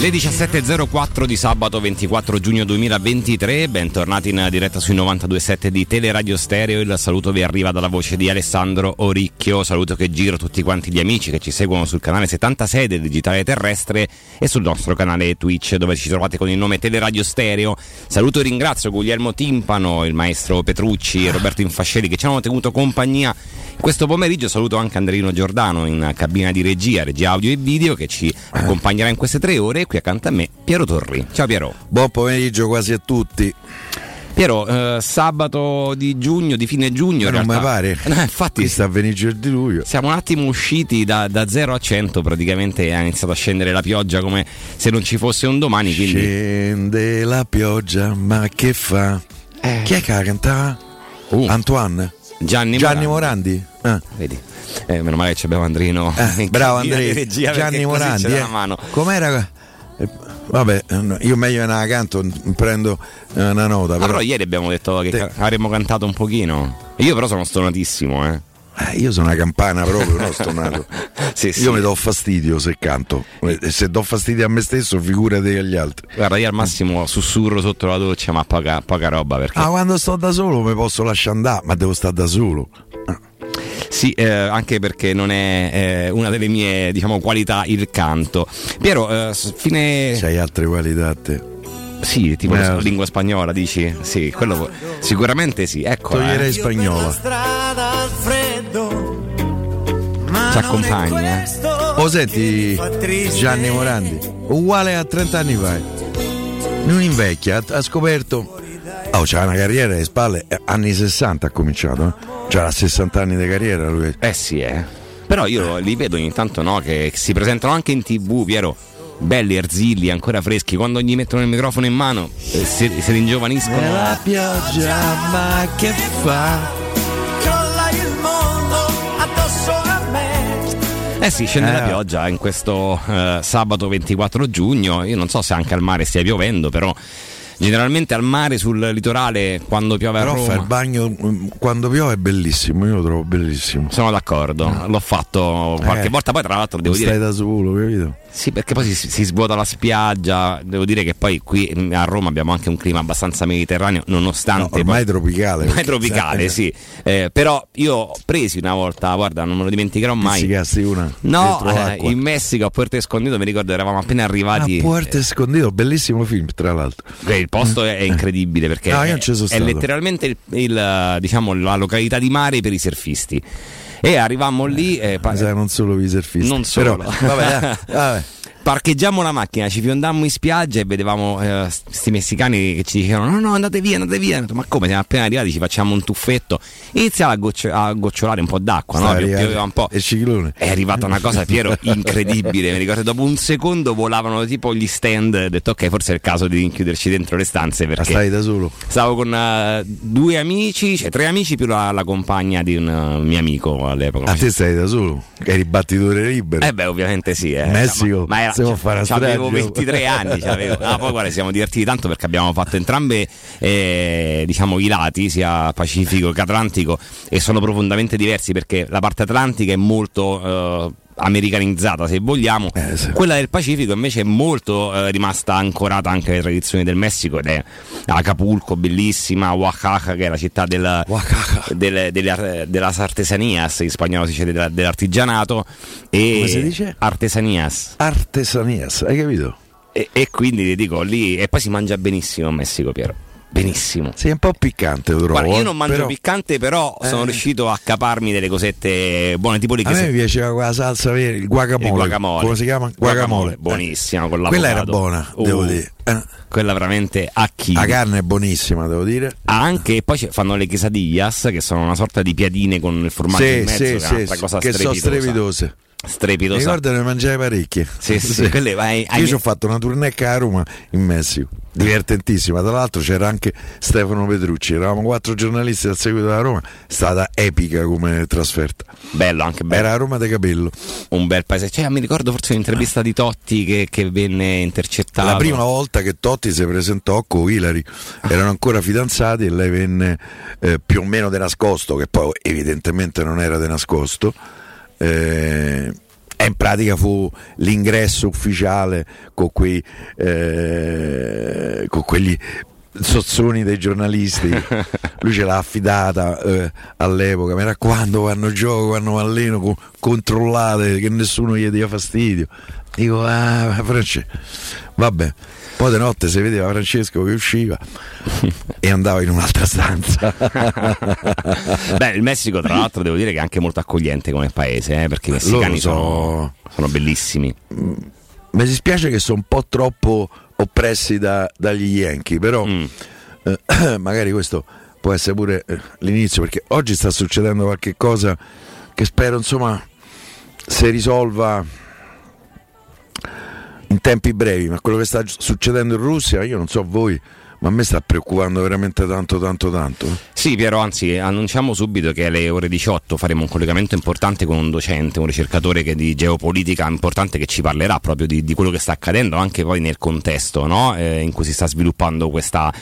Le 17.04 di sabato 24 giugno 2023, bentornati in diretta sui 92.7 di Teleradio Stereo. Il saluto vi arriva dalla voce di Alessandro Oricchio. Saluto che giro tutti quanti gli amici che ci seguono sul canale 76 del Digitale Terrestre e sul nostro canale Twitch dove ci trovate con il nome Teleradio Stereo. Saluto e ringrazio Guglielmo Timpano, il maestro Petrucci e Roberto Infascelli che ci hanno tenuto compagnia questo pomeriggio. Saluto anche Andrino Giordano in cabina di regia, regia audio e video che ci accompagnerà in queste tre ore qui accanto a me Piero Torri. Ciao Piero. Buon pomeriggio quasi a tutti. Piero, eh, sabato di giugno, di fine giugno. Ma non mi pare. Eh, infatti, sta a venire di luglio. Siamo un attimo usciti da, da 0 a 100, praticamente ha iniziato a scendere la pioggia come se non ci fosse un domani. Quindi... Scende la pioggia, ma che fa? Eh. Chi è che la cantava? Uh. Antoine? Gianni, Gianni Morandi. Morandi. Ah. Vedi. Eh, meno male che abbiamo Andrino. Eh, bravo Andrea. Gianni Morandi. Eh. Com'era? Vabbè, io meglio una canto, prendo una nota. Però, però ieri abbiamo detto che te... avremmo cantato un pochino. Io però sono stonatissimo, eh. Eh, io sono una campana proprio, non stonato. sì, io sì. mi do fastidio se canto. E se do fastidio a me stesso, figurati agli altri. Guarda, io al massimo sussurro sotto la doccia, ma poca, poca roba. Perché... Ah, quando sto da solo mi posso lasciare andare, ma devo stare da solo. Sì, eh, anche perché non è eh, una delle mie diciamo, qualità il canto. Piero, eh, fine. C'hai altre qualità a te. Sì, tipo la eh. lingua spagnola, dici? Sì, quello sicuramente sì. Ecco. Toglierei eh. spagnola. Ci accompagna. Oh, senti Gianni Morandi, uguale a 30 anni fa. Non invecchia, ha scoperto. Oh, c'ha una carriera alle spalle, eh, anni 60 ha cominciato. Eh? Già a 60 anni di carriera lui. Eh sì, eh. Però io li vedo ogni tanto no, che si presentano anche in tv, Piero. Belli, arzilli, ancora freschi. Quando gli mettono il microfono in mano eh, si, si ringiovaniscono. La pioggia, ma che fa? Crolla il mondo addosso a me. Eh sì, scende eh. la pioggia in questo eh, sabato 24 giugno. Io non so se anche al mare stia piovendo, però generalmente al mare sul litorale quando piove Però a Roma. il bagno mm, quando piove è bellissimo, io lo trovo bellissimo. Sono d'accordo, no. l'ho fatto qualche eh, volta, poi tra l'altro devo stai dire... Stai da solo, capito? Sì, perché poi si, si, svuota la spiaggia. Devo dire che poi qui a Roma abbiamo anche un clima abbastanza mediterraneo, nonostante. No, ormai poi, tropicale. Ormai tropicale, sì. Eh, però io ho presi una volta, guarda, non me lo dimenticherò mai. Pizzicasti una. No, eh, in Messico a Puerto Escondido, mi ricordo, eravamo appena arrivati. A Puerto Escondido, bellissimo film, tra l'altro. il posto è, è incredibile perché no, è, è, letteralmente il, il, diciamo, la località di mare per i surfisti. E arrivammo lì. Eh, pa- non solo i surfisti. Non solo. Però, vabbè, vabbè parcheggiammo la macchina, ci fiondammo in spiaggia e vedevamo questi eh, messicani che ci dicevano: No, no, andate via, andate via. Ma come siamo appena arrivati? Ci facciamo un tuffetto. Iniziava a, goccio- a gocciolare un po' d'acqua, no? Pioveva un po'. Ciclone. È arrivata una cosa, Piero, incredibile. Mi ricordo, dopo un secondo volavano tipo gli stand. Ho detto, ok, forse è il caso di rinchiuderci dentro le stanze. Perché stai da solo. Stavo con uh, due amici, cioè tre amici più la, la compagna di un uh, mio amico all'epoca. A te stai da solo? Eri battitore libero? Eh beh, ovviamente sì. Eh. Messico. Ma, ma era, si può fare cioè, avevo 23 anni. Cioè no, poi guarda, siamo divertiti tanto perché abbiamo fatto entrambe eh, diciamo, i lati, sia Pacifico che Atlantico, e sono profondamente diversi perché la parte atlantica è molto. Eh, americanizzata se vogliamo eh, sì. quella del Pacifico invece è molto eh, rimasta ancorata anche alle tradizioni del Messico ed è Acapulco bellissima Oaxaca che è la città del, del, delle, della artesanias in spagnolo si dice della, dell'artigianato e come si dice? artesanias artesanias hai capito? E, e quindi ti dico lì e poi si mangia benissimo in Messico Piero benissimo. Sì, è un po' piccante, lo trovo. Guarda, io non mangio però... piccante, però eh. sono riuscito a caparmi delle cosette buone, tipo le A me piaceva quella salsa vera, il guacamole. Il guacamole. Come si chiama? Guacamole. guacamole. Buonissima con la Quella era buona, uh, devo dire. Eh. Quella veramente a chi. La carne è buonissima, devo dire. Anche poi fanno le quesadillas, che sono una sorta di piadine con il formaggio sì, in mezzo, sì, che, sì, è cosa che sono strepitose strepitosa. Mi ricordo ne mangiai parecchie. Sì, sì, sì. Quelle, vai, Io ci ho fatto una turnecca a Roma in Messico, divertentissima. Tra l'altro c'era anche Stefano Petrucci, eravamo quattro giornalisti al seguito da Roma, è stata epica come trasferta. Bello, anche bello. Era a Roma de Capello. Un bel paese. Cioè, mi ricordo forse un'intervista di Totti che, che venne intercettata. La prima volta che Totti si presentò con Hilary, erano ancora fidanzati e lei venne eh, più o meno de nascosto, che poi evidentemente non era de nascosto eh, pratica fu l'ingresso ufficiale con, quei, eh, con quegli sozzoni dei giornalisti. Lui ce l'ha affidata eh, all'epoca. Mi raccomando, quando gioco, quando alleno, co- controllate che nessuno gli dia fastidio. Dico, ah, Francesco, vabbè. Poi di notte si vedeva Francesco che usciva e andava in un'altra stanza. Beh, il Messico, tra l'altro, devo dire che è anche molto accogliente come paese, eh, perché i messicani so... sono, sono, bellissimi. Mi dispiace che sono un po' troppo oppressi da, dagli Yankee, però mm. eh, magari questo può essere pure eh, l'inizio, perché oggi sta succedendo qualche cosa che spero insomma si risolva in tempi brevi, ma quello che sta succedendo in Russia, io non so voi, ma a me sta preoccupando veramente tanto, tanto, tanto. Sì, Piero, anzi, annunciamo subito che alle ore 18 faremo un collegamento importante con un docente, un ricercatore di geopolitica importante che ci parlerà proprio di, di, quello che sta accadendo anche poi nel contesto no? eh, in cui si sta sviluppando questa,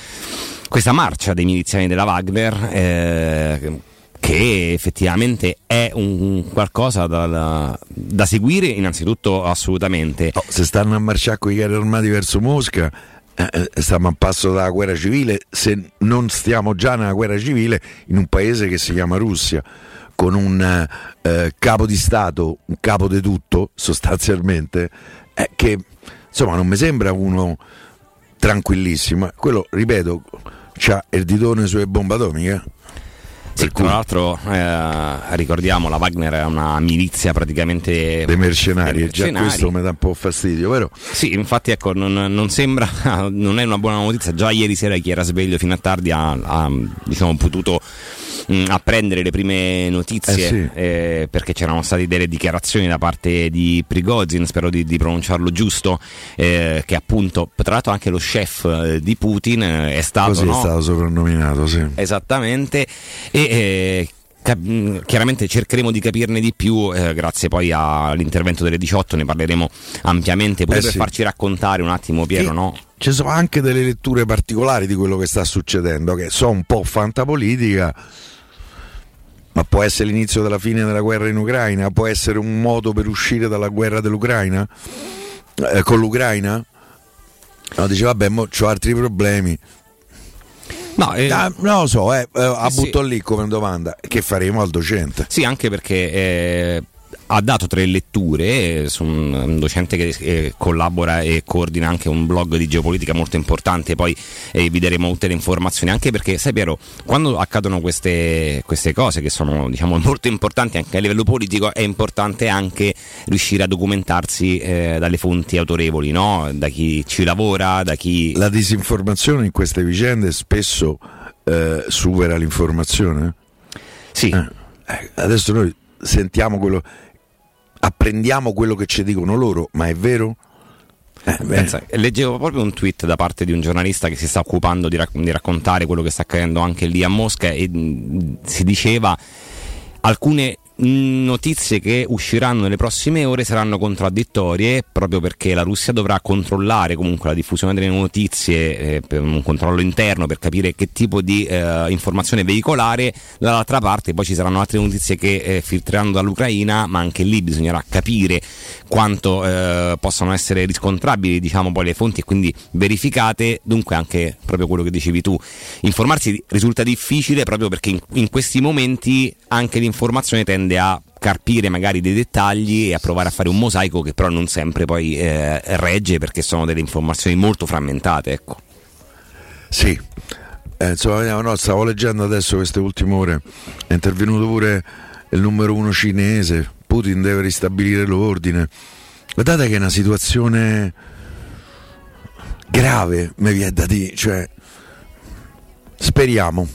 questa marcia dei miliziani della Wagner. Eh, che effettivamente è un qualcosa da, da, da seguire innanzitutto assolutamente. Oh, se stanno a marciare con i carri armati verso Mosca, eh, eh, stiamo a passo dalla guerra civile, se non stiamo già nella guerra civile in un paese che si chiama Russia con un eh, capo di Stato, un capo di tutto sostanzialmente, eh, che insomma non mi sembra uno tranquillissimo. Quello, ripeto, ha il ditone sulle bombe atomiche. Sì, tra l'altro eh, ricordiamo la Wagner è una milizia praticamente dei mercenari, e già questo mi dà un po' fastidio, vero? Sì, infatti ecco, non, non, sembra, non è una buona notizia, già ieri sera chi era sveglio fino a tardi ha, ha diciamo, potuto mh, mm, apprendere le prime notizie eh sì. eh, perché c'erano state delle dichiarazioni da parte di Prigozhin, spero di, di pronunciarlo giusto, eh, che appunto tra l'altro anche lo chef eh, di Putin eh, è stato, Così no? è stato soprannominato, sì. Esattamente. E, eh, Mm, chiaramente cercheremo di capirne di più eh, grazie poi all'intervento delle 18 ne parleremo ampiamente pure eh per sì. farci raccontare un attimo Piero no? ci sono anche delle letture particolari di quello che sta succedendo che sono un po' fantapolitica ma può essere l'inizio della fine della guerra in Ucraina può essere un modo per uscire dalla guerra dell'Ucraina eh, con l'Ucraina no, dice vabbè mo ho altri problemi No, eh, ah, non lo so, eh, eh, la butto sì. lì come domanda. Che faremo al docente? Sì, anche perché eh, ha dato tre letture, un, un docente che eh, collabora e coordina anche un blog di geopolitica molto importante, poi eh, vi daremo tutte le informazioni, anche perché sai Piero, quando accadono queste, queste cose che sono diciamo, molto importanti anche a livello politico, è importante anche riuscire a documentarsi eh, dalle fonti autorevoli, no? da chi ci lavora, da chi... La disinformazione in queste vicende spesso eh, supera l'informazione? Sì. Eh, eh, adesso noi sentiamo quello apprendiamo quello che ci dicono loro, ma è vero? Eh, Pensa, leggevo proprio un tweet da parte di un giornalista che si sta occupando di, rac- di raccontare quello che sta accadendo anche lì a Mosca e mh, si diceva alcune notizie che usciranno nelle prossime ore saranno contraddittorie proprio perché la Russia dovrà controllare comunque la diffusione delle notizie eh, per un controllo interno per capire che tipo di eh, informazione veicolare. Dall'altra parte poi ci saranno altre notizie che eh, filtreranno dall'Ucraina ma anche lì bisognerà capire quanto eh, possano essere riscontrabili diciamo poi le fonti e quindi verificate. Dunque anche proprio quello che dicevi tu. Informarsi risulta difficile proprio perché in, in questi momenti anche l'informazione tende tende a carpire magari dei dettagli e a provare a fare un mosaico che però non sempre poi eh, regge perché sono delle informazioni molto frammentate. Ecco. Sì, eh, insomma, no, stavo leggendo adesso queste ultime ore, è intervenuto pure il numero uno cinese, Putin deve ristabilire l'ordine. Guardate che è una situazione grave, mi viene da dire, cioè, speriamo.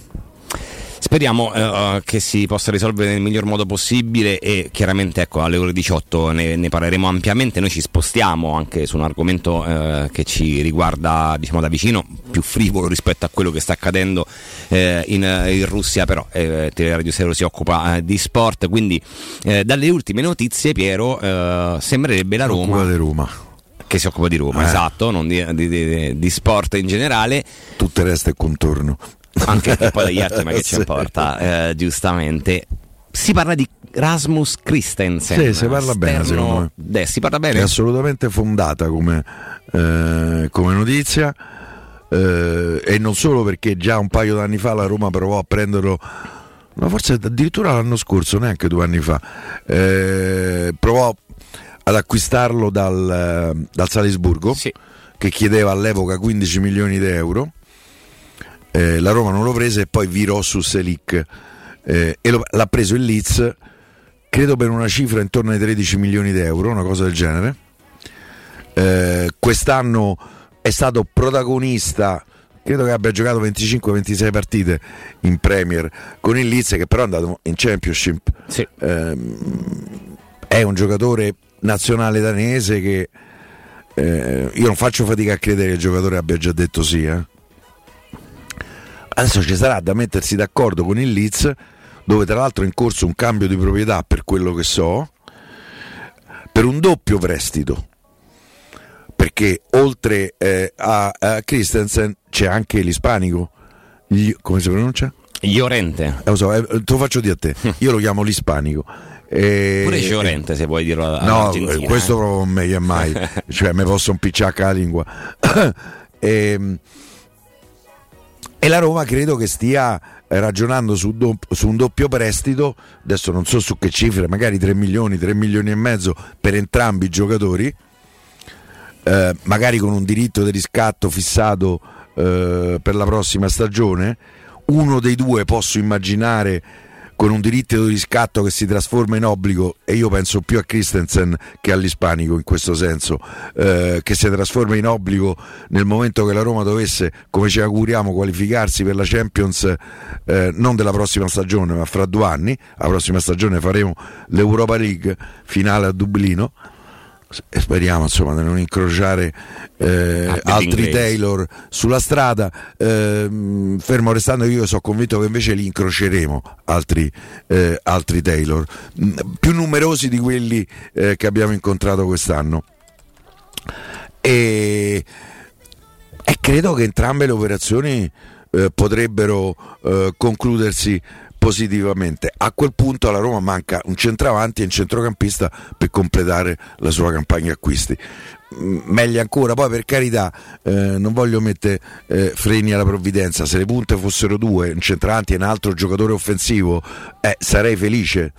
Speriamo eh, che si possa risolvere nel miglior modo possibile e chiaramente ecco, alle ore 18 ne, ne, parleremo ampiamente. Noi ci spostiamo anche su un argomento eh, che ci riguarda diciamo, da vicino, più frivolo rispetto a quello che sta accadendo eh, in, in, Russia, però eh, Teleradio Stereo si occupa eh, di sport, quindi eh, dalle ultime notizie Piero sembrerebbe la Roma. Roma che si occupa di Roma, eh. esatto, non di, di, di, di, sport in generale. Tutto il resto è contorno anche che poi dagli altri ma che ci importa eh, giustamente si parla di Rasmus Christensen. Sì, si parla bene, secondo me. Eh, si parla bene. È assolutamente fondata come, eh, come notizia. Eh, e non solo perché già un paio d'anni fa la Roma provò a prenderlo, ma forse addirittura l'anno scorso, neanche due anni fa, eh, provò ad acquistarlo dal, dal Salisburgo, sì. che chiedeva all'epoca 15 milioni di euro. Eh, la Roma non lo prese e poi virò su Selic eh, e lo, l'ha preso il Leeds credo per una cifra intorno ai 13 milioni di euro, una cosa del genere. Eh, quest'anno è stato protagonista, credo che abbia giocato 25-26 partite in Premier con il Leeds che però è andato in Championship. Sì. Eh, è un giocatore nazionale danese che eh, io non faccio fatica a credere che il giocatore abbia già detto sì. Eh. Adesso ci sarà da mettersi d'accordo con il Leeds dove tra l'altro è in corso un cambio di proprietà per quello che so, per un doppio prestito. Perché oltre eh, a, a, Christensen c'è anche l'ispanico, Gli, come si pronuncia? Llorente. Eh, lo so, eh, te lo faccio dire a te, io lo chiamo l'ispanico. E, Pure Llorente, se vuoi dirlo No, questo proprio meglio mai, cioè mi posso impicciare la lingua. e, ehm, e la Roma credo che stia ragionando su, do, su, un doppio prestito, adesso non so su che cifre, magari 3 milioni, 3 milioni e mezzo per entrambi i giocatori, eh, magari con un diritto di riscatto fissato eh, per la prossima stagione. Uno dei due posso immaginare con un diritto di riscatto che si trasforma in obbligo e io penso più a Christensen che all'ispanico in questo senso eh, che si trasforma in obbligo nel momento che la Roma dovesse come ci auguriamo qualificarsi per la Champions eh, non della prossima stagione ma fra due anni. La prossima stagione faremo l'Europa League finale a Dublino speriamo insomma di non incrociare eh, altri Taylor sulla strada. Eh, fermo restando io sono convinto che invece li incroceremo altri, eh, altri Taylor. Mm, più numerosi di quelli eh, che abbiamo incontrato quest'anno. E, e credo che entrambe le operazioni eh, potrebbero eh, concludersi positivamente. A quel punto alla Roma manca un centravanti e un centrocampista per completare la sua campagna acquisti. Meglio ancora, poi per carità, eh, non voglio mettere eh, freni alla provvidenza. Se le punte fossero due, un centravanti e un altro giocatore offensivo, eh, sarei felice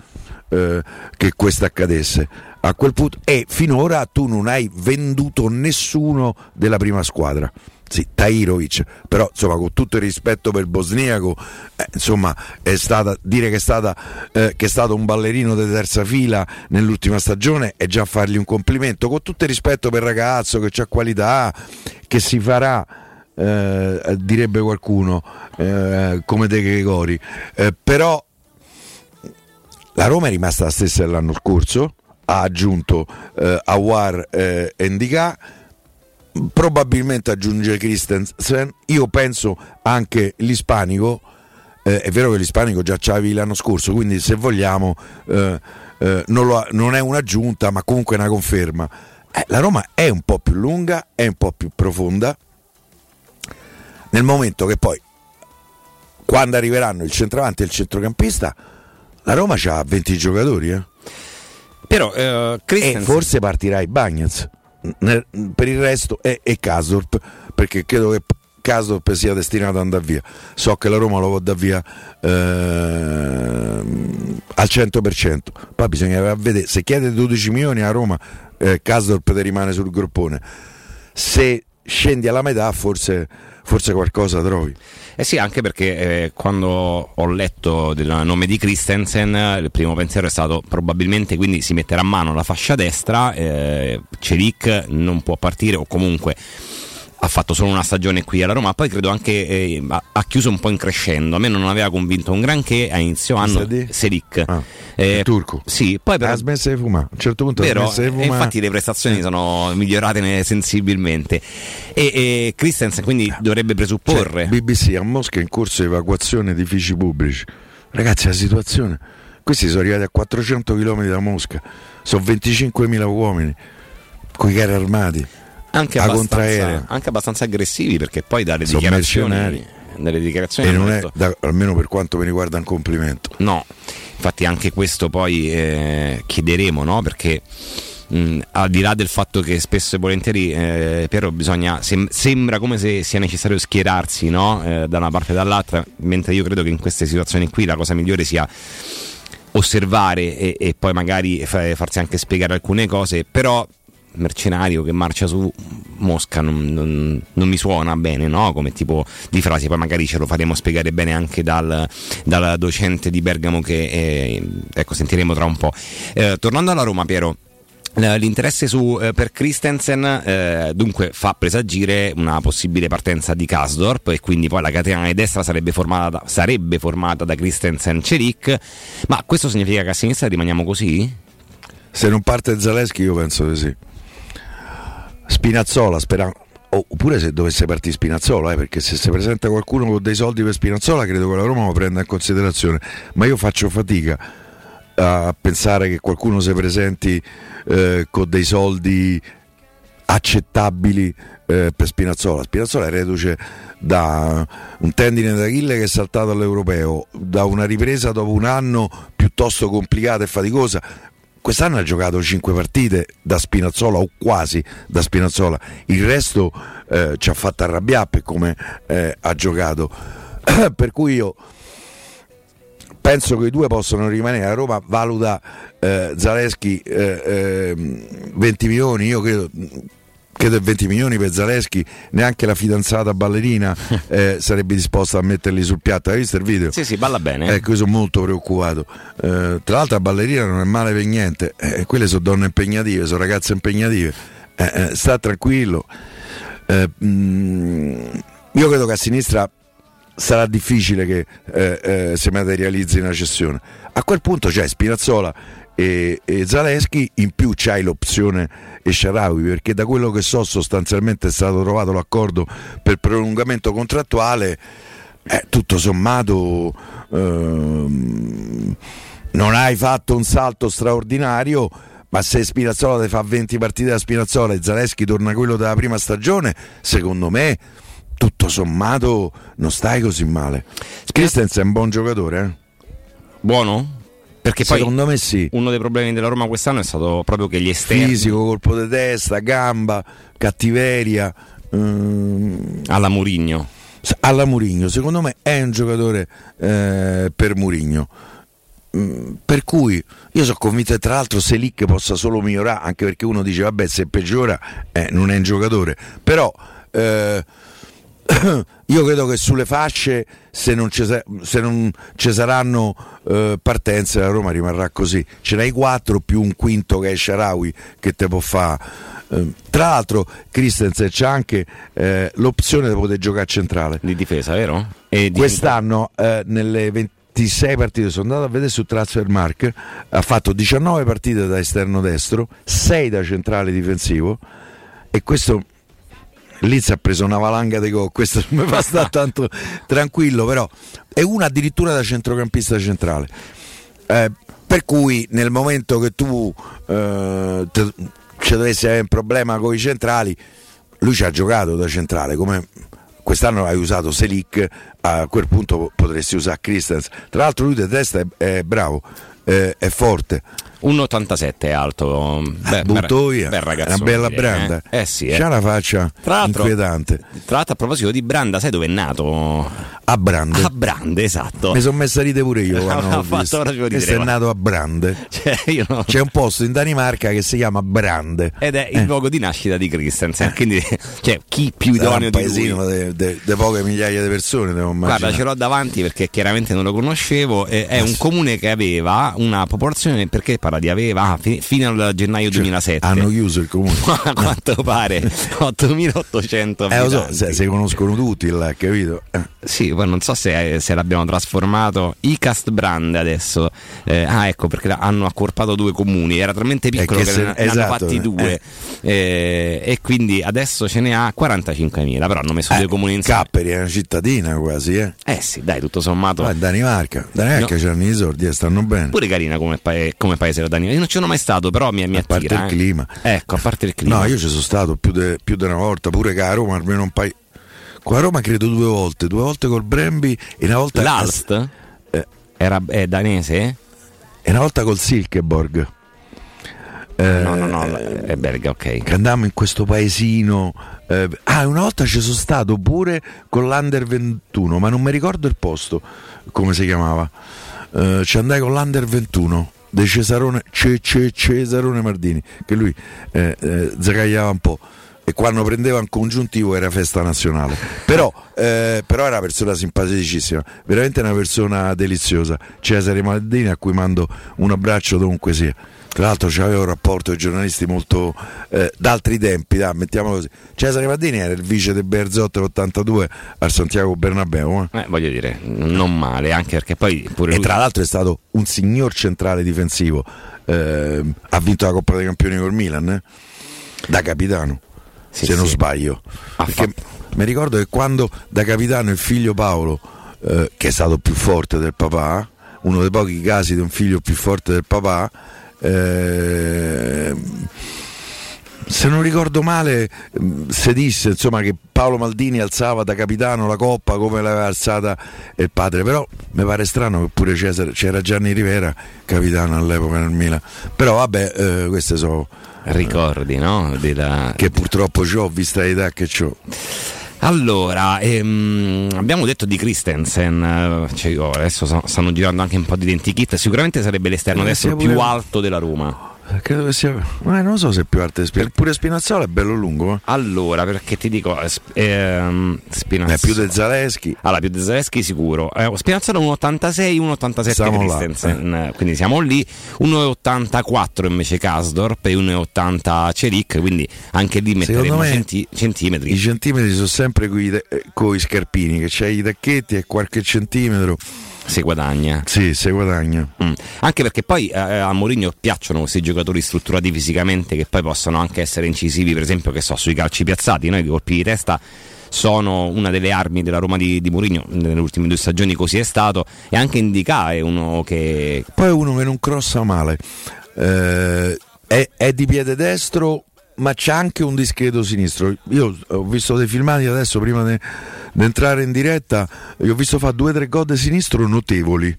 eh, che questo accadesse. A quel punto, e finora tu non hai venduto nessuno della prima squadra sì, Tairovic, però insomma con tutto il rispetto per il bosniaco, eh, insomma è stata, dire che è, stata, eh, che è stato un ballerino di terza fila nell'ultima stagione è già fargli un complimento, con tutto il rispetto per il ragazzo che ha qualità, che si farà, eh, direbbe qualcuno, eh, come De Gregori, eh, però la Roma è rimasta la stessa dell'anno scorso, ha aggiunto eh, Awar e Ndika probabilmente aggiunge Christensen, io penso anche l'ispanico, eh, è vero che l'ispanico già c'avevi l'anno scorso, quindi se vogliamo eh, eh, non, lo, non, è un'aggiunta ma comunque una conferma. Eh, la Roma è un po' più lunga, è un po' più profonda, nel momento che poi quando arriveranno il centravanti e il centrocampista, la Roma ha 20 giocatori. Eh. Però, eh. E forse partirà i Bagnets per il resto è, è Casdorp perché credo che Casdorp sia destinato ad andare via. So che la Roma lo può dare via eh, al 100% poi bisogna vedere se chiede 12 milioni a Roma eh, Casdorp te rimane sul groppone. Se scendi alla metà forse, forse qualcosa trovi. Eh sì, anche perché eh, quando ho letto del nome di Christensen, il primo pensiero è stato probabilmente quindi si metterà a mano la fascia destra, eh, Celic non può partire o comunque ha fatto solo una stagione qui alla Roma, poi credo anche eh, ha chiuso un po' in crescendo. A me non aveva convinto un granché a inizio anno Selic. Ah, eh, turco. Sì, poi però, ha smesso di fumare. A un certo punto di fumare. infatti le prestazioni sono migliorate sensibilmente. E, e Christensen quindi dovrebbe presupporre. Cioè, BBC a Mosca in corso di evacuazione di edifici pubblici. Ragazzi, la situazione. Questi sono arrivati a 400 km da Mosca, sono 25.000 uomini con i carri armati anche abbastanza, anche abbastanza, aggressivi perché poi dalle dichiarazioni, dalle dichiarazioni e non è da, almeno per quanto mi riguarda un complimento no infatti anche questo poi eh, chiederemo, no? perché mh, al di là del fatto che spesso e volentieri eh, Piero bisogna sem- sembra come se sia necessario schierarsi no? eh, da una parte e dall'altra mentre io credo che in queste situazioni qui la cosa migliore sia osservare e, e poi magari fa- farsi anche spiegare alcune cose però mercenario che marcia su Mosca non, non, non, mi suona bene no? come tipo di frase poi magari ce lo faremo spiegare bene anche dal, dal docente di Bergamo che eh, ecco sentiremo tra un po' eh, tornando alla Roma Piero L'interesse su, eh, per Christensen eh, dunque fa presagire una possibile partenza di Kasdorp e quindi poi la catena di destra sarebbe formata, sarebbe formata da Christensen Ceric, ma questo significa che a sinistra rimaniamo così? Se non parte Zaleschi io penso di sì. Spinazzola, sperando oppure se dovesse partire Spinazzola, eh, perché se si presenta qualcuno con dei soldi per Spinazzola credo che la Roma lo prenda in considerazione, ma io faccio fatica a pensare che qualcuno si presenti eh, con dei soldi accettabili eh, per Spinazzola. Spinazzola è reduce da un tendine d'Achille che è saltato all'europeo, da una ripresa dopo un anno piuttosto complicata e faticosa. Quest'anno ha giocato 5 partite da Spinazzola o quasi da Spinazzola, il resto eh, ci ha fatto arrabbiare per come eh, ha giocato. per cui io penso che i due possono rimanere. La Roma valuta eh, Zaleschi eh, 20 milioni, io credo credo 20 milioni per Zaleschi, neanche la fidanzata ballerina eh, sarebbe disposta a metterli sul piatto. Hai visto il video? Sì, sì, balla bene. Ecco, io sono molto preoccupato. Eh, tra l'altro la ballerina non è male per niente, eh, quelle sono donne impegnative, sono ragazze impegnative. Eh, eh, sta tranquillo. Mh, mm, io credo che a sinistra sarà difficile che eh, eh, si materializzi una cessione. A quel punto c'è Spinazzola e, e Zaleschi, in più c'hai l'opzione Esciaraui perché da quello che so sostanzialmente è stato trovato l'accordo per prolungamento contrattuale. Eh, tutto sommato ehm, non hai fatto un salto straordinario ma se Spinazzola ti fa 20 partite da Spinazzola e Zaleschi torna quello della prima stagione secondo me tutto sommato non stai così male. Christensen è un buon giocatore, eh? Buono? Perché secondo me sì. Uno dei problemi della Roma quest'anno è stato proprio che gli esterni. Fisico, colpo di testa, gamba, cattiveria. Um... Alla Murigno. Alla Murigno, secondo me è un giocatore eh, per Murigno. Mm, per cui io sono convinto che tra l'altro Selic possa solo migliorare, anche perché uno dice vabbè se peggiora eh, non è un giocatore. Però eh, io credo che sulle fasce se non ci, se non ci saranno eh, partenze la Roma rimarrà così ce n'hai quattro più un quinto che è Sharawi che te può fare eh, tra l'altro Christensen c'ha anche eh, l'opzione di poter giocare centrale di difesa vero? E quest'anno eh, nelle 26 partite sono andato a vedere su Transfermark ha fatto 19 partite da esterno destro 6 da centrale difensivo e questo Liz ha preso una valanga di gol, questo mi fa stare tanto tranquillo, però è una addirittura da centrocampista centrale. Eh, per cui nel momento che tu eh, ci dovessi avere un problema con i centrali, lui ci ha giocato da centrale, come quest'anno hai usato Selic, a quel punto potresti usare Christensen. Tra l'altro lui di testa è, è bravo, è, è forte. 1,87 è alto. Beh, butto via. Bel ragazzo. Una bella branda. Eh, eh sì. Eh. C'ha una faccia tra inquietante. Tra l'altro, a proposito di Branda, sai dove è nato? A Brande. A Brande, esatto. Mi sono messa a ridere pure io. Ho fatto proprio Questo è nato a Brande. Cioè, no... C'è un posto in Danimarca che si chiama Brande. Ed è il eh. luogo di nascita di Christensen. Quindi, cioè, chi più idoneo di lui? un paesino di poche migliaia di persone, devo immaginare. Guarda, ce l'ho davanti perché chiaramente non lo conoscevo. È un comune che aveva una popolazione, perché parla di aveva, ah, fino al gennaio cioè, 2007. Hanno chiuso il comune. A quanto pare 8800 eh, lo so, se, se, conoscono tutti là, capito? Eh. Sì, poi non so se, se, l'abbiamo trasformato. ICAST Brand adesso. Eh, ah, ecco, perché hanno accorpato due comuni. Era talmente piccolo che, che se, ne, esatto, hanno fatti due. Eh. eh. e quindi adesso ce ne ha 45.000. Però hanno messo due eh, comuni insieme. Capperi è una cittadina quasi, eh? Eh sì, dai, tutto sommato. Ma Danimarca. Danimarca no. c'hanno i sordi e stanno bene. Pure carina come, pa- come paese la Danimarca. Io non ci sono mai stato, però mi, mi a attira. A parte il clima. Ecco, a parte il clima. No, io ci sono stato più di una volta, pure a Roma almeno un paio Qua a Roma credo due volte, due volte col Brembi e una volta... L'Alst? Eh. Era, è danese? e una volta col Silkeborg. Eh, no, no, no, è belga, ok. Che andammo in questo paesino. Eh, ah, una volta ci sono stato pure con l'Under 21, ma non mi ricordo il posto, come si chiamava. Eh, ci andai con l'Under 21 di Cesarone, C- C- Cesarone Mardini, che lui eh, eh, zagagliava un po' e quando prendeva un congiuntivo era festa nazionale. Però, eh, però, era una persona simpaticissima, veramente una persona deliziosa. Cesare Maldini a cui mando un abbraccio dovunque sia. Tra l'altro c'aveva un rapporto ai giornalisti molto eh, d'altri tempi, da, mettiamolo così. Cesare Maldini era il vice del Berzotto l'82 al Santiago Bernabeu. Eh? Eh, voglio dire, non male, anche perché poi pure E lui... tra l'altro è stato un signor centrale difensivo. eh, ha vinto la Coppa dei Campioni col Milan, eh? da capitano Sì, se non sì. sbaglio. Perché fatto- mi ricordo che quando da capitano il figlio Paolo, eh, che è stato più forte del papà, uno dei pochi casi di un figlio più forte del papà, eh, se non ricordo male, mh, si disse insomma, che Paolo Maldini alzava da capitano la coppa come l'aveva alzata il padre, però mi pare strano che pure Cesare, c'era Gianni Rivera, capitano all'epoca nel Milan. Però vabbè, eh, queste sono Ricordi, no? Della- che purtroppo ho vista l'età che ho. Allora, ehm, abbiamo detto di Christensen, eh, cioè, oh, adesso sta- stanno girando anche un po' di identikit, sicuramente sarebbe l'esterno destro più alto della Roma. Credo che sia. Ma non so se è più alto di Spinazzola. Pure Spinazzola è bello lungo. Eh? Allora, perché ti dico, eh, ehm, Spinazzola... È più del Zaleschi. Allora, più di Zaleschi sicuro. Eh, Spinazzola 1,86, 1,87 Siamo là, Christensen, quindi siamo lì. 1,84 invece Kasdorp e 1,80 Ceric, quindi anche lì metteremo me centi- centimetri. I centimetri sono sempre con i scarpini, che c'hai i tacchetti e qualche centimetro. Si guadagna. Sì, si guadagna. Mm. Anche perché poi eh, a Mourinho piacciono questi giocatori strutturati fisicamente che poi possono anche essere incisivi, per esempio, che so, sui calci piazzati, no? i colpi di testa sono una delle armi della Roma di, di Mourinho, nelle ultime due stagioni così è stato, e anche Indica è uno che Poi è uno che non crossa male. Eh, è, è di piede destro, ma c'ha anche un discreto sinistro. Io ho visto dei filmati adesso prima di entrare in diretta, gli ho visto fare due o tre gol di sinistro notevoli.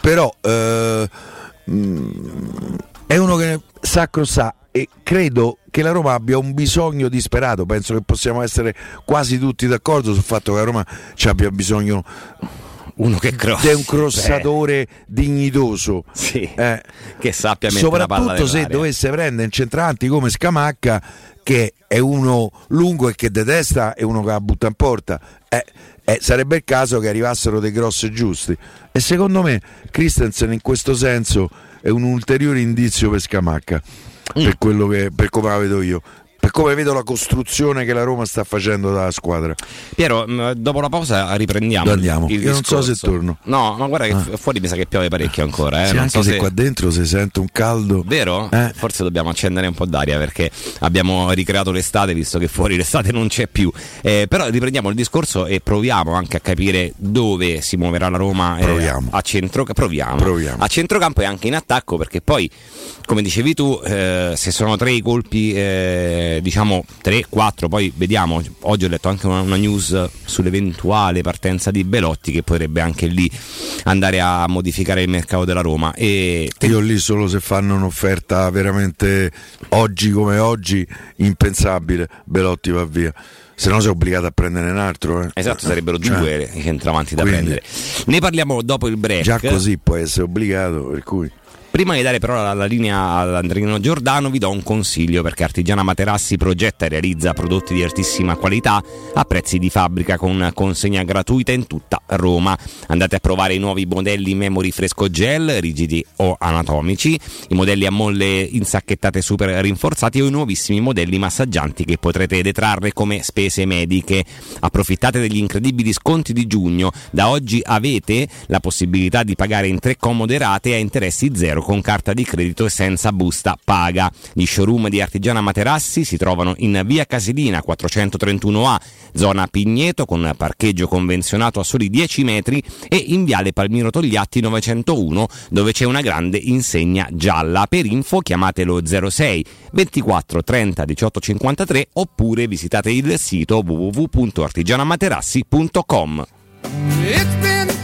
Però eh, mm, è uno che sa crossare e credo che la Roma abbia un bisogno disperato. Penso che possiamo essere quasi tutti d'accordo sul fatto che la Roma ci abbia bisogno uno che crossa. di un crossatore dignitoso. Sì, Eh, che sappia mettere soprattutto se dovesse prendere centranti come Scamacca che è uno lungo e che detesta e uno che la butta in porta eh, eh, sarebbe il caso che arrivassero dei grossi giusti e secondo me Christensen in questo senso è un ulteriore indizio per Scamacca Mm. per quello che per come la vedo io per come vedo la costruzione che la Roma sta facendo dalla squadra Piero, mh, dopo la pausa riprendiamo. Andiamo. Io non so discorso. se torno. No, ma guarda che f- fuori mi sa che piove parecchio ancora. Eh. Sì, non anche so se se qua dentro si sente un caldo Vero? Eh. Forse dobbiamo accendere un po' d'aria perché abbiamo ricreato l'estate visto che fuori l'estate non c'è più. Eh, però riprendiamo il discorso e proviamo anche a capire dove si muoverà la Roma eh, Proviamo. a centrocampo. Proviamo. Proviamo. A centrocampo e anche in attacco perché poi, come dicevi tu, eh, se sono tre i colpi, eh, diciamo 3, 4, poi vediamo. Oggi ho letto anche una, una news sull'eventuale partenza di Belotti che potrebbe anche lì andare a modificare il mercato della Roma. E Io lì solo se fanno un'offerta veramente oggi come oggi impensabile, Belotti va via. Se no sei obbligato a prendere un altro. eh. Esatto, sarebbero Cioè, due i centravanti da quindi- prendere. Ne parliamo dopo il break. Già così può essere obbligato, per cui Prima di dare però la, linea all'Andrino Giordano, vi do un consiglio perché Artigiana Materassi progetta e realizza prodotti di altissima qualità a prezzi di fabbrica con consegna gratuita in tutta Roma. Andate a provare i nuovi modelli Memory Fresco Gel, rigidi o anatomici, i modelli a molle insacchettate super rinforzati o i nuovissimi modelli massaggianti che potrete detrarre come spese mediche. Approfittate degli incredibili sconti di giugno. Da oggi avete la possibilità di pagare in tre comode rate a interessi zero con carta di credito e senza busta paga. Gli showroom di Artigiana Materassi si trovano in via Casilina 431A, zona Pigneto con parcheggio convenzionato a soli 10 metri e in viale Palmiro Togliatti 901 dove c'è una grande insegna gialla. Per info chiamate lo 06 24 30 18 53 oppure visitate il sito www.artigianamaterassi.com. It's been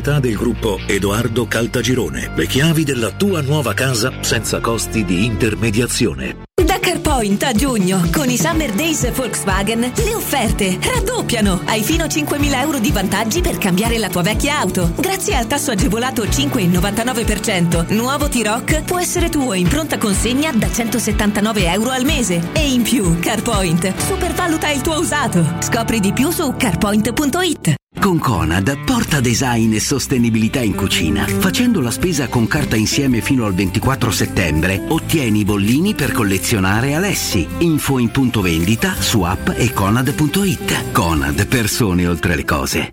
del gruppo Edoardo Caltagirone. Le chiavi della tua nuova casa senza costi di intermediazione. Da CarPoint a giugno, con i Summer Days Volkswagen, le offerte raddoppiano. Hai fino a 5.000 euro di vantaggi per cambiare la tua vecchia auto. Grazie al tasso agevolato 5,99%, nuovo T-Rock può essere tuo in pronta consegna da 179 euro al mese. E in più, CarPoint supervaluta il tuo usato. Scopri di più su carpoint.it. Con Conad porta design e sostenibilità in cucina. Facendo la spesa con carta insieme fino al 24 settembre, ottieni i bollini per collezionare Alessi. Info in punto vendita su app e conad.it. Conad, persone oltre le cose.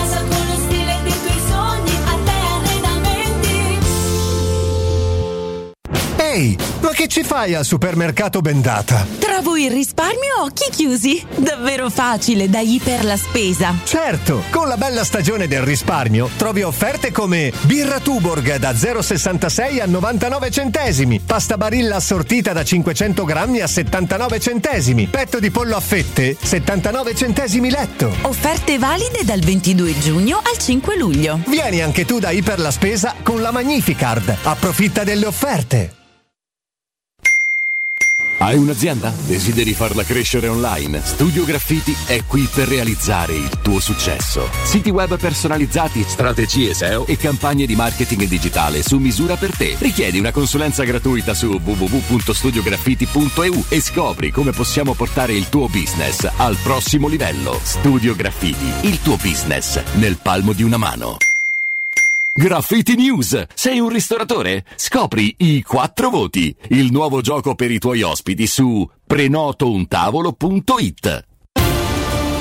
Ehi, ma che ci fai al supermercato Bendata? Trovo il risparmio a occhi chiusi. Davvero facile da Iper la spesa. Certo, con la bella stagione del risparmio trovi offerte come birra Tuborg da 0,66 a 99 centesimi, pasta barilla assortita da 500 grammi a 79 centesimi, petto di pollo a fette 79 centesimi letto. Offerte valide dal 22 giugno al 5 luglio. Vieni anche tu da Iper la spesa con la Magnificard. Approfitta delle offerte. Hai un'azienda? Desideri farla crescere online? Studio Graffiti è qui per realizzare il tuo successo. Siti web personalizzati, strategie SEO e campagne di marketing digitale su misura per te. Richiedi una consulenza gratuita su www.studiograffiti.eu e scopri come possiamo portare il tuo business al prossimo livello. Studio Graffiti, il tuo business nel palmo di una mano. Graffiti News! Sei un ristoratore? Scopri i quattro voti, il nuovo gioco per i tuoi ospiti su prenotountavolo.it.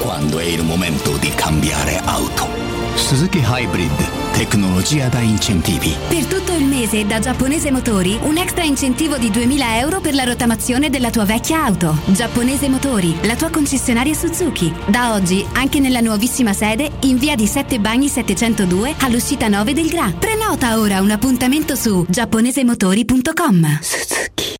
Quando è il momento di cambiare auto. Suzuki Hybrid, tecnologia da incentivi. Per tutto il mese da Giapponese Motori un extra incentivo di 2000 euro per la rottamazione della tua vecchia auto. Giapponese Motori, la tua concessionaria Suzuki. Da oggi anche nella nuovissima sede in via di Sette Bagni 702 all'uscita 9 del Gra. Prenota ora un appuntamento su giapponesemotori.com. Suzuki.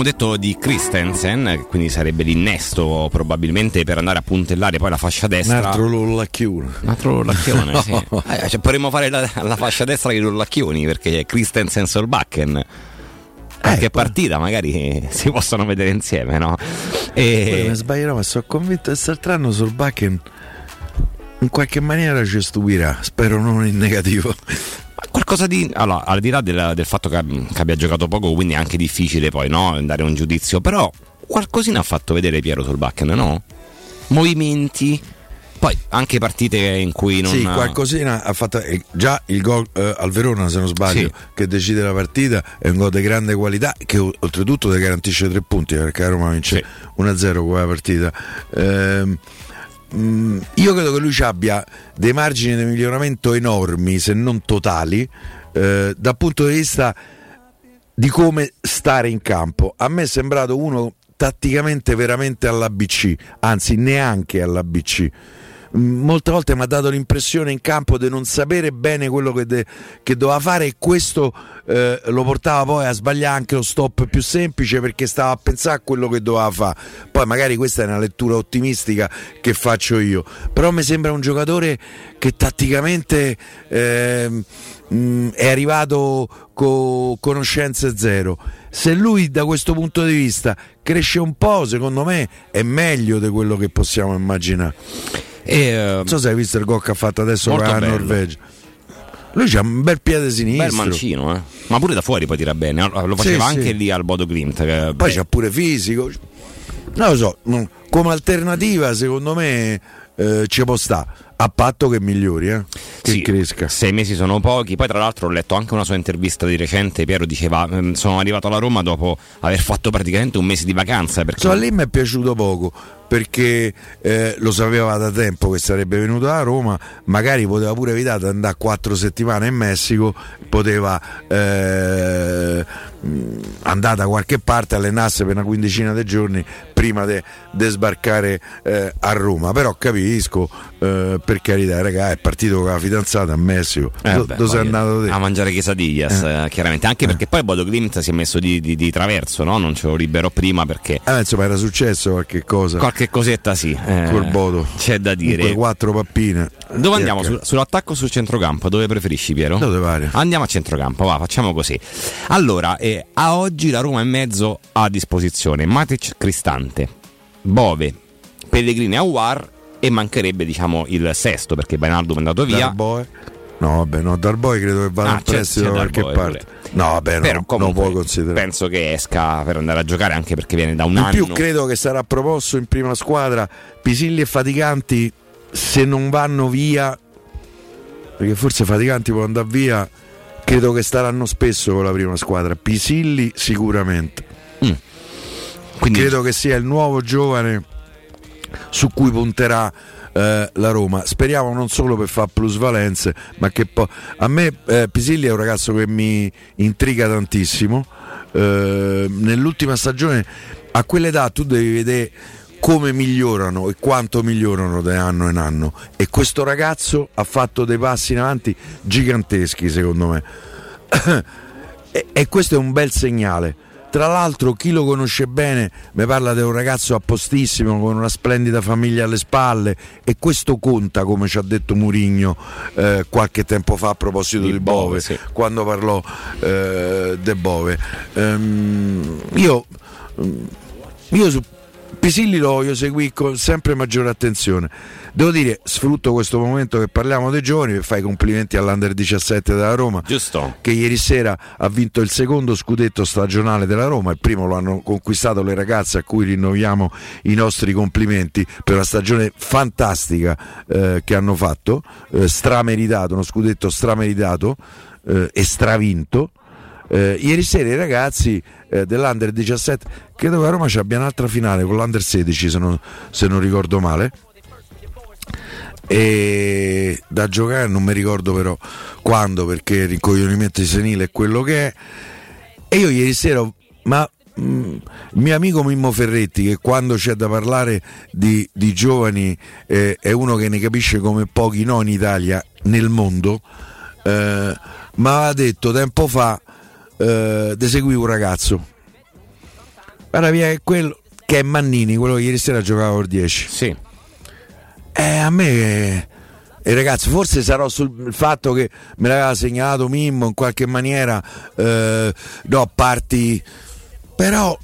Abbiamo detto di Christensen, quindi sarebbe l'innesto probabilmente per andare a puntellare poi la fascia Un destra. altro lullacchione. Un altro lullacchione, sì. Eh, cioè, potremmo fare la, la fascia destra dei lullacchioni perché Christensen Solbakken. Qualche partita magari si possono vedere insieme, no? Poi E... mi sbaglierò, ma sono convinto che quest'altro sul Bakken in qualche maniera ci stupirà. Spero non in negativo. Qualcosa di. Allora, al di là del, del fatto che, che abbia giocato poco, quindi è anche difficile poi no, dare un giudizio. Però qualcosina ha fatto vedere Piero Solbakken, no? Movimenti. Poi anche partite in cui non. Sì, qualcosina ha fatto. eh, Già il gol eh, al Verona, se non sbaglio, Sì. che decide la partita, è un gol di grande qualità che oltretutto ti garantisce tre punti perché la Roma vince 1-0 quella partita. Ehm, mm, io credo che lui abbia dei margini di miglioramento enormi, se non totali, eh, dal punto di vista di come stare in campo. A me è sembrato uno tatticamente veramente all'ABC, anzi neanche all'ABC. Molte volte mi ha dato l'impressione in campo di non sapere bene quello che, de- che doveva fare e questo eh, lo portava poi a sbagliare anche lo stop più semplice perché stava a pensare a quello che doveva fare. Poi magari questa è una lettura ottimistica che faccio io, però mi sembra un giocatore che tatticamente mm, è arrivato con conoscenze zero. Se lui da questo punto di vista cresce un po', secondo me è meglio di quello che possiamo immaginare. Non so se hai visto il gol che ha fatto adesso con la. Norvegia. Lui c'ha un bel piede sinistro. Bel mancino, eh. Ma pure da fuori poi tira bene. Lo faceva Sì, anche sì. lì al Bodo Glimt. che- Poi c'ha pure fisico. Non lo so, mm, come alternativa secondo me eh, ci può sta, a patto che migliori, eh? che Sì, cresca. Sei mesi sono pochi. Poi, tra l'altro, ho letto anche una sua intervista di recente. Piero diceva: "Ehm, Sono arrivato alla Roma dopo aver fatto praticamente un mese di vacanza. Perché So, lì mi è piaciuto poco perché eh, lo sapeva da tempo che sarebbe venuto a Roma, magari poteva pure evitare di andare quattro settimane in Messico, poteva eh, mh, andare da qualche parte, allenarsi per una quindicina di giorni prima di sbarcare eh, a Roma. Però capisco, eh, per carità, raga, è partito con la fidanzata a Messico. Eh, Do- beh, dove sei andato te? A mangiare quesadillas, eh, chiaramente. Anche perché poi Bodo Glimt si è messo di, di- di traverso, no? Non ce lo liberò prima perché. Insomma, era successo qualche cosa. Qualche cosetta sì. eh, Col Bodo. C'è da dire. Quelle quattro pappine. Dove andiamo? Sul- sull'attacco o sul centrocampo? Dove preferisci, Piero? Dove pare. Andiamo a centrocampo, va, facciamo così. Allora, eh, a oggi la Roma è in mezzo a disposizione Matic Cristante, Bove, Pellegrini Awar e mancherebbe, diciamo, il sesto perché Bainaldo è andato via. Darboe. No, vabbè, no, Darboy credo che vada Ah, in prestito da qualche Darboe parte. No, vabbè, no, Però non comunque puoi considerare. penso che esca per andare a giocare anche perché viene da un In anno. più credo che sarà proposto in prima squadra Pisilli e Faticanti se non vanno via perché forse Faticanti può andare via credo che staranno spesso con la prima squadra. Pisilli sicuramente. Credo che sia il nuovo giovane su cui punterà eh, la Roma. Speriamo non solo per fare plusvalenze, ma che poi a me eh, Pisilli è un ragazzo che mi intriga tantissimo. Eh, nell'ultima stagione a quell'età tu devi vedere come migliorano e quanto migliorano da anno in anno e questo ragazzo ha fatto dei passi in avanti giganteschi secondo me e, e questo è un bel segnale tra l'altro chi lo conosce bene mi parla di un ragazzo appostissimo con una splendida famiglia alle spalle e questo conta come ci ha detto Murigno eh, qualche tempo fa a proposito di, Bove, quando parlò eh, de Bove. Ehm, io, io su Pisilli lo seguire con sempre maggiore attenzione. Devo dire, sfrutto questo momento che parliamo dei giovani per fare i complimenti all'Under 17 della Roma. Giusto. Che ieri sera ha vinto il secondo scudetto stagionale della Roma. Il primo lo hanno conquistato le ragazze a cui rinnoviamo i nostri complimenti per una stagione fantastica eh, che hanno fatto, eh, strameritato, uno scudetto strameritato eh, e stravinto. Eh, ieri sera i ragazzi eh, dell'Under 17, credo che a Roma ci abbia un'altra finale con l'Under 16 se non, se non ricordo male. E da giocare non mi ricordo però quando perché il ricoglionimento senile è quello che è. E io ieri sera, ma mm, il mio amico Mimmo Ferretti, che quando c'è da parlare di, di giovani eh, è uno che ne capisce come pochi no in Italia, nel mondo, eh, mi aveva detto tempo fa eh, di seguire un ragazzo. Guarda via è quello che è Mannini, quello che ieri sera giocava al 10. Sì. Eh, a me eh, eh, ragazzi, forse sarò sul fatto che me l'aveva segnalato Mimmo in qualche maniera, eh, no, parti, però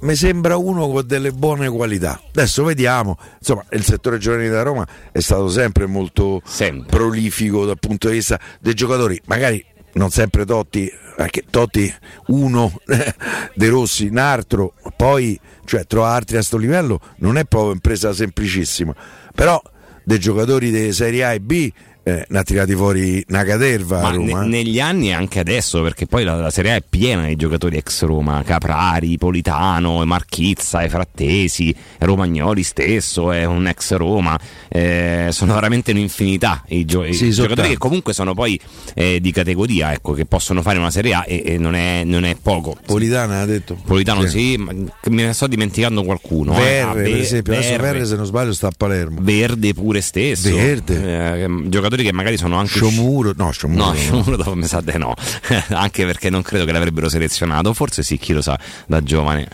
mi sembra uno con delle buone qualità. Adesso vediamo, insomma, il settore giovanile da Roma è stato sempre molto prolifico dal punto di vista dei giocatori, magari non sempre Totti, perché Totti uno, De Rossi un altro, poi cioè trovare altri a sto livello non è proprio impresa semplicissima, però dei giocatori di Serie A e B eh, ne ha tirati fuori una caterva a Ma Roma. ne- negli anni e anche adesso, perché poi la, la Serie A è piena di giocatori ex Roma, Caprari, Politano, Marchizza, i Frattesi, Romagnoli stesso è un ex Roma, eh, sono veramente un'infinità i, gio- i Sì, sono giocatori che comunque sono poi eh, di categoria, ecco, che possono fare una Serie A e, e non, è, non è poco. Politano ha detto. Politano sì, ma me ne sto dimenticando qualcuno. eh. Verre, Ah, per esempio, adesso Verre. Verre se non sbaglio sta a Palermo. Verde pure stesso. Verde. Eh, giocatori che magari sono anche. Sciomuro, no, Sciomuro. No. Sciomuro dopo mi sa di no. anche perché non credo che l'avrebbero selezionato. Forse sì, chi lo sa, da giovane.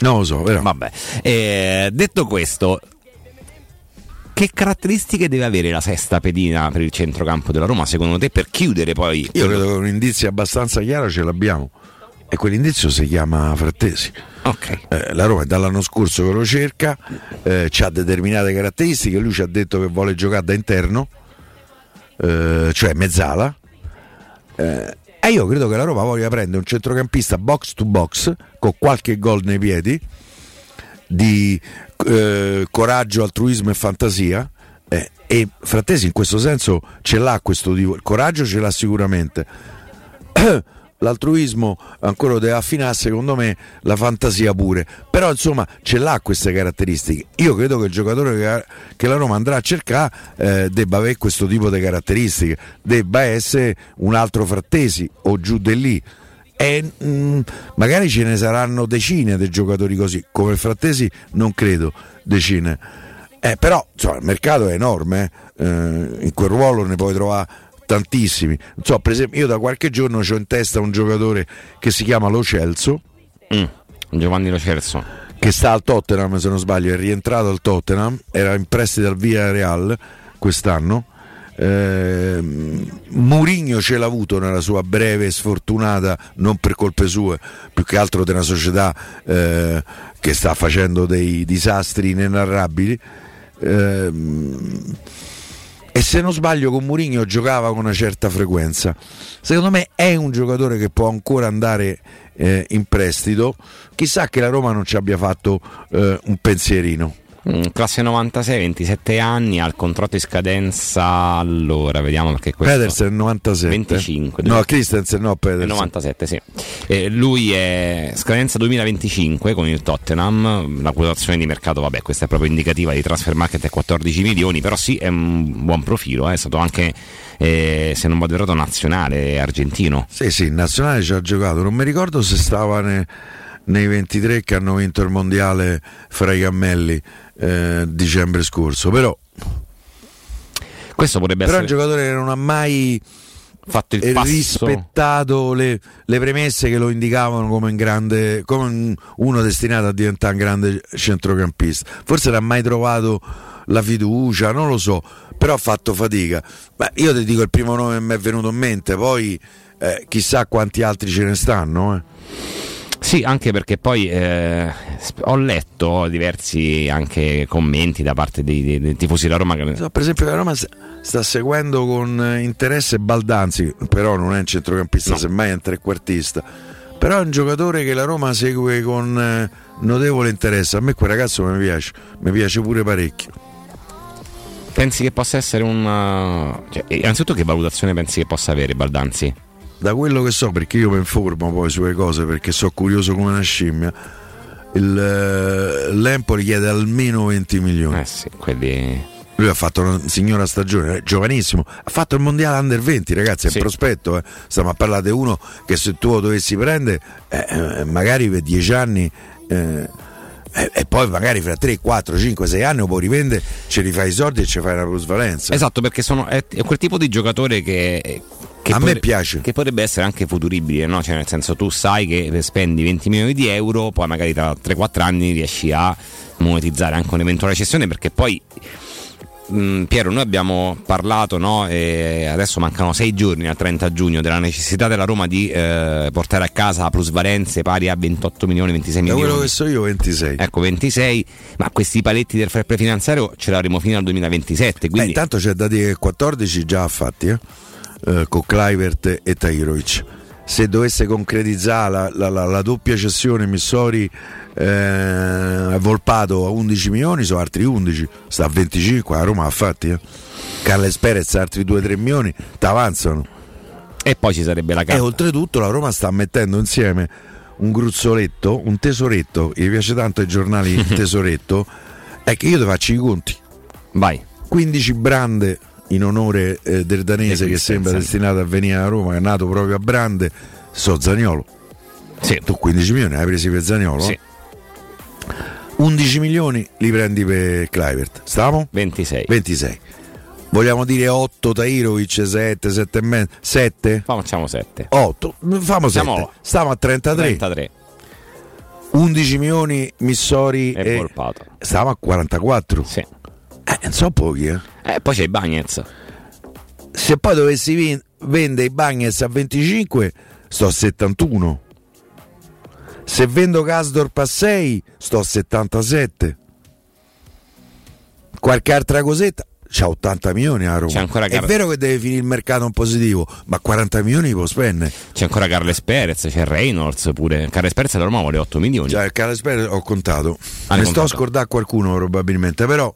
Non lo so, vero? Vabbè. Eh, detto questo. Che caratteristiche deve avere la sesta pedina per il centrocampo della Roma, secondo te, per chiudere poi? Io credo che un indizio abbastanza chiaro ce l'abbiamo. E quell'indizio si chiama Frattesi. Eh, la Roma è dall'anno scorso che lo cerca, eh, ha determinate caratteristiche, lui ci ha detto che vuole giocare da interno, eh, cioè mezzala. Eh, e io credo che la Roma voglia prendere un centrocampista box to box con qualche gol nei piedi, di eh, coraggio, altruismo e fantasia. eh, e Frattesi in questo senso ce l'ha questo tipo, il coraggio ce l'ha sicuramente. L'altruismo ancora deve affinare, secondo me, la fantasia pure. Però insomma ce l'ha queste caratteristiche. Io credo che il giocatore che, che la Roma andrà a cercare eh, debba avere questo tipo di caratteristiche, debba essere un altro Frattesi o giù di lì. E mm, magari ce ne saranno decine di giocatori così, come Frattesi non credo, decine. Eh, però insomma, il mercato è enorme, eh. Eh, in quel ruolo ne puoi trovare tantissimi. Non so, per esempio, io da qualche giorno ho in testa un giocatore che si chiama Lo Celso. Giovanni Lo Celso. Che sta al Tottenham, se non sbaglio, è rientrato al Tottenham, era in prestito al Via Real quest'anno. Eh, Murigno ce l'ha avuto nella sua breve e sfortunata, non per colpe sue, più che altro una società eh, che sta facendo dei disastri inenarrabili. Ehm, e se non sbaglio con Mourinho giocava con una certa frequenza. Secondo me è un giocatore che può ancora andare eh, in prestito. Chissà che la Roma non ci abbia fatto eh, un pensierino. Mm, Classe 96, 27 anni, al contratto in scadenza. Allora, vediamo perché questo. Pedersen 97. 25. No, Christensen no, Pedersen. 97, sì. Eh, lui è scadenza 2025 con il Tottenham. La quotazione di mercato, vabbè, questa è proprio indicativa di transfer market è 14 milioni, però sì, è un buon profilo. eh, È stato anche, eh, se non vado errato, nazionale argentino. Sì, sì, nazionale ci ha giocato. Non mi ricordo se stava ne- nei 23 che hanno vinto il mondiale fra i cammelli eh, dicembre scorso. Però, Questo potrebbe però è un essere giocatore che non ha mai fatto il passo. rispettato le, le premesse che lo indicavano come, un grande, come un- uno destinato a diventare un grande centrocampista. Forse non ha mai trovato la fiducia, non lo so, però ha fatto fatica. Beh, io ti dico il primo nome che mi è venuto in mente, poi eh, chissà quanti altri ce ne stanno. eh. Sì, anche perché poi eh, ho letto diversi anche commenti da parte dei, dei- tifosi della Roma che So, per esempio la Roma sta seguendo con eh, interesse Baldanzi, però non è un centrocampista, semmai è un trequartista. Però è un giocatore che la Roma segue con eh, notevole interesse. A me quel ragazzo mi piace, mi piace pure parecchio. pensi che possa essere un... uh, cioè, innanzitutto che valutazione pensi che possa avere Baldanzi? Da quello che so, perché io mi informo poi sulle cose perché sono curioso come una scimmia. Il, eh, L'Empoli chiede almeno 20 milioni. Eh sì, quelli... Lui ha fatto una signora stagione, è giovanissimo, ha fatto il mondiale under 20, ragazzi, è Sì. un prospetto. Eh. Stiamo a parlare di uno che se tu lo dovessi prendere, eh, eh, magari per 10 anni. E, e poi magari fra 3, 4, 5, 6 anni lo puoi rivendere, ci rifai i soldi e ci fai una plusvalenza. Esatto, perché sono, è, è quel tipo di giocatore che... che A me piace. Che potrebbe essere anche futuribile, no? Cioè, nel senso, tu sai che spendi 20 milioni di euro, poi magari tra 3-4 anni riesci a monetizzare anche un'eventuale cessione, perché poi. Mh, Piero, noi abbiamo parlato, no? E adesso mancano 6 giorni al 30 giugno della necessità della Roma di eh, portare a casa plusvalenze pari a 28 milioni, 26 Da milioni. quello che so io 26. Ecco, 26, ma questi paletti del fair play finanziario ce l'avremo fino al 2027. Beh, Quindi intanto c'è da dire che 14 già fatti eh? Eh, con Kluivert e Tahirovic. Se dovesse concretizzare la, la- la- la doppia cessione Missori eh, Volpato a 11 milioni, sono altri 11, sta a 25, a Roma ha fatti. Eh? Carles Perez altri 2-3 milioni, ti avanzano. E poi ci sarebbe la E carta. oltretutto la Roma sta mettendo insieme un gruzzoletto, un tesoretto, gli piace tanto ai giornali il tesoretto, è che io ti faccio i conti. Vai. 15 brande in onore eh, del danese che sembra destinato a venire a Roma, che è nato proprio a Brande, so Zaniolo. Sì. Tu 15 milioni hai presi per Zaniolo? Sì. 11 milioni li prendi per Kluivert. Stiamo? 26. 26. Vogliamo dire 8 Tairovic, 7, 7 e mezzo, 7? Facciamo 7. 8, famo 7. Siamo- Stiamo a 33. 33. 11 milioni Missori E e Volpato. a 44. Sì. Eh, non so pochi, eh. Eh, poi c'è i Bagnets. Se poi dovessi vin- vendere i Bagnets a 25, sto a 71. Se vendo Casdorp a 6, sto a 77. Qualche altra cosetta, c'ha 80 milioni a Roma. C'è ancora È vero che deve finire il mercato in positivo, ma 40 milioni li può spendere. C'è ancora Carles Perez, c'è Reynolds pure. Carles Perez da Roma vuole 8 milioni. Cioè, il Calespere ho contato. Ah, ne l'hai sto a contato. scordare qualcuno probabilmente, però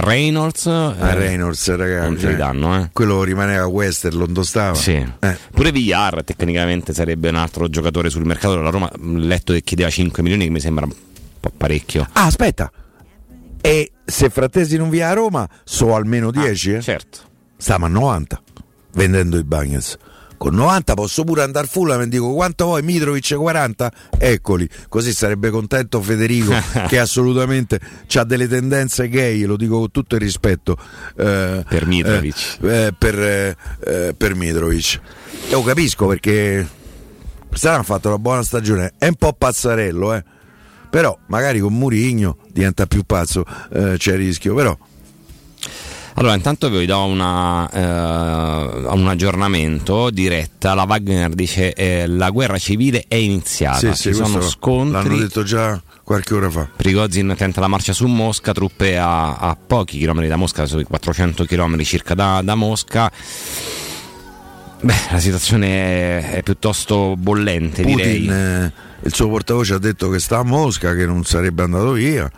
Reynolds. a eh, Reynolds, ragazzi. li danno, eh. Quello rimaneva a Western, non stava. Sì. Eh. Pure Villar tecnicamente sarebbe un altro giocatore sul mercato della Roma. Mh, Letto che chiedeva 5 milioni, che mi sembra un po' parecchio. Ah, aspetta. E se Frattesi non via a Roma, so almeno 10, eh? Certo. Stiamo a 90 vendendo i Bagnets. Con 90 posso pure andare full e dico quanto vuoi Mitrovic 40? Eccoli, così sarebbe contento Federico che assolutamente ha delle tendenze gay, lo dico con tutto il rispetto. eh, Per Mitrovic. eh, eh, per, eh, eh, per Mitrovic. Lo capisco perché quest'anno ha fatto una buona stagione, è un po' pazzarello, eh. Però magari con Murigno diventa più pazzo, eh, c'è il rischio, però Allora, intanto vi do una, eh, un aggiornamento diretta. La Wagner dice eh, la guerra civile è iniziata. sì, Ci sì, sono scontri. L'hanno detto già qualche ora fa. Prigozhin tenta la marcia su Mosca, truppe a, a pochi chilometri da Mosca, sui 400 chilometri circa da, da Mosca. Beh, la situazione è, è piuttosto bollente, direi. Putin, eh, il suo portavoce ha detto che sta a Mosca, che non sarebbe andato via.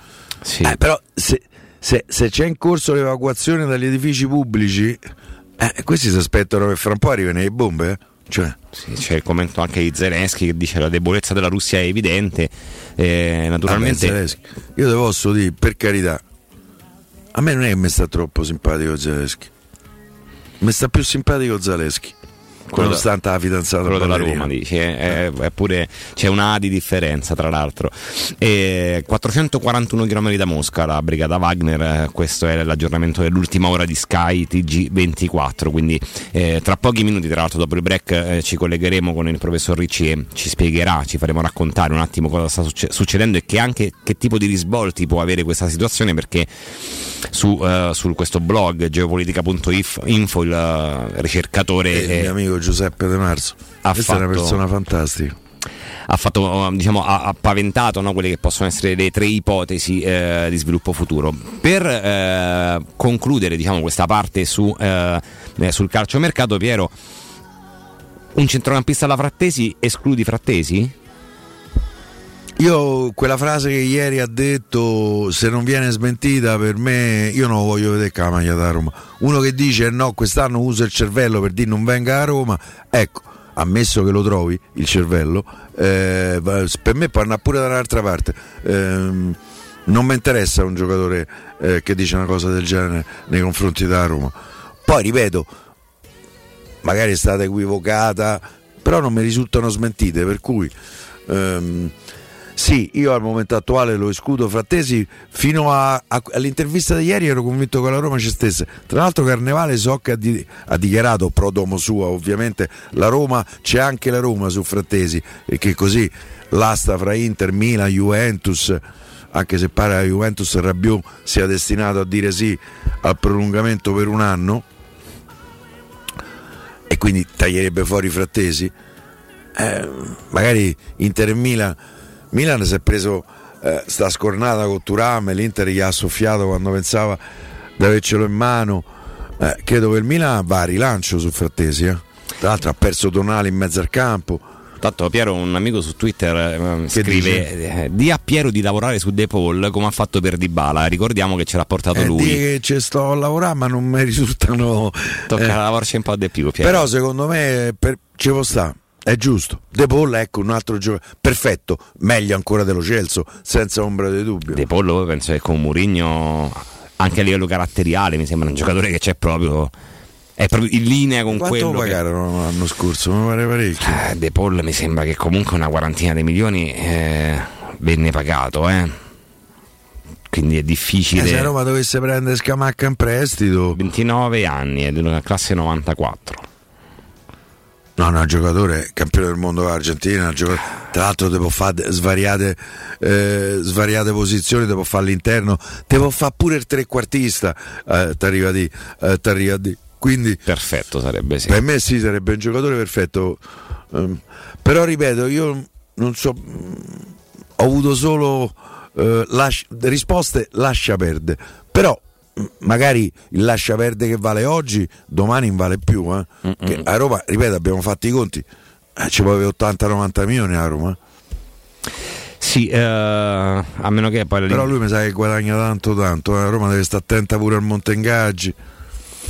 Eh, però se, se- se c'è in corso l'evacuazione dagli edifici pubblici, eh, questi si aspettano che fra un po' arrivino le bombe. eh? Cioè, Sì, c'è il commento anche di Zelensky che dice la debolezza della Russia è evidente. Eh, naturalmente, Zelensky. io te posso dire, per carità, a me non è che mi sta troppo simpatico Zelensky. Mi sta più simpatico Zelensky. Quello Nonostante la fidanzata quello della. Roma dici, eh, è- è pure, c'è una A di differenza tra l'altro E 441 km da Mosca la brigata Wagner eh, questo è l'aggiornamento dell'ultima ora di Sky TG24 quindi eh, tra pochi minuti tra l'altro dopo il break eh, ci collegheremo con il professor Ricci e ci spiegherà ci faremo raccontare un attimo cosa sta succe- succedendo e che anche che tipo di risvolti può avere questa situazione perché su, eh, su questo blog geopolitica.info il eh, ricercatore eh, mio amico Giuseppe De Marzo. ha Questa è una fatto- persona fantastica. ha, fatto, diciamo, ha, ha paventato no, quelle che possono essere le tre ipotesi eh, di sviluppo futuro. Per eh, concludere diciamo, questa parte su, eh, eh, sul calciomercato, Piero, un centrocampista alla Frattesi escludi Frattesi? Io quella frase che ieri ha detto, se non viene smentita per me, io non voglio vedere la maglia da Roma. Uno che dice no, quest'anno usa il cervello per dire non venga a Roma, ecco, ammesso che lo trovi il cervello, eh, per me andare pure dall'altra parte. Ehm, non mi interessa un giocatore eh, che dice una cosa del genere nei confronti della Roma. Poi ripeto, magari è stata equivocata, però non mi risultano smentite, per cui ehm, sì, io al momento attuale lo escludo Frattesi, fino a- a- all'intervista di ieri ero convinto che la Roma ci stesse. Tra l'altro Carnevale so che ha, di- ha dichiarato, pro domo sua ovviamente, la Roma, c'è anche la Roma su Frattesi, e che così l'asta fra Inter, Milan, Juventus, anche se pare la Juventus Rabiot sia destinato a dire sì al prolungamento per un anno e quindi taglierebbe fuori i frattesi. Eh, magari Inter e Milan. Milan si è preso eh, sta scornata con Turam e l'Inter gli ha soffiato quando pensava di avercelo in mano. Eh, credo che il Milan va a rilancio su Frattesi. eh. Tra l'altro ha perso Tonali in mezzo al campo. Tanto Piero, un amico su Twitter, eh, scrive: eh, Di a Piero di lavorare su De Paul come ha fatto per Dybala. Ricordiamo che ce l'ha portato Eh, lui. che ci sto a lavorare, ma non mi risultano. Tocca eh, lavorarci un po' di più, Piero. Però secondo me per, ci può sta. È giusto. De Paul, ecco un altro giocatore perfetto, meglio ancora dello Celso, senza ombra di dubbio. De Paul penso che con Mourinho anche a livello caratteriale mi sembra un giocatore che c'è proprio è proprio in linea con Quanto quello lo che pagarono l'anno scorso? Mi pare parecchio. Eh, De Paul mi sembra che comunque una quarantina di milioni eh, venne pagato eh. quindi è difficile Eh, se Roma dovesse prendere Scamacca in prestito 29 anni è della classe 94 No, no, giocatore campione del mondo dell'Argentina, giocatore- tra l'altro può fare svariate, eh, svariate posizioni, può fare all'interno, te può fare pure il trequartista, eh, t'arriva di, eh, t'arriva di. Quindi perfetto sarebbe sì. per me sì, sarebbe un giocatore perfetto. Ehm, però ripeto, io non so, ho avuto solo eh, lascia- risposte lascia perdere, però magari il lascia perdere che vale oggi, domani non vale più. eh. Che a Roma, ripeto, abbiamo fatto i conti, eh, ci può avere 80-90 milioni a Roma. sì eh, a meno che poi Però lui mi sa che guadagna tanto tanto, eh. a Roma deve stare attenta pure al monte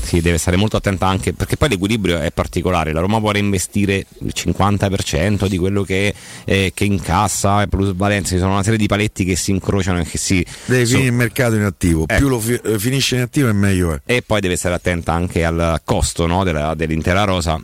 sì, deve stare molto attenta anche perché poi l'equilibrio è particolare. La Roma può reinvestire il 50% di quello che, eh, che incassa e plusvalenza. Ci sono una serie di paletti che si incrociano e che si. Deve so- finire il mercato in attivo, Ecco. più lo fi- eh, finisce in attivo e meglio è. E poi deve stare attenta anche al costo no, della- dell'intera rosa,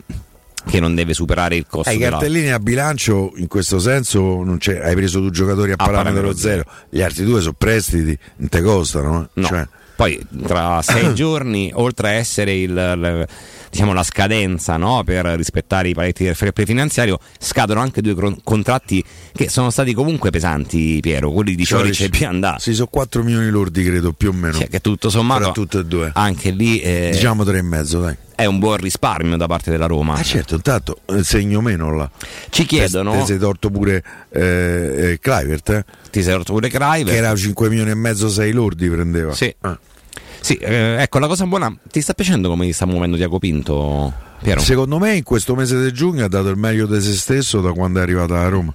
che non deve superare il costo Eh, I della- cartellini a bilancio in questo senso non c'è, hai preso due giocatori a, parametro parametro zero, gli altri due sono prestiti, non te costano. eh. No. Cioè, Poi tra sei giorni, oltre a essere il, il- diciamo, la scadenza no, per rispettare i paletti del fair play finanziario, scadono anche due cron- contratti che sono stati comunque pesanti, Piero, quelli di Cioric e Piandà. Sì, sono 4 milioni lordi credo più o meno. Cioè, che tutto sommato tutte e due. anche lì eh, Diciamo tre e mezzo, dai. È un buon risparmio da parte della Roma. Ah certo, intanto eh, segno meno là. Ci chiedono, Te, te sei torto pure eh, eh, Kluivert, eh? ti sei rotto pure Kluivert. che era 5 milioni e mezzo, 6 lordi prendeva. Sì. Ah. Sì, eh, ecco la cosa buona, ti sta piacendo come sta muovendo Diaco Pinto, Piero? Secondo me in questo mese di giugno ha dato il meglio di se stesso da quando è arrivata a Roma.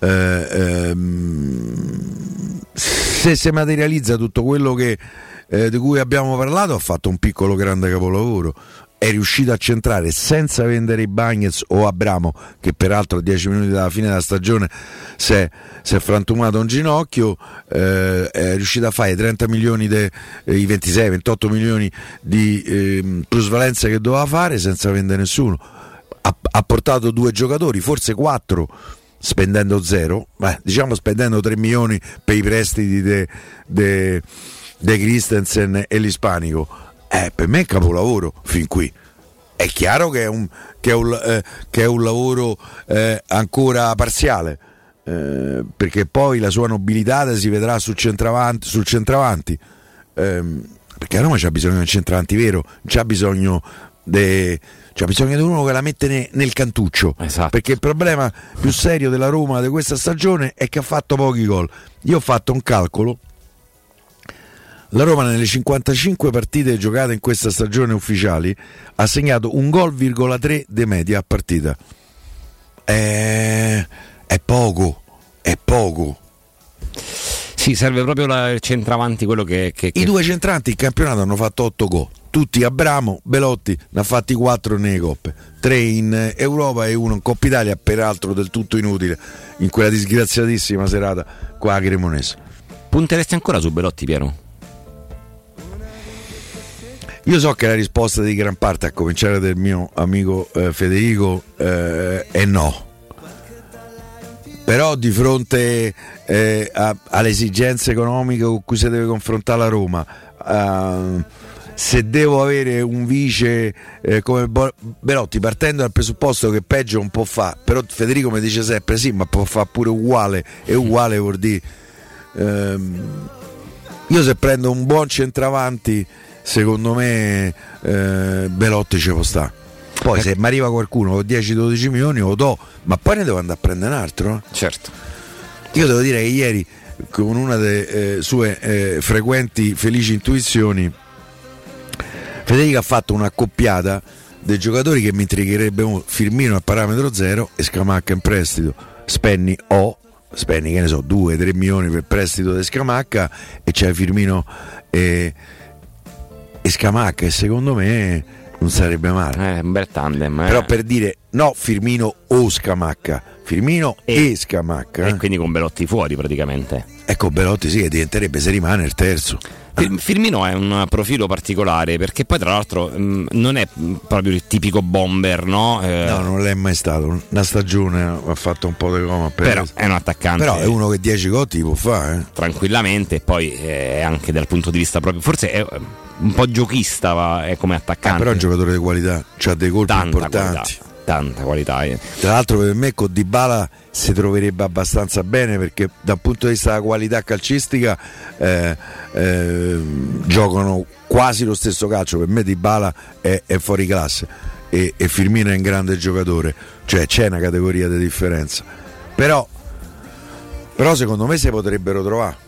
Eh, ehm, se si materializza tutto quello che, eh, di cui abbiamo parlato, ha fatto un piccolo grande capolavoro. È riuscito a centrare senza vendere i Bagnets o Abramo, che peraltro a 10 minuti dalla fine della stagione si è, si è frantumato un ginocchio. eh, è riuscito a fare i 30 milioni, de- eh, i 26-28 milioni di ehm, plusvalenza che doveva fare senza vendere nessuno. Ha, ha portato due giocatori, forse quattro spendendo zero, beh, diciamo spendendo 3 milioni per i prestiti de Christensen e l'Ispanico, eh, per me è capolavoro fin qui. È chiaro che è un, che è un, eh, che è un lavoro eh, ancora parziale, eh, perché poi la sua nobilità si vedrà sul centravanti. Sul centravanti. Ehm, perché a Roma c'ha bisogno di un centravanti vero, c'ha bisogno de- c'ha bisogno di uno che la mette ne- nel cantuccio. Perché il problema più serio della Roma di questa stagione è che ha fatto pochi gol. Io ho fatto un calcolo. La Roma nelle 55 partite giocate in questa stagione ufficiali ha segnato un gol,3 di media a partita. È, è poco, è poco. Sì, serve proprio la- il centravanti, quello che. che- I che- due centranti in campionato hanno fatto 8 gol. Tutti Abramo, Belotti ne ha fatti 4 nelle coppe, 3 in eh, Europa e uno in Coppa Italia, peraltro del tutto inutile in quella disgraziatissima serata qua a Cremonese. Punteresti ancora su Belotti, Piero? Io so che la risposta di gran parte, a cominciare del mio amico eh, Federico, eh, è no. Però di fronte eh, alle esigenze economiche con cui si deve confrontare la Roma, ehm, se devo avere un vice eh, come Bo- Belotti, partendo dal presupposto che peggio non può fare, però Federico mi dice sempre sì, ma può fare pure uguale, e uguale vuol dire... ehm, io se prendo un buon centravanti, secondo me eh, Belotti ci può stare. Poi se mi arriva qualcuno con 10-12 milioni lo do, ma poi ne devo andare a prendere un altro. eh. Certo. Io devo dire che ieri, con una delle eh, sue eh, frequenti felici intuizioni, Federico ha fatto un'accoppiata dei giocatori che mi intrigherebbe molto. Firmino a parametro zero e Scamacca in prestito. Spenni O, Spenni che ne so, 2-3 milioni per prestito di Scamacca e c'è Firmino e, e Scamacca e secondo me non sarebbe male. Eh, un bel tandem. eh. Però per dire no Firmino o Scamacca, Firmino e, Scamacca. E quindi con Belotti fuori praticamente. Ecco Belotti sì che diventerebbe se rimane il terzo. Fir- Firmino è un profilo particolare perché poi tra l'altro mh, non è proprio il tipico bomber, no? Eh, No, non l'è mai stato. Una stagione ha fatto un po' di coma. per- Però è un attaccante. Però è uno che 10 gol ti può fare. eh. tranquillamente e poi eh, anche dal punto di vista proprio forse è un po' giochista va, è come Eh, attaccante però è un giocatore di qualità, ha dei colpi Tanta importanti. qualità, tanta qualità eh. Tra l'altro per me con Dybala si troverebbe abbastanza bene perché dal punto di vista della qualità calcistica eh, eh, giocano quasi lo stesso calcio. Per me Dybala è, è fuori classe e, e Firmino è un grande giocatore, cioè c'è una categoria di differenza. Però, però secondo me si potrebbero trovare.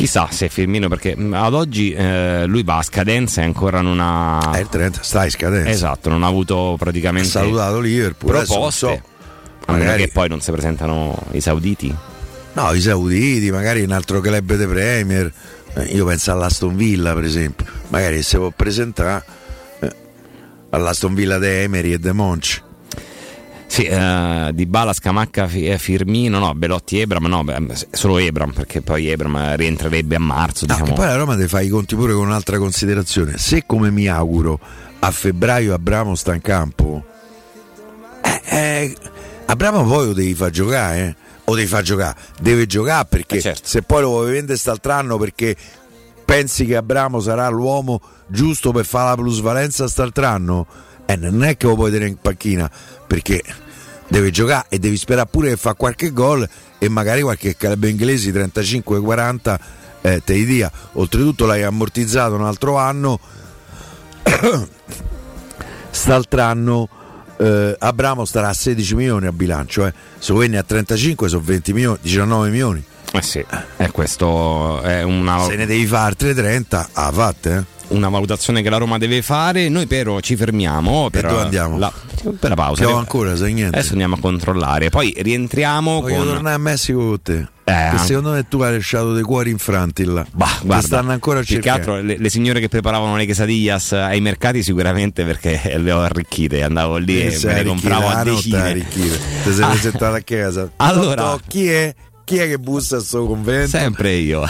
Chissà se Firmino perché mh, ad oggi eh, lui va a scadenza e ancora non ha È il 30, sta in scadenza. esatto non ha avuto Ha praticamente salutato Liverpool. proposte so. a meno magari- che poi non si presentano i sauditi No, i sauditi, magari un altro club de Premier. Eh, io penso all'Aston Villa, per esempio. Magari se può presentare eh, all'Aston Villa de Emery e de Monci. Sì, eh, Di Bala, Scamacca, eh, Firmino, no, Belotti, Ebram, no, beh, solo Ebram perché poi Ebram rientrerebbe a marzo. No, diciamo. poi la Roma deve fare i conti pure con un'altra considerazione. Se come mi auguro a febbraio Abramo sta in campo, eh, eh, Abramo poi lo devi far giocare, eh. O devi far giocare, deve giocare perché Eh, certo. se poi lo vuoi vendere quest'altro anno perché pensi che Abramo sarà l'uomo giusto per fare la plusvalenza quest'altro anno, eh, non è che lo puoi tenere in panchina perché deve giocare e devi sperare pure che fa qualche gol e magari qualche club inglese 35-40 eh, te li dia. Oltretutto l'hai ammortizzato un altro anno. St'altro anno eh, Abramo starà a 16 milioni a bilancio, eh. se venne a 35 sono 20 milioni, 19 milioni. Eh sì, eh, questo è una. Se ne devi fare altre 30, ah fatte, eh. una valutazione che la Roma deve fare. Noi però ci fermiamo per, dove andiamo? La, per la pausa. Siamo ancora, sai niente. Adesso andiamo a controllare. Poi rientriamo Voglio con. tornare a Messico con te. Anche- secondo me tu hai lasciato dei cuori infranti là. Bah, guarda, stanno ancora a più che cercare. altro le, le signore che preparavano le quesadillas ai mercati sicuramente perché le ho arricchite andavo lì e Sei me arricchita, compravo a decine. Ti sei Ah. presentato a casa. Allora- Totò, chi è? Chi è che bussa a sto convento? sempre io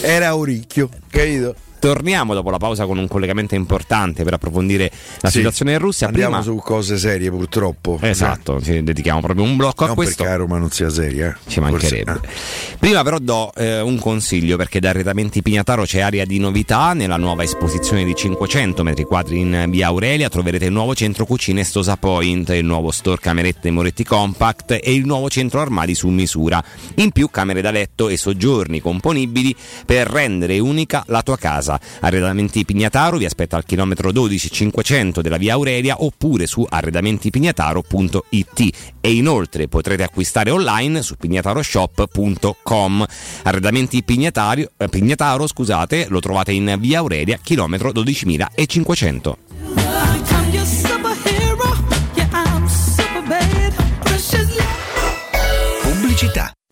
Era Auricchio, capito? Torniamo dopo la pausa con un collegamento importante per approfondire la Sì. situazione in Russia Andiamo prima su cose serie purtroppo. esatto ci dedichiamo proprio un blocco a Non questo perché a Roma non sia seria. eh. Ci mancherebbe. Forse- Prima però do eh, un consiglio perché da Arredamenti Pignataro c'è area di novità nella nuova esposizione di 500 metri quadri in via Aurelia troverete il nuovo centro cucine Stosa Point, il nuovo store camerette moretti compact e il nuovo centro armadi su misura. In più camere da letto e soggiorni componibili per rendere unica la tua casa. Arredamenti Pignataro vi aspetta al chilometro 12 500 della via Aurelia oppure su arredamentipignataro.it e inoltre potrete acquistare online su pignataroshop.com. Arredamenti Pignatario- eh, Pignataro, scusate, lo trovate in via Aurelia, chilometro 12500. I'm your superhero. Yeah, I'm super bad. Precious Pubblicità.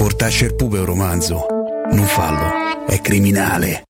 Portasce il un romanzo. Non fallo, è criminale.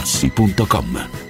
artigianamaterassi.com.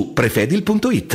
su prefedil.it.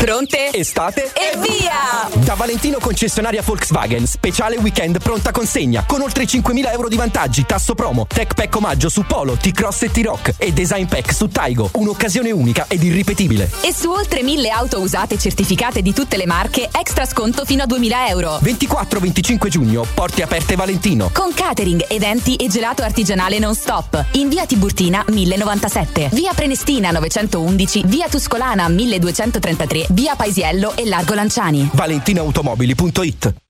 Pronte? Estate? E via! Da Valentino concessionaria Volkswagen, speciale weekend pronta consegna, con oltre 5.000 euro di vantaggi, tasso promo, tech pack omaggio su Polo, T-Cross e T-Rock e design pack su Taigo, un'occasione unica ed irripetibile. E su oltre 1000 auto usate certificate di tutte le marche, extra sconto fino a 2000 euro. 24-25 giugno, porte aperte Valentino. Con catering, eventi e gelato artigianale non stop. In via Tiburtina 1097, via Prenestina 911, via Tuscolana 1233, via Paisiello e Largo Lanciani. ValentinoAutomobili.it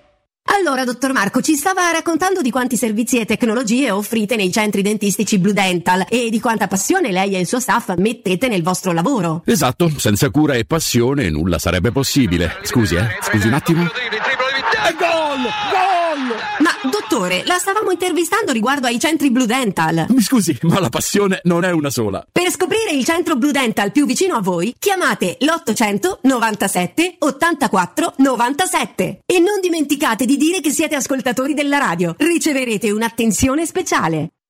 Allora, dottor Marco, ci stava raccontando di quanti servizi e tecnologie offrite nei centri dentistici Blue Dental e di quanta passione lei e il suo staff mettete nel vostro lavoro. Esatto, senza cura e passione nulla sarebbe possibile. Scusi, eh, scusi un attimo. E gol! Gol! Dottore, la stavamo intervistando riguardo ai centri Blue Dental. Mi scusi, ma la passione non è una sola. Per scoprire il centro Blue Dental più vicino a voi, chiamate l'800 97 84 97 e non dimenticate di dire che siete ascoltatori della radio. Riceverete un'attenzione speciale.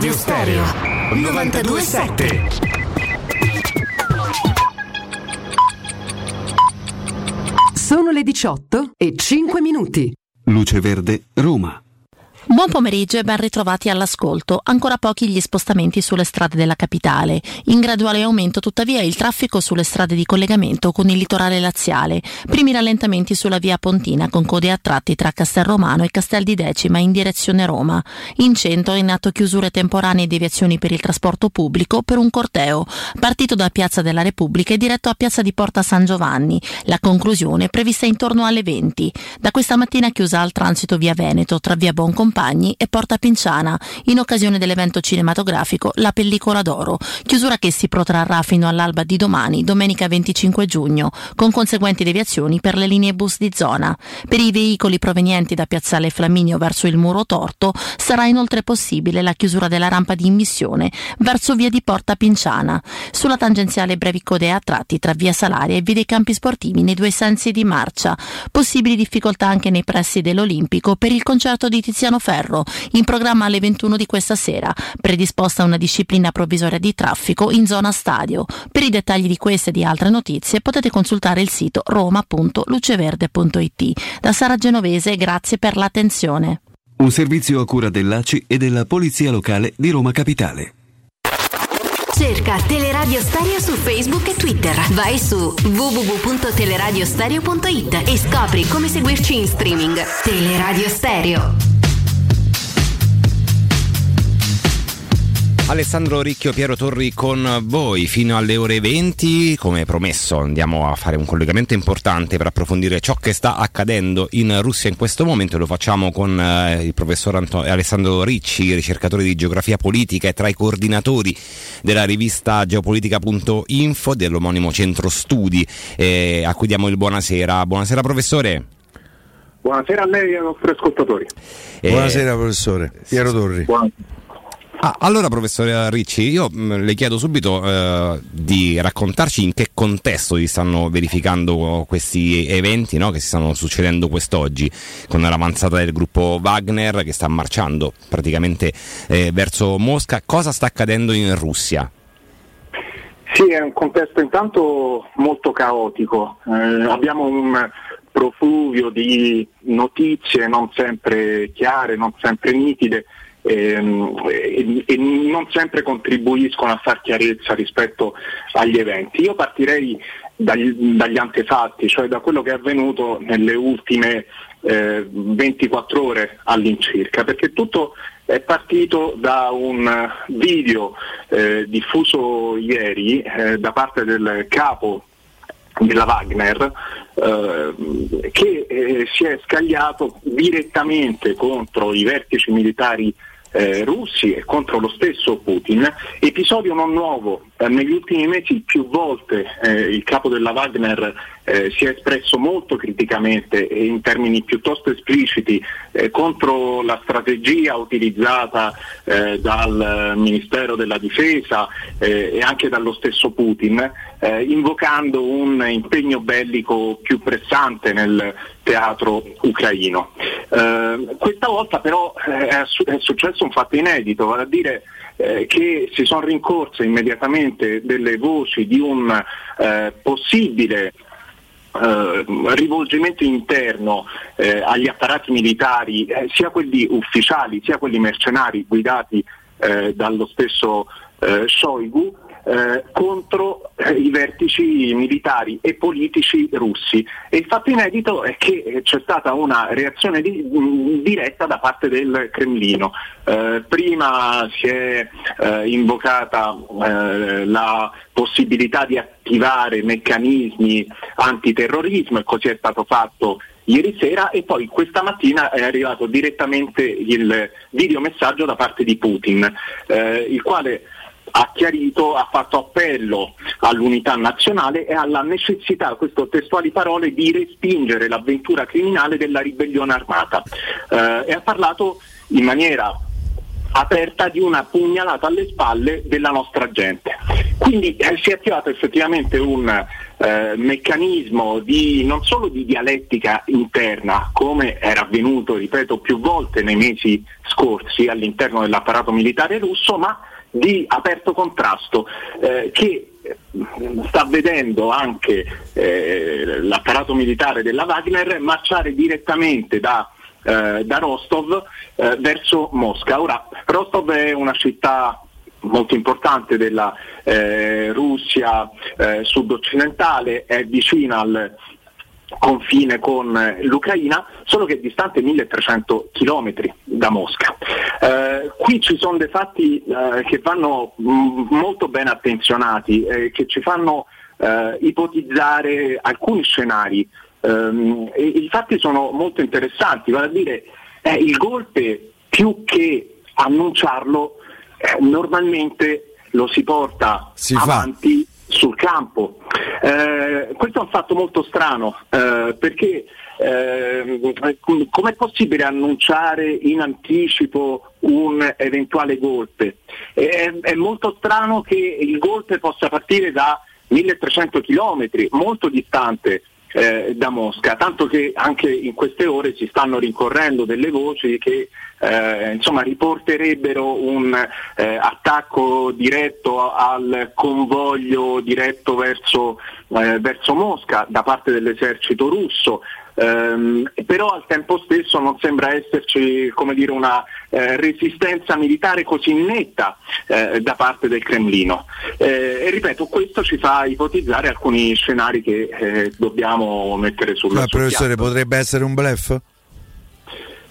Teleradio Stereo 927. Sono le 18 e 5 minuti. Luce Verde, Roma. Buon pomeriggio e ben ritrovati all'ascolto. Ancora pochi gli spostamenti sulle strade della capitale. In graduale aumento tuttavia il traffico sulle strade di collegamento con il litorale laziale. Primi rallentamenti sulla via Pontina con code a tratti tra Castelromano e Castel di Decima in direzione Roma. In centro in atto chiusure temporanee e deviazioni per il trasporto pubblico per un corteo partito da Piazza della Repubblica e diretto a Piazza di Porta San Giovanni. La conclusione è prevista intorno alle 20. Da questa mattina chiusa al transito via Veneto tra via Boncompagni e Porta Pinciana in occasione dell'evento cinematografico La pellicola d'oro, chiusura che si protrarrà fino all'alba di domani, domenica 25 giugno, con conseguenti deviazioni per le linee bus di zona. Per i veicoli provenienti da Piazzale Flaminio verso il Muro Torto sarà inoltre possibile la chiusura della rampa di immissione verso via di Porta Pinciana. Sulla tangenziale brevi code a tratti tra via Salaria e via dei campi sportivi nei due sensi di marcia. Possibili difficoltà anche nei pressi dell'Olimpico per il concerto di Tiziano Ferro, in programma alle 21 di questa sera, predisposta una disciplina provvisoria di traffico in zona stadio. Per i dettagli di queste e di altre notizie potete consultare il sito roma.luceverde.it. Da Sara Genovese, grazie per l'attenzione. Un servizio a cura dell'ACI e della Polizia Locale di Roma Capitale. Cerca Teleradio Stereo su Facebook e Twitter. Vai su www.teleradiostereo.it e scopri come seguirci in streaming. Teleradio Stereo. Alessandro Ricchio, Piero Torri con voi fino alle ore 20. Come promesso andiamo a fare un collegamento importante per approfondire ciò che sta accadendo in Russia in questo momento. Lo facciamo con eh, il professor Anto- Alessandro Ricci, ricercatore di geografia politica e tra i coordinatori della rivista geopolitica.info dell'omonimo centro studi eh, a cui diamo il buonasera. Buonasera professore. Buonasera a lei e ai nostri ascoltatori. Eh, Buonasera professore, Piero Torri. Ah, allora, professore Ricci, io mh, le chiedo subito eh, di raccontarci in che contesto si stanno verificando questi eventi no, che si stanno succedendo quest'oggi, con l'avanzata del gruppo Wagner che sta marciando praticamente eh, verso Mosca. Cosa sta accadendo in Russia? Sì, è un contesto intanto molto caotico. Eh, abbiamo un profluvio di notizie non sempre chiare, non sempre nitide ehm, e, e non sempre contribuiscono a far chiarezza rispetto agli eventi. Io partirei dagli, dagli antefatti, cioè da quello che è avvenuto nelle ultime eh, 24 ore all'incirca, perché tutto è partito da un video eh, diffuso ieri eh, da parte del capo della Wagner eh, che eh, si è scagliato direttamente contro i vertici militari eh, russi e contro lo stesso Putin. Episodio non nuovo, eh, negli ultimi mesi più volte eh, il capo della Wagner eh, si è espresso molto criticamente e in termini piuttosto espliciti eh, contro la strategia utilizzata eh, dal Ministero della Difesa e anche dallo stesso Putin, invocando un impegno bellico più pressante nel teatro ucraino. questa volta però è, è successo un fatto inedito, vale a dire eh, che si sono rincorse immediatamente delle voci di un eh, possibile eh, rivolgimento interno eh, agli apparati militari, eh, sia quelli ufficiali sia quelli mercenari guidati dallo stesso Shoigu, eh, contro i vertici militari e politici russi. E il fatto inedito è che c'è stata una reazione di, mh, mm, diretta da parte del Cremlino. Eh, prima si è eh, invocata eh, la possibilità di attivare meccanismi antiterrorismo e così è stato fatto ieri sera e poi questa mattina è arrivato direttamente il videomessaggio da parte di Putin, eh, il quale ha chiarito, ha fatto appello all'unità nazionale e alla necessità, queste testuali parole, di respingere l'avventura criminale della ribellione armata eh, e ha parlato in maniera aperta di una pugnalata alle spalle della nostra gente. Quindi eh, si è attivato effettivamente un eh, meccanismo di, non solo di dialettica interna, come era avvenuto, ripeto, più volte nei mesi scorsi all'interno dell'apparato militare russo, ma di aperto contrasto eh, che eh, sta vedendo anche eh, l'apparato militare della Wagner marciare direttamente da, eh, da Rostov eh, verso Mosca. Ora, Rostov è una città molto importante della eh, Russia sud-occidentale, è vicina al, confine con eh, l'Ucraina, solo che è distante 1300 km da Mosca. Eh, qui ci sono dei fatti eh, che vanno mh, mm, molto ben attenzionati, eh, che ci fanno eh, ipotizzare alcuni scenari. Ehm, I fatti sono molto interessanti, vale a dire eh, il golpe più che annunciarlo normalmente lo si porta si avanti fa sul campo. Eh, questo è un fatto molto strano eh, perché eh, com'è possibile annunciare in anticipo un eventuale golpe? È, è molto strano che il golpe possa partire da 1300 km, molto distante eh, da Mosca, tanto che anche in queste ore si stanno rincorrendo delle voci che eh, insomma, riporterebbero un eh, attacco diretto al convoglio diretto verso, eh, verso Mosca da parte dell'esercito russo. Um, però al tempo stesso non sembra esserci dire, una eh, resistenza militare così netta eh, da parte del Cremlino. Eh, e ripeto, questo ci fa ipotizzare alcuni scenari che eh, dobbiamo mettere sulla Ma professore, piatto. potrebbe essere un blef?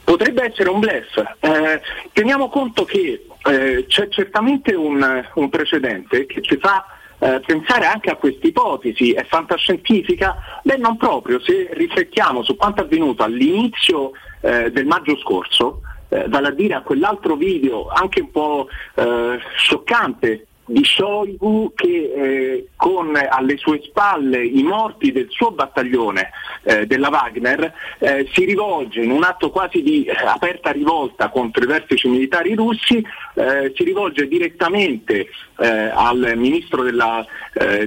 Potrebbe essere un blef. Eh, teniamo conto che eh, c'è certamente un, un precedente che ci fa eh, pensare anche a questa ipotesi è fantascientifica? Beh, non proprio, se riflettiamo su quanto avvenuto all'inizio eh, del maggio scorso, eh, vale a dire a quell'altro video anche un po' eh, scioccante di Shoigu che eh, con alle sue spalle i morti del suo battaglione eh, della Wagner eh, si rivolge in un atto quasi di eh, aperta rivolta contro i vertici militari russi, eh, si rivolge direttamente eh, al ministro della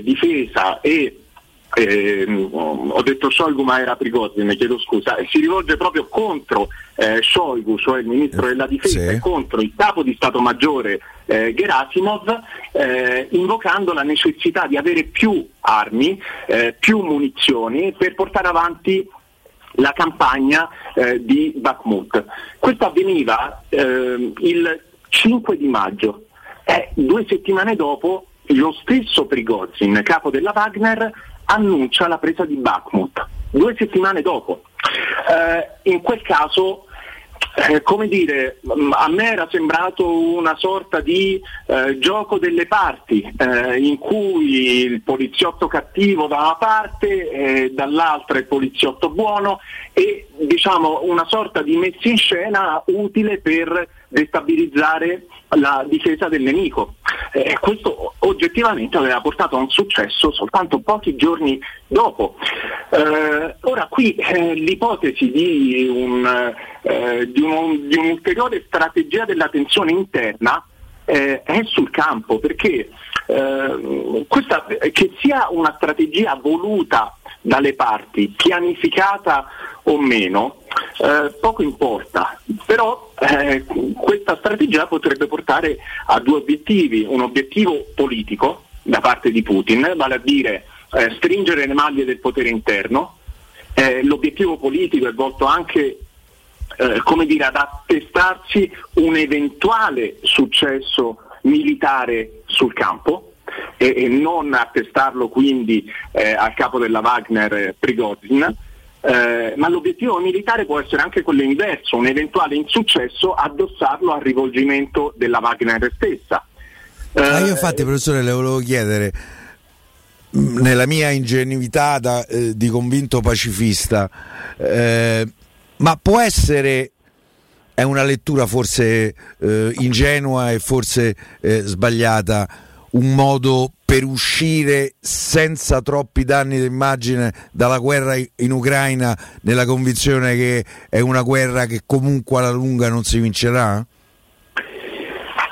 difesa e eh, ho detto Shoigu ma era Prigozhin, ne chiedo scusa, si rivolge proprio contro eh, Shoigu, cioè il ministro della difesa, sì. e contro il capo di Stato Maggiore eh, Gerasimov, eh, invocando la necessità di avere più armi, eh, più munizioni per portare avanti la campagna eh, di Bakhmut. Questo avveniva ehm, il 5 di maggio e due settimane dopo lo stesso Prigozhin, capo della Wagner, annuncia la presa di Bakhmut, due settimane dopo. Eh, in quel caso eh, come dire, mm, a me era sembrato una sorta di eh, gioco delle parti, eh, in cui il poliziotto cattivo da una parte, e dall'altra il poliziotto buono e diciamo una sorta di messa in scena utile per destabilizzare la difesa del nemico. Eh, questo oggettivamente aveva portato a un successo soltanto pochi giorni dopo. Eh, ora qui eh, l'ipotesi di, un, eh, di, un, di, un'ulteriore strategia della tensione interna eh, è sul campo perché eh, questa, che sia una strategia voluta dalle parti, pianificata o meno, eh, poco importa, però eh, questa strategia potrebbe portare a due obiettivi, un obiettivo politico da parte di Putin, vale a dire eh, stringere le maglie del potere interno, eh, l'obiettivo politico è volto anche eh, come dire, ad attestarsi un eventuale successo militare sul campo e, e non attestarlo quindi eh, al capo della Wagner eh, Prigozhin. Eh, ma l'obiettivo militare può essere anche quello inverso, un eventuale insuccesso addossarlo al rivolgimento della Wagner stessa. Ah, io infatti professore le volevo chiedere, nella mia ingenuità da, eh, di convinto pacifista, eh, ma può essere, è una lettura forse eh, ingenua e forse eh, sbagliata, un modo per uscire senza troppi danni d'immagine dalla guerra in Ucraina nella convinzione che è una guerra che comunque alla lunga non si vincerà?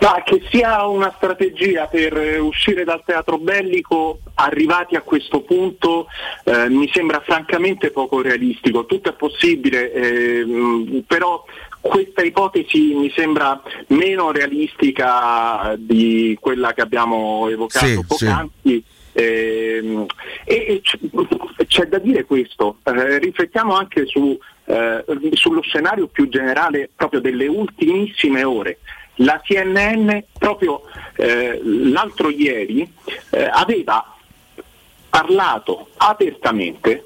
Ma che sia una strategia per uscire dal teatro bellico arrivati a questo punto eh, mi sembra francamente poco realistico. Tutto è possibile, eh, però questa ipotesi mi sembra meno realistica di quella che abbiamo evocato sì, poc'anzi. Sì. Eh, e, e c'è da dire questo, eh, riflettiamo anche su, eh, sullo scenario più generale proprio delle ultimissime ore. La CNN proprio eh, l'altro ieri eh, aveva parlato apertamente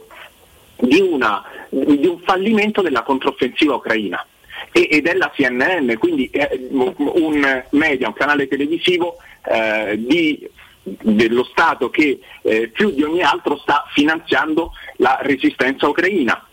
di, una, di un fallimento della controffensiva ucraina ed è CNN, quindi un media, un canale televisivo eh, di, dello Stato che eh, più di ogni altro sta finanziando la resistenza ucraina.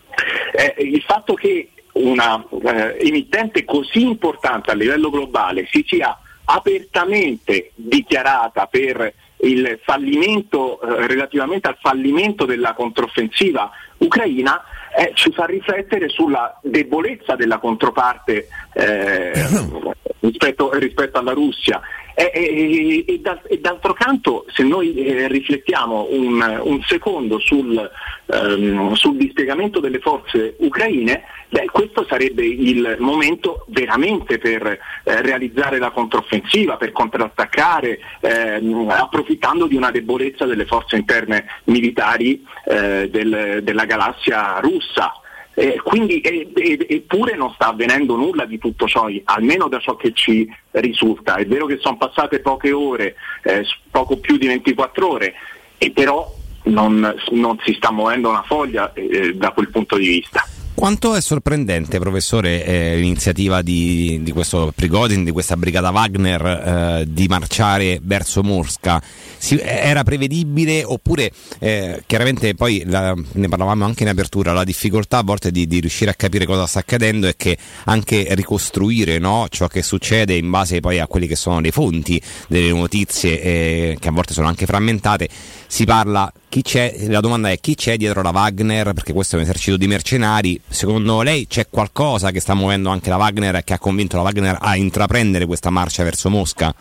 Eh, il fatto che una eh, emittente così importante a livello globale si sia apertamente dichiarata per il fallimento, eh, relativamente al fallimento della controffensiva ucraina eh, ci fa riflettere sulla debolezza della controparte eh, rispetto, rispetto, alla Russia. E, e, e, e, d'altro canto, se noi eh, riflettiamo un, un secondo sul, um, sul, dispiegamento delle forze ucraine, beh, questo sarebbe il momento veramente per eh, realizzare la controffensiva, per contrattaccare, ehm, approfittando di una debolezza delle forze interne militari eh, del, della galassia russa. Eh, quindi, eppure non sta avvenendo nulla di tutto ciò, almeno da ciò che ci risulta. È vero che sono passate poche ore, eh, poco più di 24 ore, e però non, non si sta muovendo una foglia eh, da quel punto di vista. Quanto è sorprendente, professore, eh, l'iniziativa di, di, questo Prigozhin, di questa brigata Wagner eh, di marciare verso Mosca? Si, era prevedibile oppure eh, chiaramente poi la, ne parlavamo anche in apertura, la difficoltà a volte di, di, riuscire a capire cosa sta accadendo è che anche ricostruire no, ciò che succede in base poi a quelle che sono le fonti delle notizie eh, che a volte sono anche frammentate, si parla la domanda è chi c'è dietro la Wagner, perché questo è un esercito di mercenari, secondo lei c'è qualcosa che sta muovendo anche la Wagner e che ha convinto la Wagner a intraprendere questa marcia verso Mosca?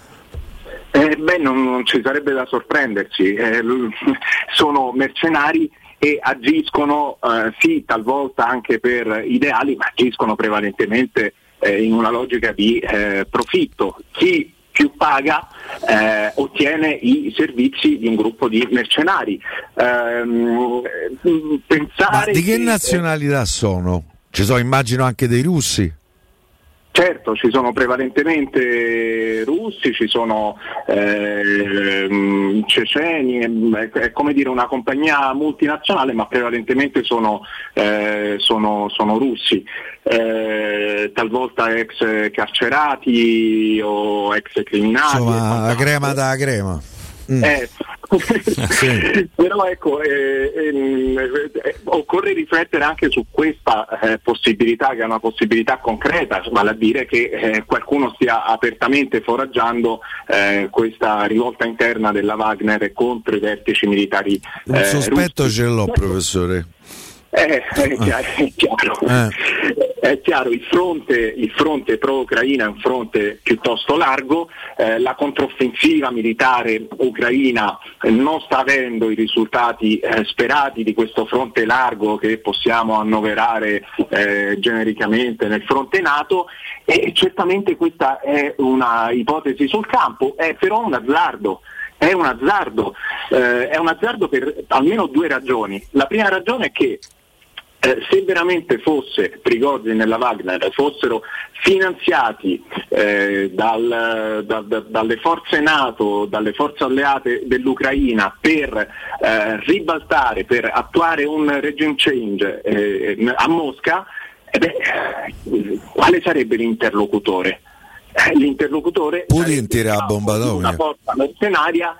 Eh, beh, non, non, ci sarebbe da sorprenderci, eh, sono mercenari e agiscono eh, sì talvolta anche per ideali, ma agiscono prevalentemente eh, in una logica di eh, profitto. Chi più paga eh, ottiene i servizi di un gruppo di mercenari. Pensare Ma di che nazionalità sono? Ci sono immagino anche dei russi? Certo, ci sono prevalentemente russi, ci sono eh, ceceni, è, è, come dire una compagnia multinazionale ma prevalentemente sono, eh, sono, sono russi, eh, talvolta ex carcerati o ex criminali. Insomma, la crema da crema. Mm. Eh, sì. Però ecco, eh, ehm, eh, occorre riflettere anche su questa eh, possibilità, che è una possibilità concreta, vale a dire che eh, qualcuno stia apertamente foraggiando eh, questa rivolta interna della Wagner contro i vertici militari. Un sospetto russi. ce l'ho, professore. Eh, è chiaro, è chiaro. Eh. È chiaro il, fronte, il fronte, pro-Ucraina è un fronte piuttosto largo, eh, la controffensiva militare ucraina non sta avendo i risultati eh, sperati di questo fronte largo che possiamo annoverare eh, genericamente nel fronte NATO. E certamente questa è una ipotesi sul campo, è però un azzardo è un azzardo, eh, è un azzardo per almeno due ragioni. La prima ragione è che eh, se veramente fosse Prigozhin e la Wagner fossero finanziati eh, dal, da, da, dalle forze NATO, dalle forze alleate dell'Ucraina per eh, ribaltare, per attuare un regime change eh, a Mosca, eh beh, quale sarebbe l'interlocutore? L'interlocutore Putin tira a bomba una forza mercenaria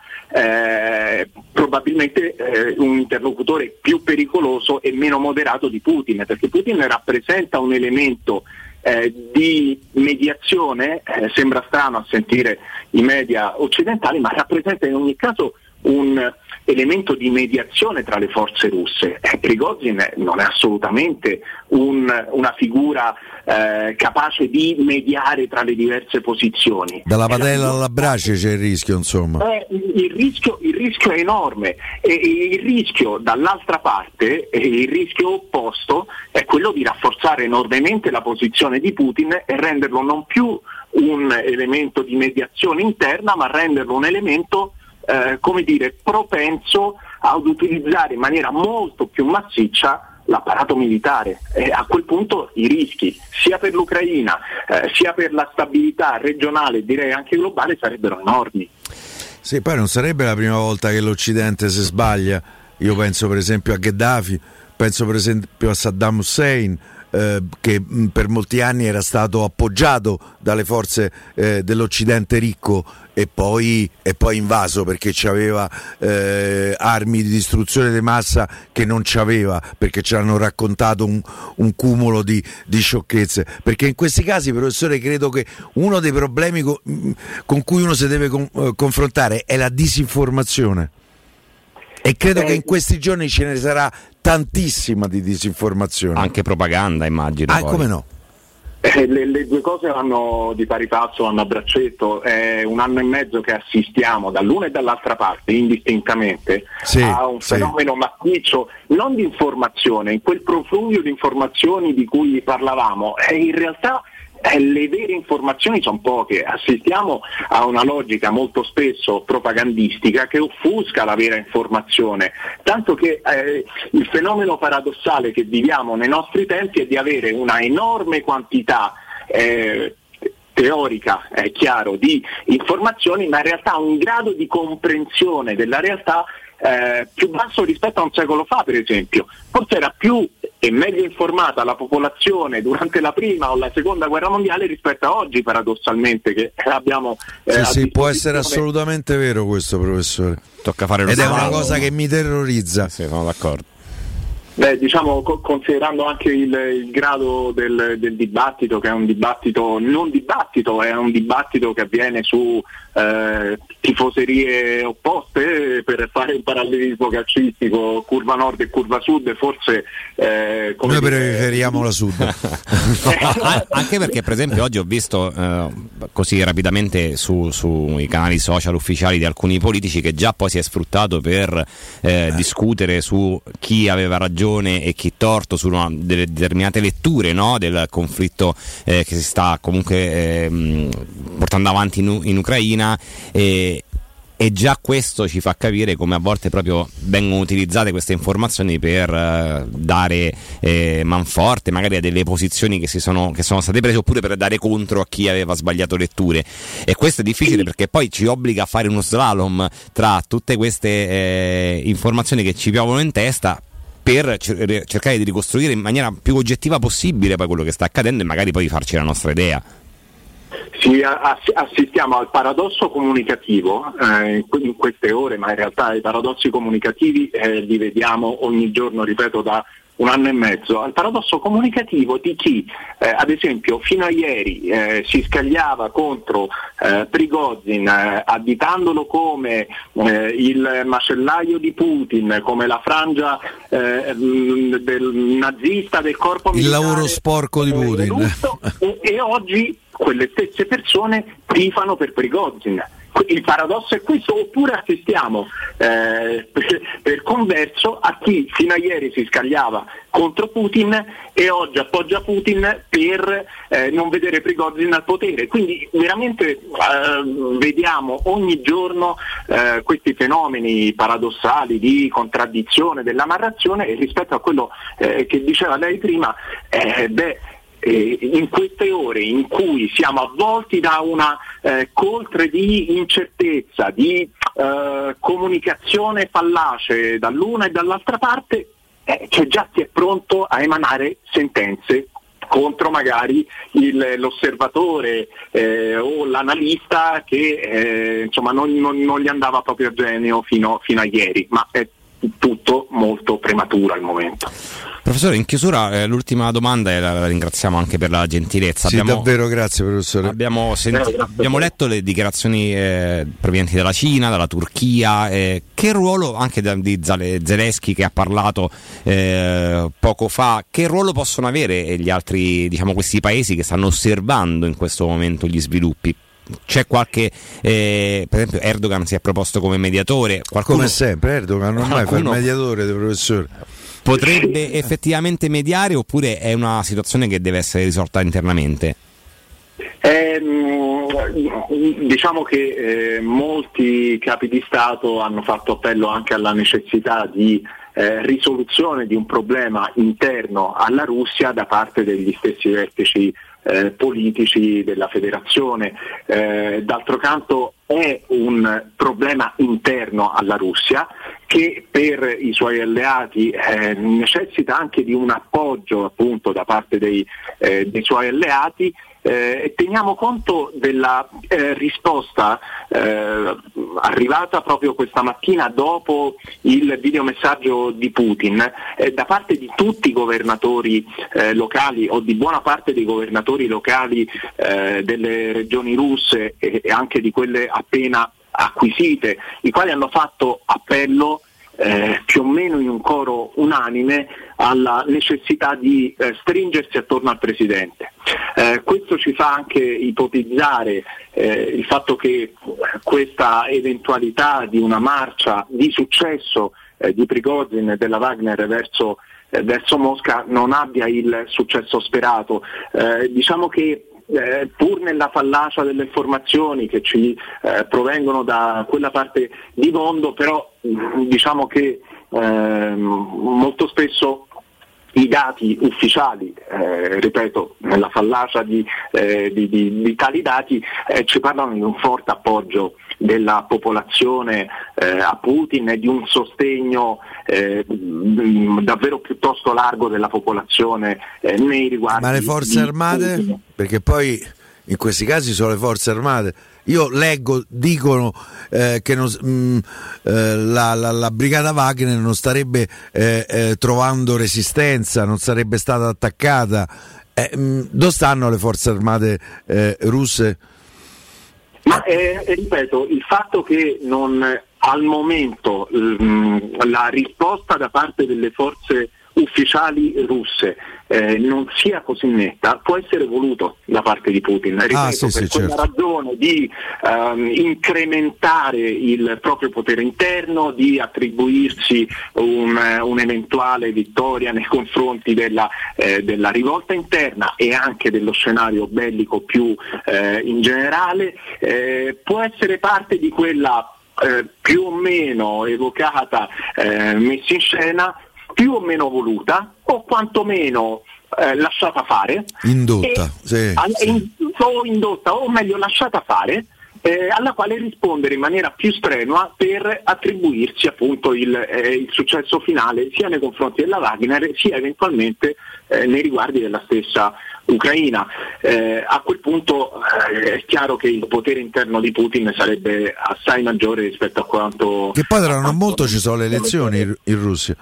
probabilmente eh, un interlocutore più pericoloso e meno moderato di Putin, perché Putin rappresenta un elemento eh, di mediazione, eh, sembra strano a sentire i media occidentali, ma rappresenta in ogni caso un elemento di mediazione tra le forze russe. Eh, Prigozhin non è assolutamente un, una figura eh, capace di mediare tra le diverse posizioni. Dalla padella alla brace c'è il rischio, insomma. Eh, il, rischio, il, rischio, è enorme e, e il rischio dall'altra parte, il rischio opposto, è quello di rafforzare enormemente la posizione di Putin e renderlo non più un elemento di mediazione interna, ma renderlo un elemento eh, come dire, propenso ad utilizzare in maniera molto più massiccia l'apparato militare e a quel punto i rischi sia per l'Ucraina eh, sia per la stabilità regionale direi anche globale sarebbero enormi. Sì, poi non sarebbe la prima volta che l'Occidente si sbaglia, io penso per esempio a Gheddafi, penso per esempio a Saddam Hussein, eh, che mh, per molti anni era stato appoggiato dalle forze eh, dell'Occidente ricco e poi, e poi invaso perché aveva eh, armi di distruzione di massa che non c'aveva perché ci hanno raccontato un, un cumulo di, di, sciocchezze. Perché in questi casi, professore, credo che uno dei problemi con, con cui uno si deve con, eh, confrontare è la disinformazione. E credo che in questi giorni ce ne sarà tantissima di disinformazione. Anche propaganda, immagino. Ah, poi. come no? Eh, le, le, due cose vanno di pari passo, vanno a braccetto. È un anno e mezzo che assistiamo dall'una e dall'altra parte, indistintamente, sì, a un sì. fenomeno massiccio, non di informazione, in quel profluvio di informazioni di cui parlavamo. È in realtà eh, le vere informazioni sono poche, assistiamo a una logica molto spesso propagandistica che offusca la vera informazione, tanto che eh, il fenomeno paradossale che viviamo nei nostri tempi è di avere una enorme quantità eh, teorica, è chiaro, di informazioni, ma in realtà un grado di comprensione della realtà eh, più basso rispetto a un secolo fa, per esempio. Forse era più e meglio informata la popolazione durante la prima o la seconda guerra mondiale rispetto a oggi, paradossalmente, che abbiamo. Eh, sì, sì, può essere assolutamente vero questo, professore. Tocca fare lo Ed è una cosa che mi terrorizza. Sì, sono d'accordo. Beh, diciamo, co- considerando anche il, il grado del, del, dibattito, che è un dibattito non dibattito, è un dibattito che avviene su eh, tifoserie opposte, per fare un parallelismo calcistico, curva nord e curva sud, forse... Eh, Noi preferiamo la sud. anche perché, per esempio, oggi ho visto eh, così rapidamente sui su canali social ufficiali di alcuni politici che già poi si è sfruttato per eh, eh. discutere su chi aveva ragione ragione e chi torto su una, delle determinate letture no? del conflitto eh, che si sta comunque eh, portando avanti in, in Ucraina. Eh, e già questo ci fa capire come a volte proprio vengono utilizzate queste informazioni per eh, dare eh, manforte magari a delle posizioni che, sono, che sono state prese oppure per dare contro a chi aveva sbagliato letture e questo è difficile perché poi ci obbliga a fare uno slalom tra tutte queste eh, informazioni che ci piovono in testa per cercare di ricostruire in maniera più oggettiva possibile poi quello che sta accadendo e magari poi farci la nostra idea. Sì, assistiamo al paradosso comunicativo eh, in queste ore, ma in realtà i paradossi comunicativi eh, li vediamo ogni giorno, ripeto, da un anno e mezzo, al paradosso comunicativo di chi, eh, ad esempio, fino a ieri eh, si scagliava contro eh, Prigozhin, eh, additandolo come eh, il macellaio di Putin, come la frangia eh, del nazista del corpo militare. Il lavoro sporco di Putin. Russo, e, e oggi quelle stesse persone tifano per Prigozhin. Il paradosso è questo, oppure assistiamo eh, per, per, converso a chi fino a ieri si scagliava contro Putin e oggi appoggia Putin per eh, non vedere Prigozhin al potere. Quindi veramente eh, vediamo ogni giorno eh, questi fenomeni paradossali di contraddizione della narrazione e rispetto a quello eh, che diceva lei prima, eh, beh, eh, in queste ore in cui siamo avvolti da una eh, coltre di incertezza, di eh, comunicazione fallace dall'una e dall'altra parte, eh, che già si è pronto a emanare sentenze contro magari il, l'osservatore eh, o l'analista che eh, insomma non, non, non, gli andava proprio a genio fino, fino a ieri, ma è tutto molto prematuro al momento. Professore, in chiusura eh, l'ultima domanda e la, la, ringraziamo anche per la gentilezza. Sì, abbiamo, davvero grazie professore. Abbiamo, senti, abbiamo letto le dichiarazioni eh, provenienti dalla Cina, dalla Turchia, eh, che ruolo anche da, di Zelensky che ha parlato eh, poco fa, che ruolo possono avere gli altri, diciamo questi paesi che stanno osservando in questo momento gli sviluppi? C'è qualche eh, per esempio Erdogan si è proposto come mediatore qualcuno, come sempre Erdogan non mai fa il mediatore professore potrebbe effettivamente mediare oppure è una situazione che deve essere risolta internamente? Eh, diciamo che eh, molti capi di Stato hanno fatto appello anche alla necessità di eh, risoluzione di un problema interno alla Russia da parte degli stessi vertici eh, politici della federazione. Eh, d'altro canto è un problema interno alla Russia che per i suoi alleati eh, necessita anche di un appoggio appunto da parte dei, eh, dei suoi alleati eh, teniamo conto della eh, risposta eh, arrivata proprio questa mattina dopo il videomessaggio di Putin eh, da parte di tutti i governatori eh, locali o di buona parte dei governatori locali eh, delle regioni russe e, e anche di quelle appena acquisite, i quali hanno fatto appello eh, più o meno in un coro unanime alla necessità di eh, stringersi attorno al Presidente. Eh, questo ci fa anche ipotizzare eh, il fatto che questa eventualità di una marcia di successo eh, di Prigozhin e della Wagner verso, eh, verso, Mosca non abbia il successo sperato. diciamo che eh, pur nella fallacia delle informazioni che ci eh, provengono da quella parte di mondo, però diciamo che eh, molto spesso i dati ufficiali, eh, ripeto, nella fallacia di, eh, di, di, di tali dati, eh, ci parlano di un forte appoggio della popolazione eh, a Putin e di un sostegno eh, davvero piuttosto largo della popolazione eh, nei riguardi. Ma le forze armate? Putin. Perché poi in questi casi sono le forze armate io leggo, dicono eh, che non, mh, mm, eh, la, la, la, brigata Wagner non starebbe eh, eh, trovando resistenza, non sarebbe stata attaccata. mh, eh, mm, dove stanno le forze armate eh, russe? Ma ripeto, il fatto che non, al momento mh, mm, la risposta da parte delle forze ufficiali russe eh, non sia così netta può essere voluto da parte di Putin. Ripeto, ah, sì, per sì, quella certo. ragione di um, incrementare il proprio potere interno, di attribuirsi un, un'eventuale vittoria nei confronti della, eh, della, rivolta interna e anche dello scenario bellico più eh, in generale, eh, può essere parte di quella eh, più o meno evocata, eh, messa in scena, più o meno voluta o quantomeno eh, lasciata fare. Indotta, e- sì, al- sì. in- o indotta o meglio lasciata fare. eh, alla quale rispondere in maniera più strenua per attribuirsi appunto il, eh, il successo finale sia nei confronti della Wagner sia eventualmente eh, nei riguardi della stessa Ucraina. Eh, a quel punto eh, è chiaro che il potere interno di Putin sarebbe assai maggiore rispetto a quanto Che poi tra non molto ci sono le elezioni in, in Russia.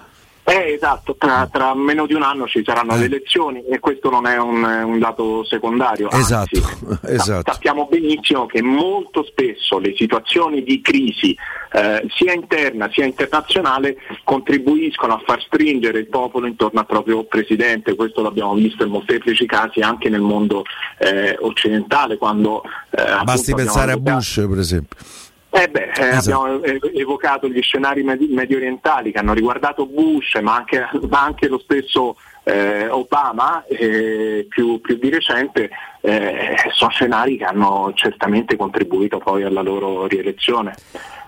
Eh, esatto, tra, tra meno di un anno ci saranno Eh. le elezioni e questo non è un, un dato secondario. anzi, Esatto, esatto. sappiamo benissimo che molto spesso le situazioni di crisi, eh, sia interna sia internazionale, contribuiscono a far stringere il popolo intorno al proprio presidente. Questo l'abbiamo visto in molteplici casi anche nel mondo eh, occidentale, quando eh, Basti pensare a Bush, per esempio. Eh beh, eh, Esatto. abbiamo evocato gli scenari medi- medio orientali che hanno riguardato Bush, ma anche, ma anche lo stesso eh, Obama, eh, più, più di recente, eh, sono scenari che hanno certamente contribuito poi alla loro rielezione.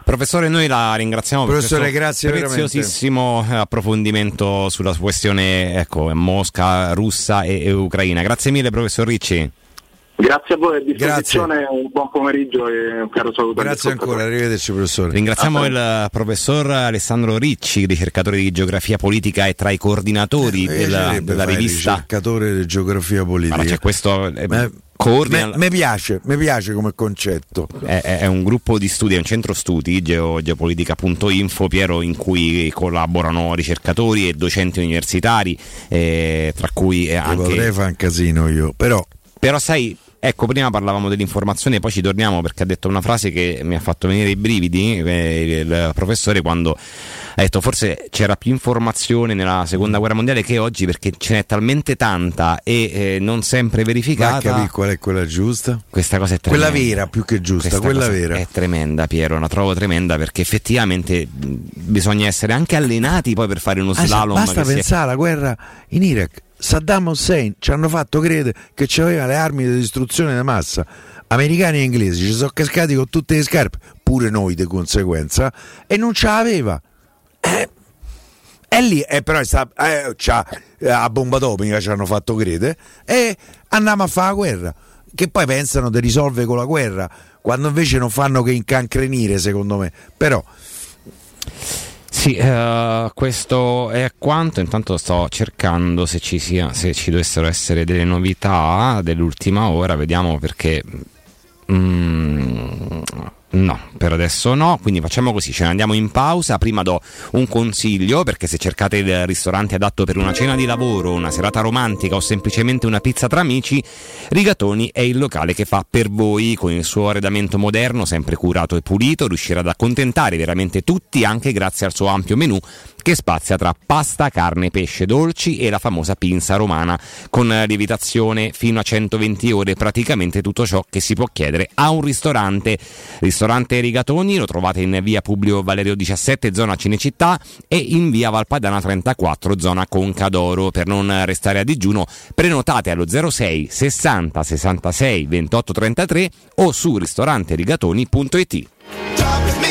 Professore, noi la ringraziamo Professore, per questo grazie veramente. preziosissimo eh, approfondimento sulla questione ecco, Mosca, Russa e, e Ucraina. Grazie mille, professor Ricci. Grazie a voi, a disposizione, un buon pomeriggio e un caro saluto. Grazie ancora, arrivederci professore. Ringraziamo il eh, professor Alessandro Ricci, ricercatore di geografia politica e tra i coordinatori Mi della, della rivista. ricercatore di geografia politica. Allora, c'è questo eh, Eh, coordina- Mi piace, mi piace come concetto. È, è un gruppo di studi, è un centro studi, geo- geopolitica.info, Piero, in cui collaborano ricercatori e docenti universitari, eh, tra cui eh, anche... Potrei fare un casino io, però Però sai, ecco, prima parlavamo dell'informazione, poi ci torniamo perché ha detto una frase che mi ha fatto venire i brividi, eh, il professore, quando ha detto forse c'era più informazione nella seconda guerra mondiale che oggi perché ce n'è talmente tanta e eh, non sempre verificata. capire qual è quella giusta. Questa cosa è tremenda. Quella vera più che giusta, Questa quella vera. È tremenda, Piero, la trovo tremenda perché effettivamente mh, bisogna essere anche allenati poi per fare uno Ah, slalom. basta pensare alla guerra in Iraq. Saddam Hussein ci hanno fatto credere che c'aveva le armi di distruzione di massa. Americani e inglesi ci sono cascati con tutte le scarpe, pure noi di conseguenza, e non ce l'aveva. Eh, e lì, eh, però è sta- eh, eh, a bomba atomica ci hanno fatto credere e andiamo a fare la guerra. Che poi pensano di risolvere con la guerra, quando invece non fanno che incancrenire, secondo me. Però Sì, eh, questo è quanto. Intanto sto cercando se ci, sia, se ci dovessero essere delle novità dell'ultima ora. Vediamo perché. mm, no, per adesso no. Quindi facciamo così: ce ne andiamo in pausa. Prima do un consiglio perché se cercate il ristorante adatto per una cena di lavoro, una serata romantica o semplicemente una pizza tra amici, Rigatoni è il locale che fa per voi con il suo arredamento moderno, sempre curato e pulito, riuscirà ad accontentare veramente tutti anche grazie al suo ampio menù che spazia tra pasta, carne, pesce, dolci e la famosa pinza romana con lievitazione fino a 120 ore, praticamente tutto ciò che si può chiedere a un ristorante. Ristorante Rigatoni lo trovate in via Publio Valerio 17, zona Cinecittà e in via Valpadana 34, zona Conca d'Oro. Per non restare a digiuno, prenotate allo 06 60 66 28 33 o su ristoranterigatoni.it.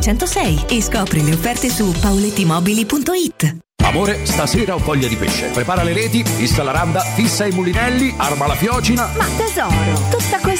606 e scopri le offerte su paulettimobili.it. Amore, stasera ho voglia di pesce. Prepara le reti, fissa la randa, fissa i mulinelli, arma la fiocina. Ma tesoro, tutta questa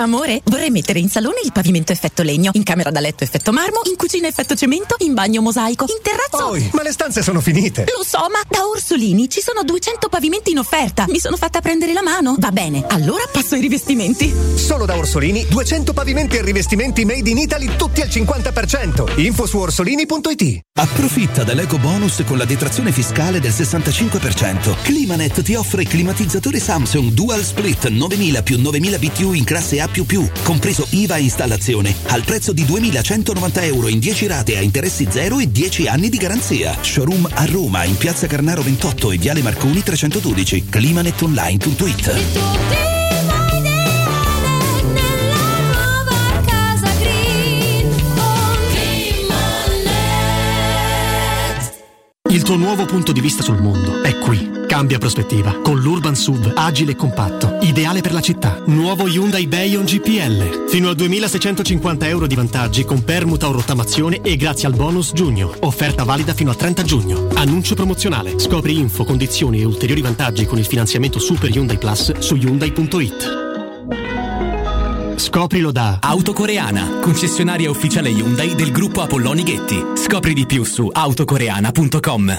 Amore, vorrei mettere in salone il pavimento effetto legno, in camera da letto effetto marmo, in cucina effetto cemento, in bagno mosaico, in terrazzo. Poi, ma le stanze sono finite. Lo so, ma da Orsolini ci sono 200 pavimenti in offerta. Mi sono fatta prendere la mano. Va bene, allora passo ai rivestimenti. Solo da Orsolini 200 pavimenti e rivestimenti made in Italy tutti al 50%. Info su orsolini.it. Approfitta dell'eco bonus con la detrazione fiscale del 65%. Climanet ti offre climatizzatore Samsung Dual Split 9000 più 9000 BTU in classe A++, compreso IVA e installazione, al prezzo di 2190 euro in 10 rate a interessi zero e 10 anni di garanzia. Showroom a Roma, in piazza Carnaro 28 e viale Marconi 312. Climanetonline.it Il tuo nuovo punto di vista sul mondo è qui. Cambia prospettiva con l'Urban SUV agile e compatto, ideale per la città. Nuovo Hyundai Bayon GPL. Fino a 2650 euro di vantaggi con permuta o rottamazione e grazie al bonus giugno. Offerta valida fino al 30 giugno. Annuncio promozionale. Scopri info, condizioni e ulteriori vantaggi con il finanziamento Super Hyundai Plus su Hyundai.it. Scoprilo da Autocoreana, concessionaria ufficiale Hyundai del gruppo Apolloni Ghetti. Scopri di più su autocoreana.com.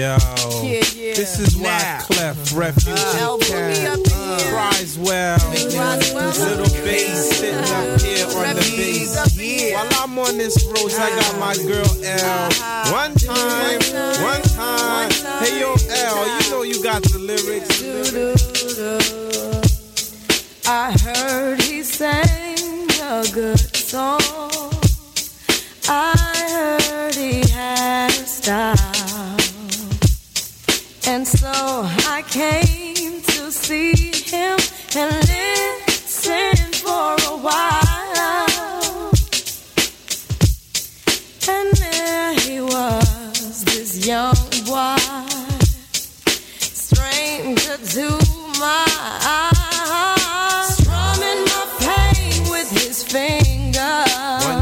Yo, Yeah, yeah. this is why I Clef, refuge, cat, cries well. Little bass sitting up uh-huh. here on the bass. While I'm on this road, I got my uh-huh. girl L. Uh-huh. One time, one time. Hey yo, L, you know you got the lyrics. I heard he sang a good song. I heard he had a style. And so I came to see him and listen for a while. And there he was, this young boy, stranger to my eyes, strumming my pain with his fingers,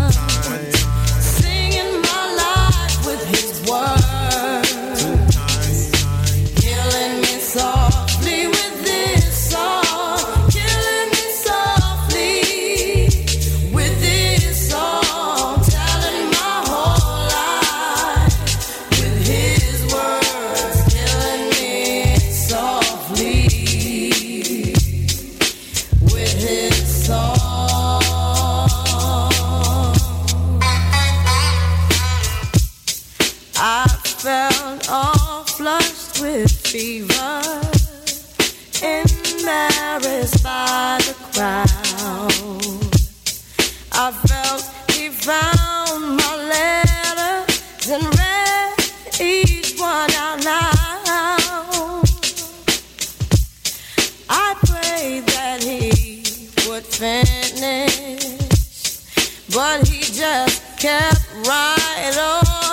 fever, embarrassed by the crowd. I felt he found my letters and read each one out loud. I prayed that he would finish, but he just kept right on,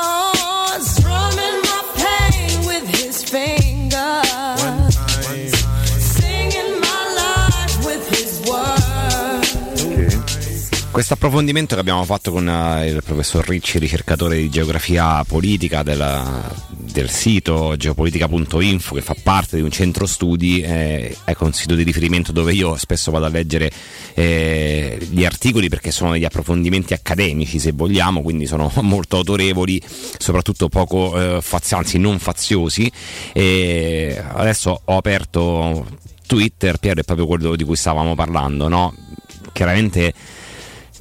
Questo approfondimento che abbiamo fatto con eh, il professor Ricci, ricercatore di geografia politica della- del sito geopolitica.info che fa parte di un centro studi, eh, ecco un sito di riferimento dove io spesso vado a leggere eh, gli articoli perché sono degli approfondimenti accademici se vogliamo, quindi sono molto autorevoli, soprattutto poco eh, faziosi, anzi non faziosi. E adesso ho aperto Twitter, Piero, è proprio quello di cui stavamo parlando, no? Chiaramente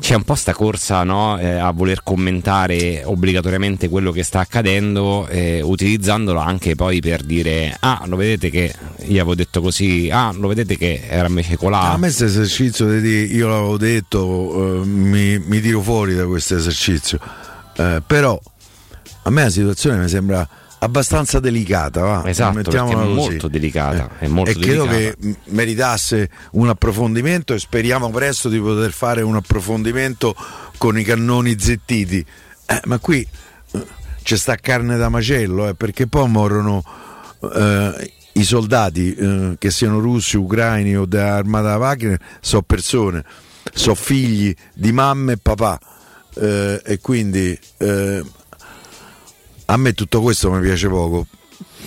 c'è un po' sta corsa no, eh, a voler commentare obbligatoriamente quello che sta accadendo, eh, utilizzandolo anche poi per dire: Ah, lo vedete che io avevo detto così, ah, lo vedete che era invece colà. A me questo esercizio di io l'avevo detto, eh, mi, mi tiro fuori da questo esercizio. Eh, però a me la situazione mi sembra abbastanza delicata. Va? Esatto, molto delicata. È molto e credo delicata. che m- meritasse un approfondimento e speriamo presto di poter fare un approfondimento con i cannoni zittiti. Eh, ma qui eh, c'è sta carne da macello, eh, perché poi morrono eh, i soldati, eh, che siano russi, ucraini o dell'armata Wagner, sono persone, sono figli di mamma e papà. eh, e quindi eh, a me tutto questo mi piace poco.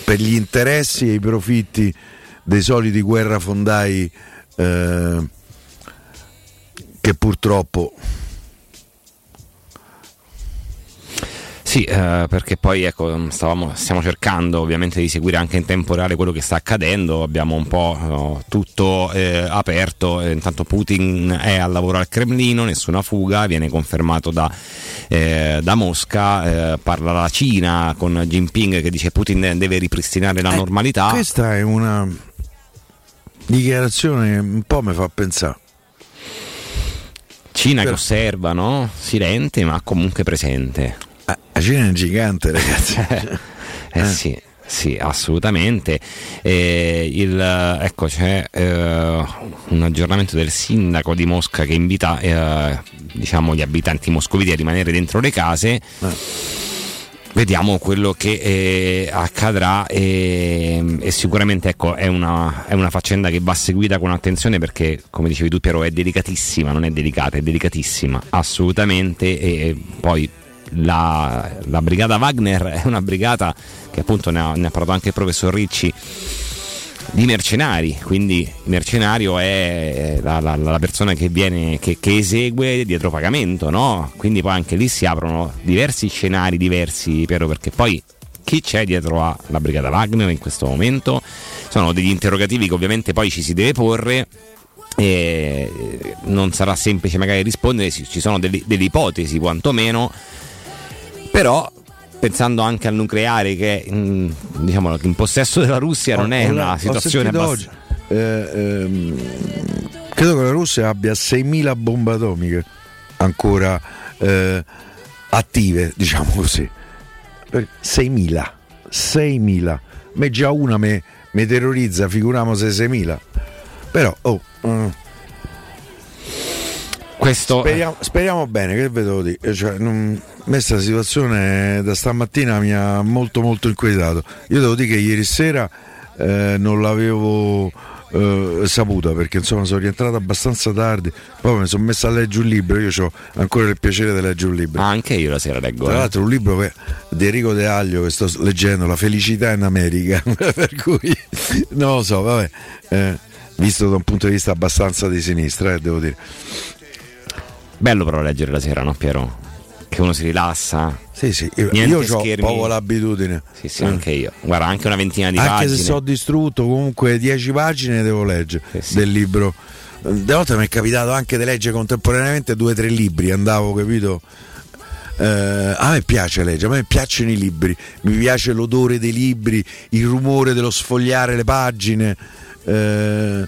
Per gli interessi e i profitti dei soliti guerrafondai eh, che purtroppo Sì, eh, perché poi ecco, stavamo, stiamo cercando ovviamente di seguire anche in tempo reale quello che sta accadendo, abbiamo un po' no, tutto eh, aperto, eh, intanto Putin è al lavoro al Cremlino, nessuna fuga, viene confermato da, eh, da Mosca, eh, parla la Cina con Jinping che dice Putin deve ripristinare la normalità. questa è una dichiarazione che un po' mi fa pensare Cina che osserva, no? silente ma comunque presente. La Cina è un gigante ragazzi Eh sì, sì, assolutamente. Eh, il, ecco, c'è eh, un aggiornamento del sindaco di Mosca che invita eh, diciamo, gli abitanti moscoviti a rimanere dentro le case. Vediamo quello che eh, accadrà e, e sicuramente ecco, è, una, è una faccenda che va seguita con attenzione perché, come dicevi tu Piero, è delicatissima, non è delicata, è delicatissima, assolutamente. E, e poi la, la brigata Wagner è una brigata che appunto ne ha, ne ha parlato anche il professor Ricci di mercenari, quindi il mercenario è la, la- la persona che, viene, che, che esegue dietro pagamento, no? Quindi poi anche lì si aprono diversi scenari diversi, Piero, perché poi chi c'è dietro alla Brigata Wagner in questo momento. Sono degli interrogativi che ovviamente poi ci si deve porre. E non sarà semplice magari rispondere, ci sono delle, delle ipotesi quantomeno, però pensando anche al nucleare che mm, diciamo, in possesso della Russia non è una situazione abbastanza... oggi, eh, ehm, credo che la Russia abbia 6.000 bombe atomiche ancora eh, attive, diciamo così. Per- 6.000. 6.000. Me già una me, me terrorizza, figuriamo se 6.000. Però, oh, mm, Questo speriamo, speriamo bene, che vedo di. Cioè, non, questa situazione da stamattina mi ha molto molto inquietato. Io devo dire che ieri sera eh, non l'avevo eh, saputa perché insomma sono rientrato abbastanza tardi, poi mi sono messo a leggere un libro, io ho ancora il piacere di leggere un libro. Ah, anche io la sera leggo. Tra eh. l'altro un libro che- di Enrico De Aglio che sto leggendo, La felicità in America, per cui non lo so, vabbè, eh, visto da un punto di vista abbastanza di sinistra, eh, devo dire. Bello però leggere la sera, no Piero? Che uno si rilassa. Sì, sì, io, ho proprio l'abitudine. Sì, sì, anche io. Guarda, anche una ventina di Anche pagine. se sono distrutto, comunque 10 pagine devo leggere del libro. De volte mi è capitato anche di leggere contemporaneamente due o tre libri, andavo, capito? Eh, a me piace leggere, a me piacciono i libri, mi piace l'odore dei libri, il rumore dello sfogliare le pagine. eh,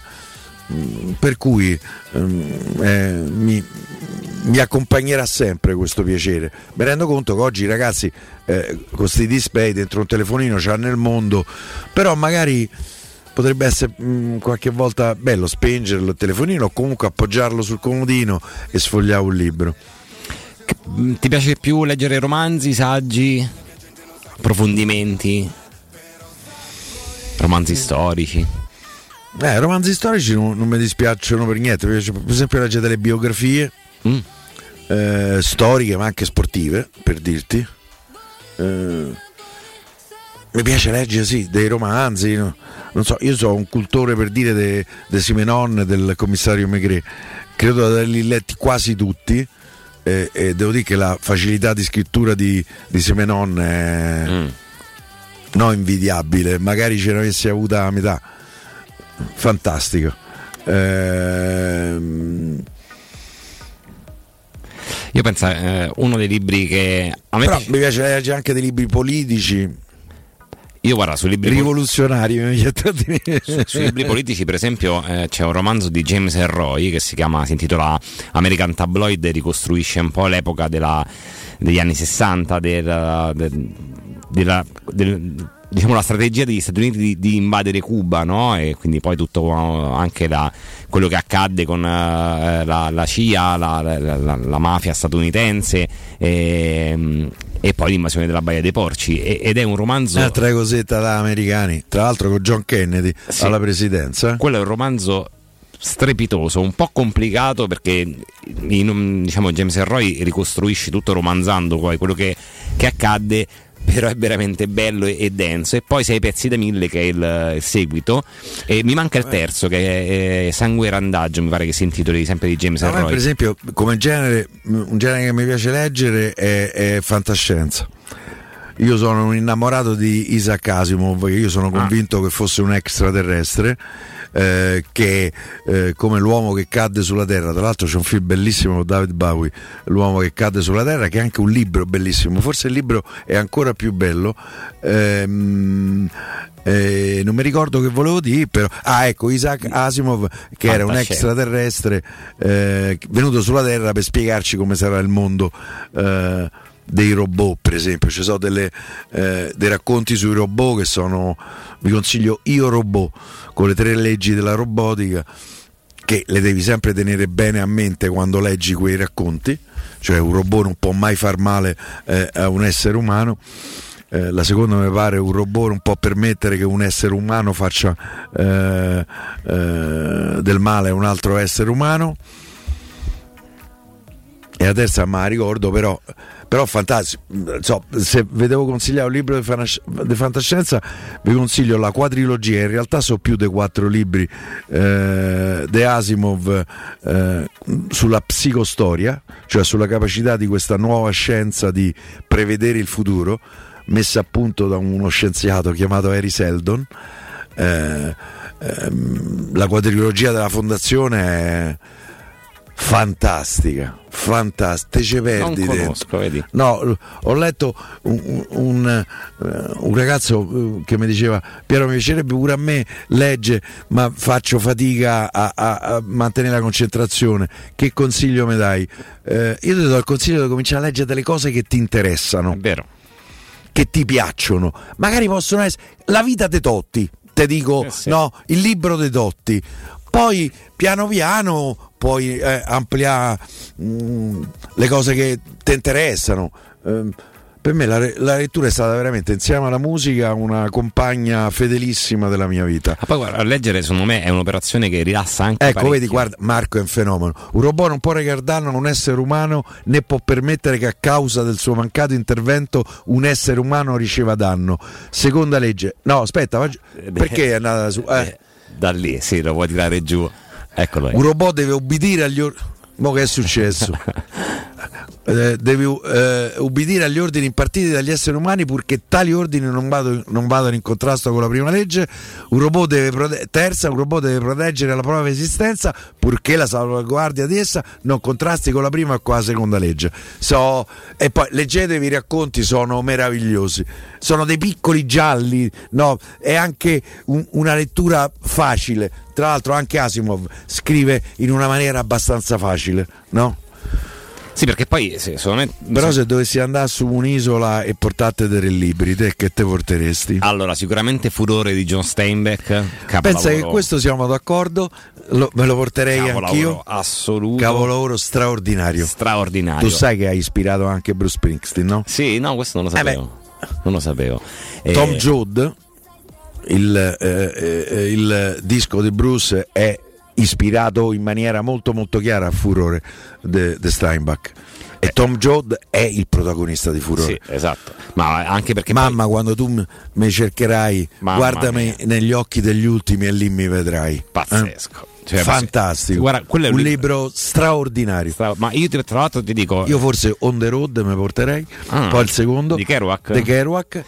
per cui ehm, eh, mi, mi accompagnerà sempre questo piacere. Mi rendo conto che oggi i ragazzi eh, con questi display dentro un telefonino c'hanno il mondo, però magari potrebbe essere mh, qualche volta bello spengerlo il telefonino o comunque appoggiarlo sul comodino e sfogliare un libro. Mm, Ti piace più leggere romanzi, saggi, approfondimenti, romanzi storici? Eh, romanzi storici non, non mi dispiacciono per niente, mi piace per esempio leggere delle biografie eh, storiche ma anche sportive, per dirti. Eh, mi piace leggere sì, dei romanzi, no? non so, io sono un cultore per dire de, de Simenon del commissario Maigret, credo di averli letti quasi tutti e, e devo dire che la facilità di scrittura di, di Simenon è no invidiabile, magari ce ne avessi avuta la metà, fantastico. Ehm, Io penso eh, uno dei libri che a me però piace- mi piace leggere anche dei libri politici. Io guarda, sui libri rivoluzionari dire. Su- sui libri politici, per esempio, eh, c'è un romanzo di James Elroy che si chiama, si intitola American Tabloid e ricostruisce un po' l'epoca della- degli anni 60 del- del- della, del- diciamo, la strategia degli Stati Uniti di, di invadere Cuba, no? E quindi poi tutto eh, anche la- quello che accadde con eh, la, la CIA, la, la- la- mafia statunitense e, e poi l'invasione della Baia dei Porci. Ed è un romanzo. Un'altra cosetta da americani, tra l'altro con John Kennedy Sì. alla presidenza. Quello è un romanzo strepitoso, un po' complicato perché in- diciamo, James Elroy ricostruisce tutto romanzando poi quello che, che accadde però è veramente bello e, e denso. E poi sei pezzi da mille che è il, il seguito. E mi manca il terzo che è, eh, Sangue Randaggio mi pare che si intitoli sempre di James me, per Elroy esempio, come genere, un genere che mi piace leggere è, è fantascienza. Io sono un innamorato di Isaac Asimov, io sono convinto che fosse un extraterrestre. Eh, che eh, come l'uomo che cadde sulla terra, tra l'altro c'è un film bellissimo con David Bowie, l'uomo che cadde sulla terra, che è anche un libro bellissimo, forse il libro è ancora più bello. Ehm, eh, non mi ricordo che volevo dire, però. Ah, ecco, Isaac Asimov, che era un extraterrestre eh, venuto sulla Terra per spiegarci come sarà il mondo. eh, dei robot, per esempio, ci sono delle, eh, dei racconti sui robot che sono, vi consiglio Io Robot, con le tre leggi della robotica, che le devi sempre tenere bene a mente quando leggi quei racconti, cioè un robot non può mai far male eh, a un essere umano. Eh, la seconda mi pare un robot non può permettere che un essere umano faccia eh, eh, del male a un altro essere umano e la terza me la ricordo però però fantastico so, se vi devo consigliare un libro di fantascienza vi consiglio la quadrilogia in realtà sono più di quattro libri eh, di Asimov eh, sulla psicostoria cioè sulla capacità di questa nuova scienza di prevedere il futuro messa a punto da uno scienziato chiamato Harry Seldon. Eh, ehm, la quadrilogia della fondazione è fantastica, fantastica, ci perdi Non dentro. conosco, vedi. No, ho letto un, un- eh, un ragazzo eh, che mi diceva Piero mi piacerebbe pure a me legge ma faccio fatica a, a- a mantenere la concentrazione. Che consiglio mi dai? Eh, io ti do il consiglio di cominciare a leggere delle cose che ti interessano. Vero. Che ti piacciono. Magari possono essere la vita dei Totti te dico no? Il libro dei Totti. Poi piano piano puoi eh, ampliare mm, le cose che ti interessano Ehm, per me la, la lettura è stata veramente insieme alla musica una compagna fedelissima della mia vita Ma poi guarda, leggere secondo me è un'operazione che rilassa anche Ecco, parecchio. vedi, guarda, Marco è un fenomeno. Un robot non può recar danno a un essere umano né può permettere che a causa del suo mancato intervento un essere umano riceva danno. Seconda legge. No, aspetta, ma- perché è andata su? eh? da lì sì lo vuoi tirare giù eccolo. Un robot deve obbedire agli ordini. Mo che è successo? Eh, deve eh, ubbidire agli ordini impartiti dagli esseri umani purché tali ordini non, vado- non vadano in contrasto con la prima legge. Un robot deve prote- terza, un robot deve proteggere la propria esistenza purché la salvaguardia di essa non contrasti con la prima o con la seconda legge. So- e poi leggetevi i racconti, sono meravigliosi. Sono dei piccoli gialli, no? È anche un- una lettura facile. Tra l'altro anche Asimov scrive in una maniera abbastanza facile, no? sì perché poi sì, secondo me Però se dovessi andare su un'isola e portate tre libri, te che te porteresti? allora sicuramente Furore di John Steinbeck capolavoro. Pensa che questo siamo d'accordo, lo- me lo porterei Capolavoro anch'io. assoluto Capolavoro straordinario. straordinario Tu sai che ha ispirato anche Bruce Springsteen, no? sì no questo non lo sapevo non lo sapevo Eh, Tom Joad, il, eh, eh, il disco di Bruce è ispirato in maniera molto molto chiara a Furore di Steinbach. E Tom Joad è il protagonista di Furore. Eh. Sì, esatto. Ma anche perché Mamma, quando tu mi cercherai, Mamma guardami mia. negli occhi degli ultimi e lì mi vedrai. Pazzesco. Eh? Cioè, Fantastico. guarda, quello è un un libro straordinario. ma io ti- tra l'altro ti dico Io forse On the Road mi porterei, Ah, poi il secondo di Kerouac? di Kerouac,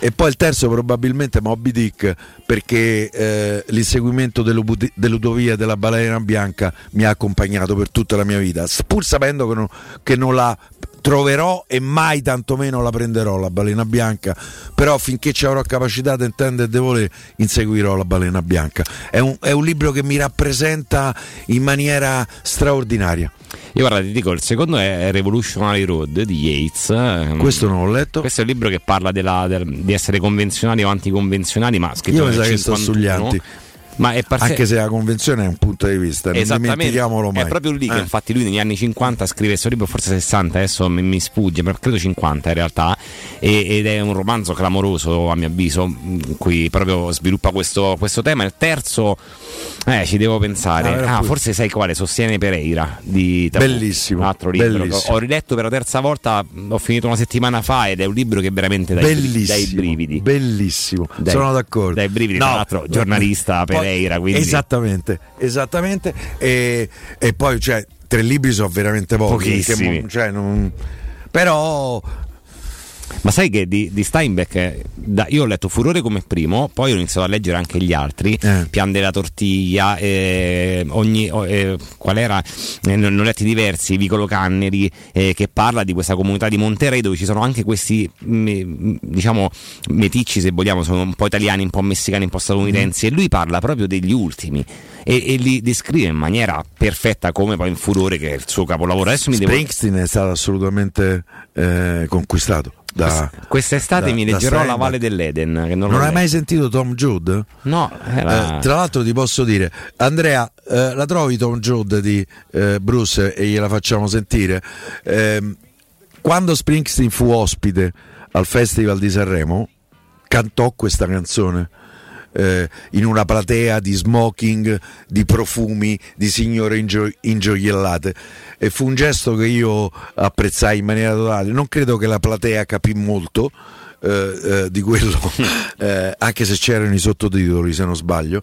e poi il terzo probabilmente Moby Dick perché eh, l'inseguimento dell'udovia della balena bianca mi ha accompagnato per tutta la mia vita, pur sapendo che non, che non la troverò e mai tantomeno la prenderò la balena bianca, però finché ci avrò capacità di intendere e di volere inseguirò la balena bianca. È un, è un libro che mi rappresenta in maniera straordinaria. Io guarda, ti dico, il secondo è Revolutionary Road di Yates. Questo non l'ho letto. Questo è un libro che parla della- del- di essere convenzionali o anticonvenzionali, ma scritto Io nel sa che sto 51. sugli anti. Ma è parse- Anche se la convenzione è un punto di vista, non dimentichiamolo mai. è proprio lì che Eh. infatti lui negli anni 50 scrive questo libro, forse 60, adesso mi, mi sfugge, ma credo 50 in realtà, e- ed è un romanzo clamoroso a mio avviso, in cui proprio sviluppa questo, questo tema. Il terzo, eh, ci devo pensare, Ah, ah, forse sai quale, Sostiene Pereira di Tabù. Bellissimo, un altro libro. bellissimo. Ho riletto per la terza volta, ho finito una settimana fa ed è un libro che veramente dà i bri- Bellissimo, dà i brividi. Bellissimo, Dai- sono d'accordo. Dai brividi, No, tra l'altro giornalista poi- Pereira, quindi Esattamente, esattamente. E, e poi, cioè, tre libri sono veramente pochi. Pochissimi. mo- cioè, non- Però Ma sai che di, di Steinbeck, eh, da- io ho letto Furore come primo, poi ho iniziato a leggere anche gli altri, Eh. Pian della tortiglia, eh, ogni, eh, qual era? Eh, ne ho letti diversi, Vicolo Canneri, eh, che parla di questa comunità di Monterey dove ci sono anche questi, mm, diciamo, meticci se vogliamo, sono un po' italiani, un po' messicani, un po' statunitensi, Mm. e lui parla proprio degli ultimi e, e li descrive in maniera perfetta come poi in Furore che è il suo capolavoro. Adesso mi devo... Springsteen è stato assolutamente eh, conquistato. Da, Quest'estate da- mi leggerò La. Valle dell'Eden. Che non Non hai mai sentito Tom Joad? No, era- Eh, tra l'altro ti posso dire, Andrea, eh, la trovi Tom Joad di eh, Bruce e gliela facciamo sentire. Ehm, quando Springsteen fu ospite al Festival di Sanremo, cantò questa canzone. Eh, in una platea di smoking, di profumi, di signore ingio- ingioiellate e fu un gesto che io apprezzai in maniera totale. Non credo che la platea capì molto eh, eh, di quello, eh, anche se c'erano i sottotitoli, se non sbaglio,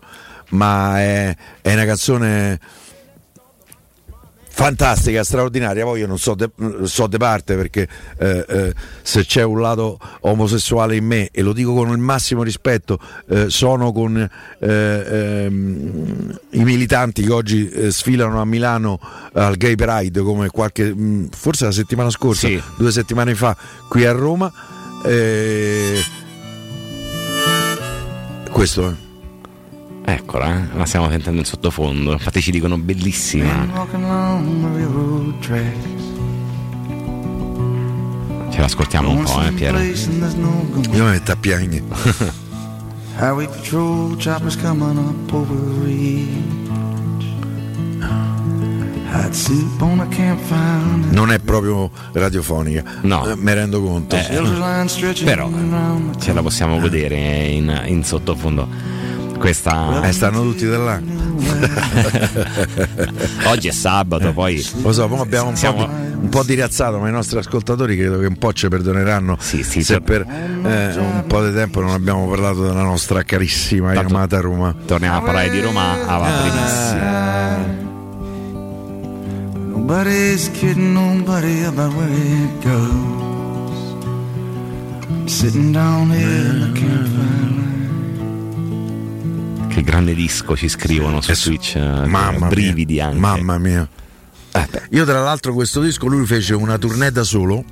ma è, è una canzone fantastica, straordinaria. Poi io non so de, so de parte perché eh, eh, se c'è un lato omosessuale in me, e lo dico con il massimo rispetto, eh, sono con eh, ehm, i militanti che oggi eh, sfilano a Milano al Gay Pride come qualche mh, forse la settimana scorsa, Sì. due settimane fa, qui a Roma. Eh, questo eh. Eccola, eh, la stiamo sentendo in sottofondo. Infatti ci dicono bellissima. Ce l'ascoltiamo un po', eh, Piero. Io mi metto a piangere. Highway patrol choppers coming up over ridge. Hot soup on a campfire. Non è proprio radiofonica. No. Eh, mi rendo conto. Eh, però ce la possiamo godere in, in sottofondo. Questa. Eh, stanno tutti da là. Oggi è sabato, poi. Lo so, poi abbiamo un, Siamo- po di, un po' di riazzato, ma i nostri ascoltatori credo che un po' ci perdoneranno se per eh, un po' di tempo non abbiamo parlato della nostra carissima e amata Roma. Torniamo a parlare di Roma a aprilissimo. Nobody's kidding nobody about where it goes. Sitting down here in the campfire. Che grande disco ci scrivono su Twitch. eh, Mamma brividi mia, anche. Mamma mia. Io tra l'altro questo disco lui fece una tournée da solo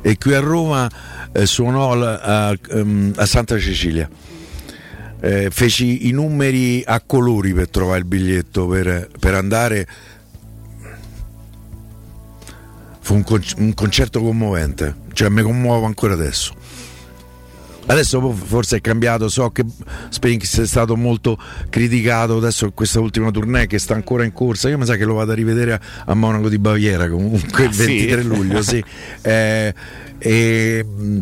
e qui a Roma eh, suonò al- a, ehm, a Santa Cecilia. Eh, feci i numeri a colori per trovare il biglietto per, per andare. Fu un concerto commovente, cioè mi commuovo ancora adesso. Adesso forse è cambiato, so che Spinks è stato molto criticato, adesso questa ultima tournée che sta ancora in corsa, io mi sa che lo vado a rivedere a, a Monaco di Baviera comunque il Ah, sì? 23 luglio, sì. Eh, e, mh,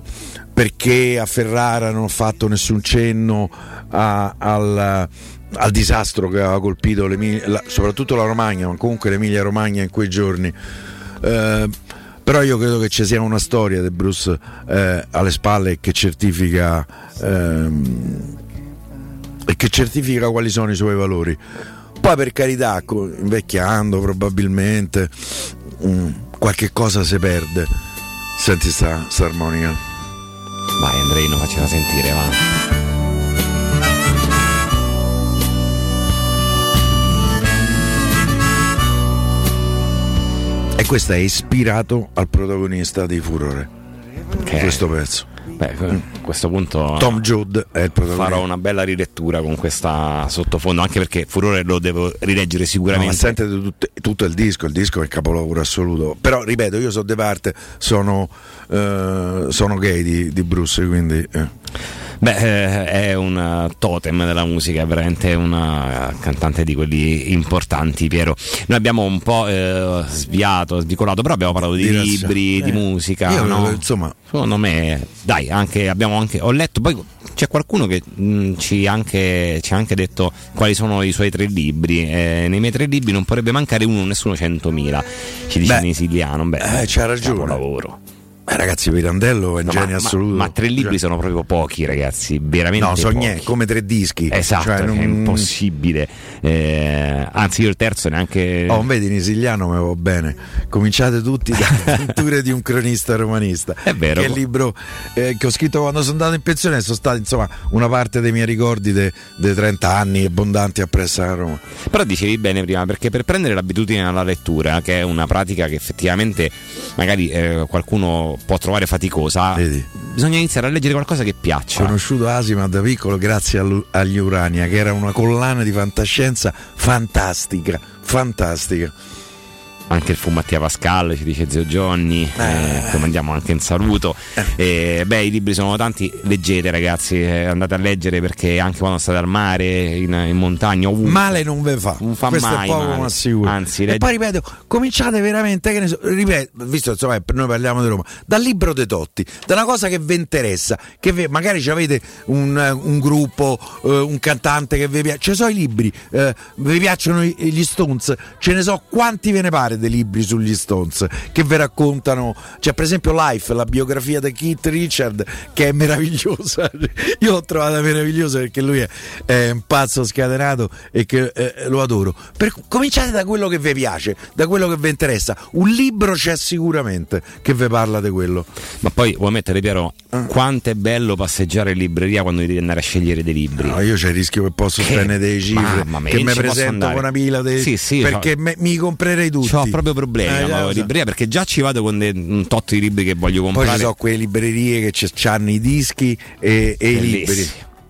perché a Ferrara non ho fatto nessun cenno a- al, al disastro che aveva colpito la- soprattutto la Romagna, ma comunque l'Emilia Romagna in quei giorni. Eh, però io credo che ci sia una storia di Bruce eh, alle spalle che certifica ehm, e che certifica quali sono i suoi valori. Poi per carità, invecchiando probabilmente mm, qualche cosa si perde. Senti sta, sta armonica. Vai Andreino, faccela sentire, va. Questo è ispirato al protagonista di Furore. Questo pezzo. Beh, a questo punto Tom Judd è il protagonista. farò una bella rilettura con questa sottofondo, anche perché Furore lo devo rileggere No, ma sicuramente. sentite tutto, tutto il disco, il disco è il capolavoro assoluto. Però ripeto, io sono di parte, sono, eh, sono gay di, di Bruce, quindi. eh. Beh, eh, è un totem della musica, è veramente una cantante di quelli importanti, Piero. Noi abbiamo un po' eh, sviato, svicolato, però abbiamo parlato di Di libri, di Eh, musica. io no? insomma- secondo me, dai, anche, abbiamo anche, ho letto, poi c'è qualcuno che mh, ci, anche, ci ha anche detto quali sono i suoi tre libri. Eh, nei miei tre libri non potrebbe mancare uno, nessuno centomila, ci dice Beh, in esiliano. Beh, eh, c'ha ragione. capolavoro. Eh, ragazzi, Pirandello è un genio ma, assoluto. ma, ma tre libri Cioè- sono proprio pochi, ragazzi. Veramente No, so pochi. niente, come tre dischi. Esatto, Cioè, non- è impossibile. Eh, anzi, io il terzo neanche. Oh, vedi, in siciliano mi va bene. Cominciate tutti da Avventure di un cronista romanista. È vero. Che è il libro eh, che ho scritto quando sono andato in pensione. Sono stati, insomma, una parte dei miei ricordi dei 30 anni abbondanti appresso a Roma. Però dicevi bene prima, perché per prendere l'abitudine alla lettura, che è una pratica che effettivamente magari eh, qualcuno può trovare faticosa, bisogna iniziare a leggere qualcosa che Ho piaccia. conosciuto Asima da piccolo grazie agli Urania, che era una collana di fantascienza fantastica, fantastica. Anche il fu Mattia Pascal, ci dice Zio Johnny, eh, che mandiamo anche in saluto. Eh, beh, i libri sono tanti, leggete ragazzi, eh, andate a leggere perché anche quando state al mare, in, in montagna, ovunque. Male non ve fa, Non fa questo mai è poco ma sicuro. Anzi, e leggi- poi ripeto, cominciate veramente, che ne so, ripeto, visto insomma eh, noi parliamo di Roma, dal libro dei Totti, da una cosa che vi interessa, che vi- magari avete un, eh, un gruppo, eh, un cantante che vi piace, ci sono i libri, eh, vi piacciono gli Stones, ce ne so quanti ve ne pare dei libri sugli Stones che vi raccontano, cioè per esempio Life, la biografia di Keith Richard, che è meravigliosa. Io l'ho trovata meravigliosa perché lui è, è un pazzo scatenato e che eh, lo adoro. Per- cominciate da quello che vi piace, da quello che vi interessa. Un libro c'è sicuramente che vi parla di quello. Ma poi vuoi mettere Piero Ah. quanto è bello passeggiare in libreria quando devi andare a scegliere dei libri. No, io c'è il rischio che posso spendere dei cifre che mi presento con una pila dei- Sì, sì, perché me- mi comprerei tutti. Ho proprio problemi Eh, in so. libreria perché già ci vado con dei- un tot di libri che voglio Poi comprare. ci sono quelle librerie che hanno i dischi e, e i libri.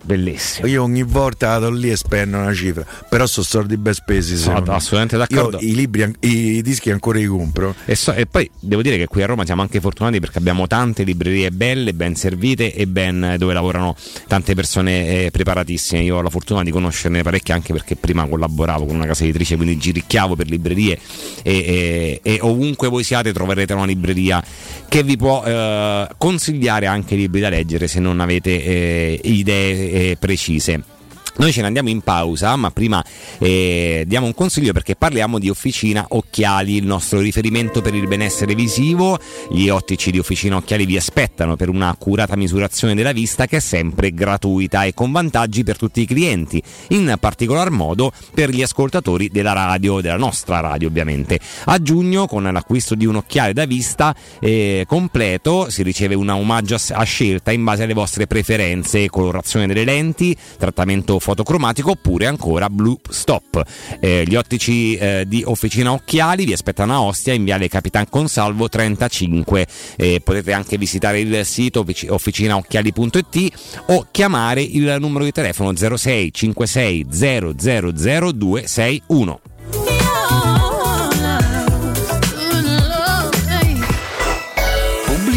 Bellissimo. Io ogni volta vado lì e spendo una cifra, però sono soldi ben spesi. Me. assolutamente d'accordo. Io i libri, i dischi ancora li compro. E, so- e poi devo dire che qui a Roma siamo anche fortunati perché abbiamo tante librerie belle, ben servite e ben dove lavorano tante persone eh, preparatissime. Io ho la fortuna di conoscerne parecchie anche perché prima collaboravo con una casa editrice, quindi giricchiavo per librerie e, e- e ovunque voi siate troverete una libreria che vi può eh, consigliare anche libri da leggere se non avete eh, idee eh, precise. Noi ce ne andiamo in pausa, ma prima eh, diamo un consiglio perché parliamo di Officina Occhiali, il nostro riferimento per il benessere visivo. Gli ottici di Officina Occhiali vi aspettano per una accurata misurazione della vista che è sempre gratuita e con vantaggi per tutti i clienti, in particolar modo per gli ascoltatori della radio, della nostra radio ovviamente. A giugno con l'acquisto di un occhiale da vista eh, completo si riceve un omaggio a scelta in base alle vostre preferenze, colorazione delle lenti, trattamento fotocromatico oppure ancora Blue Stop. Eh, gli ottici eh, di Officina Occhiali vi aspettano a Ostia in viale Capitan Consalvo 35. Eh, potete anche visitare il sito offici- officinaocchiali.it o chiamare il numero di telefono 06 56 000 261.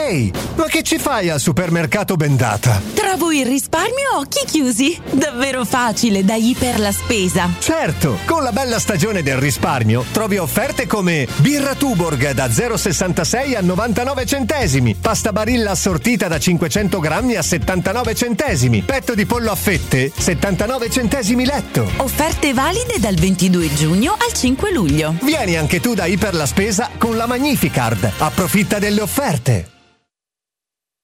Ehi, ma che ci fai al supermercato Bendata? Trovo il risparmio a occhi chiusi. Davvero facile da Iper la spesa. Certo, con la bella stagione del risparmio trovi offerte come birra Tuborg da 0,66 a 99 centesimi, pasta barilla assortita da 500 grammi a 79 centesimi, petto di pollo a fette 79 centesimi letto. Offerte valide dal 22 giugno al 5 luglio. Vieni anche tu da Iper la spesa con la Magnificard. Approfitta delle offerte.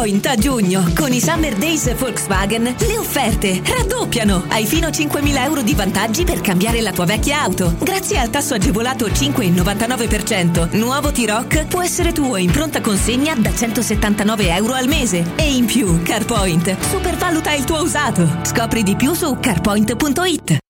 Da CarPoint a giugno, con i Summer Days Volkswagen, le offerte raddoppiano. Hai fino a 5.000 euro di vantaggi per cambiare la tua vecchia auto. Grazie al tasso agevolato 5,99%, nuovo T-Rock può essere tuo in pronta consegna da 179 euro al mese. E in più, CarPoint supervaluta il tuo usato. Scopri di più su carpoint.it.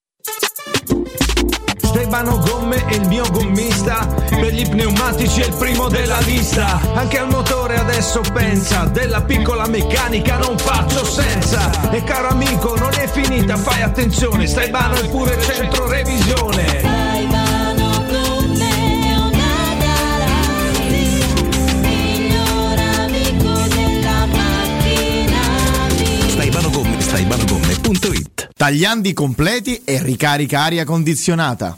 Stefano Gomme è il mio gommista Per gli pneumatici è il primo della lista. Anche al motore adesso pensa Della piccola meccanica non faccio senza. E caro amico non è finita fai attenzione Stefano è pure centro revisione. Staibanogomme.it Tagliandi completi e ricarica aria condizionata.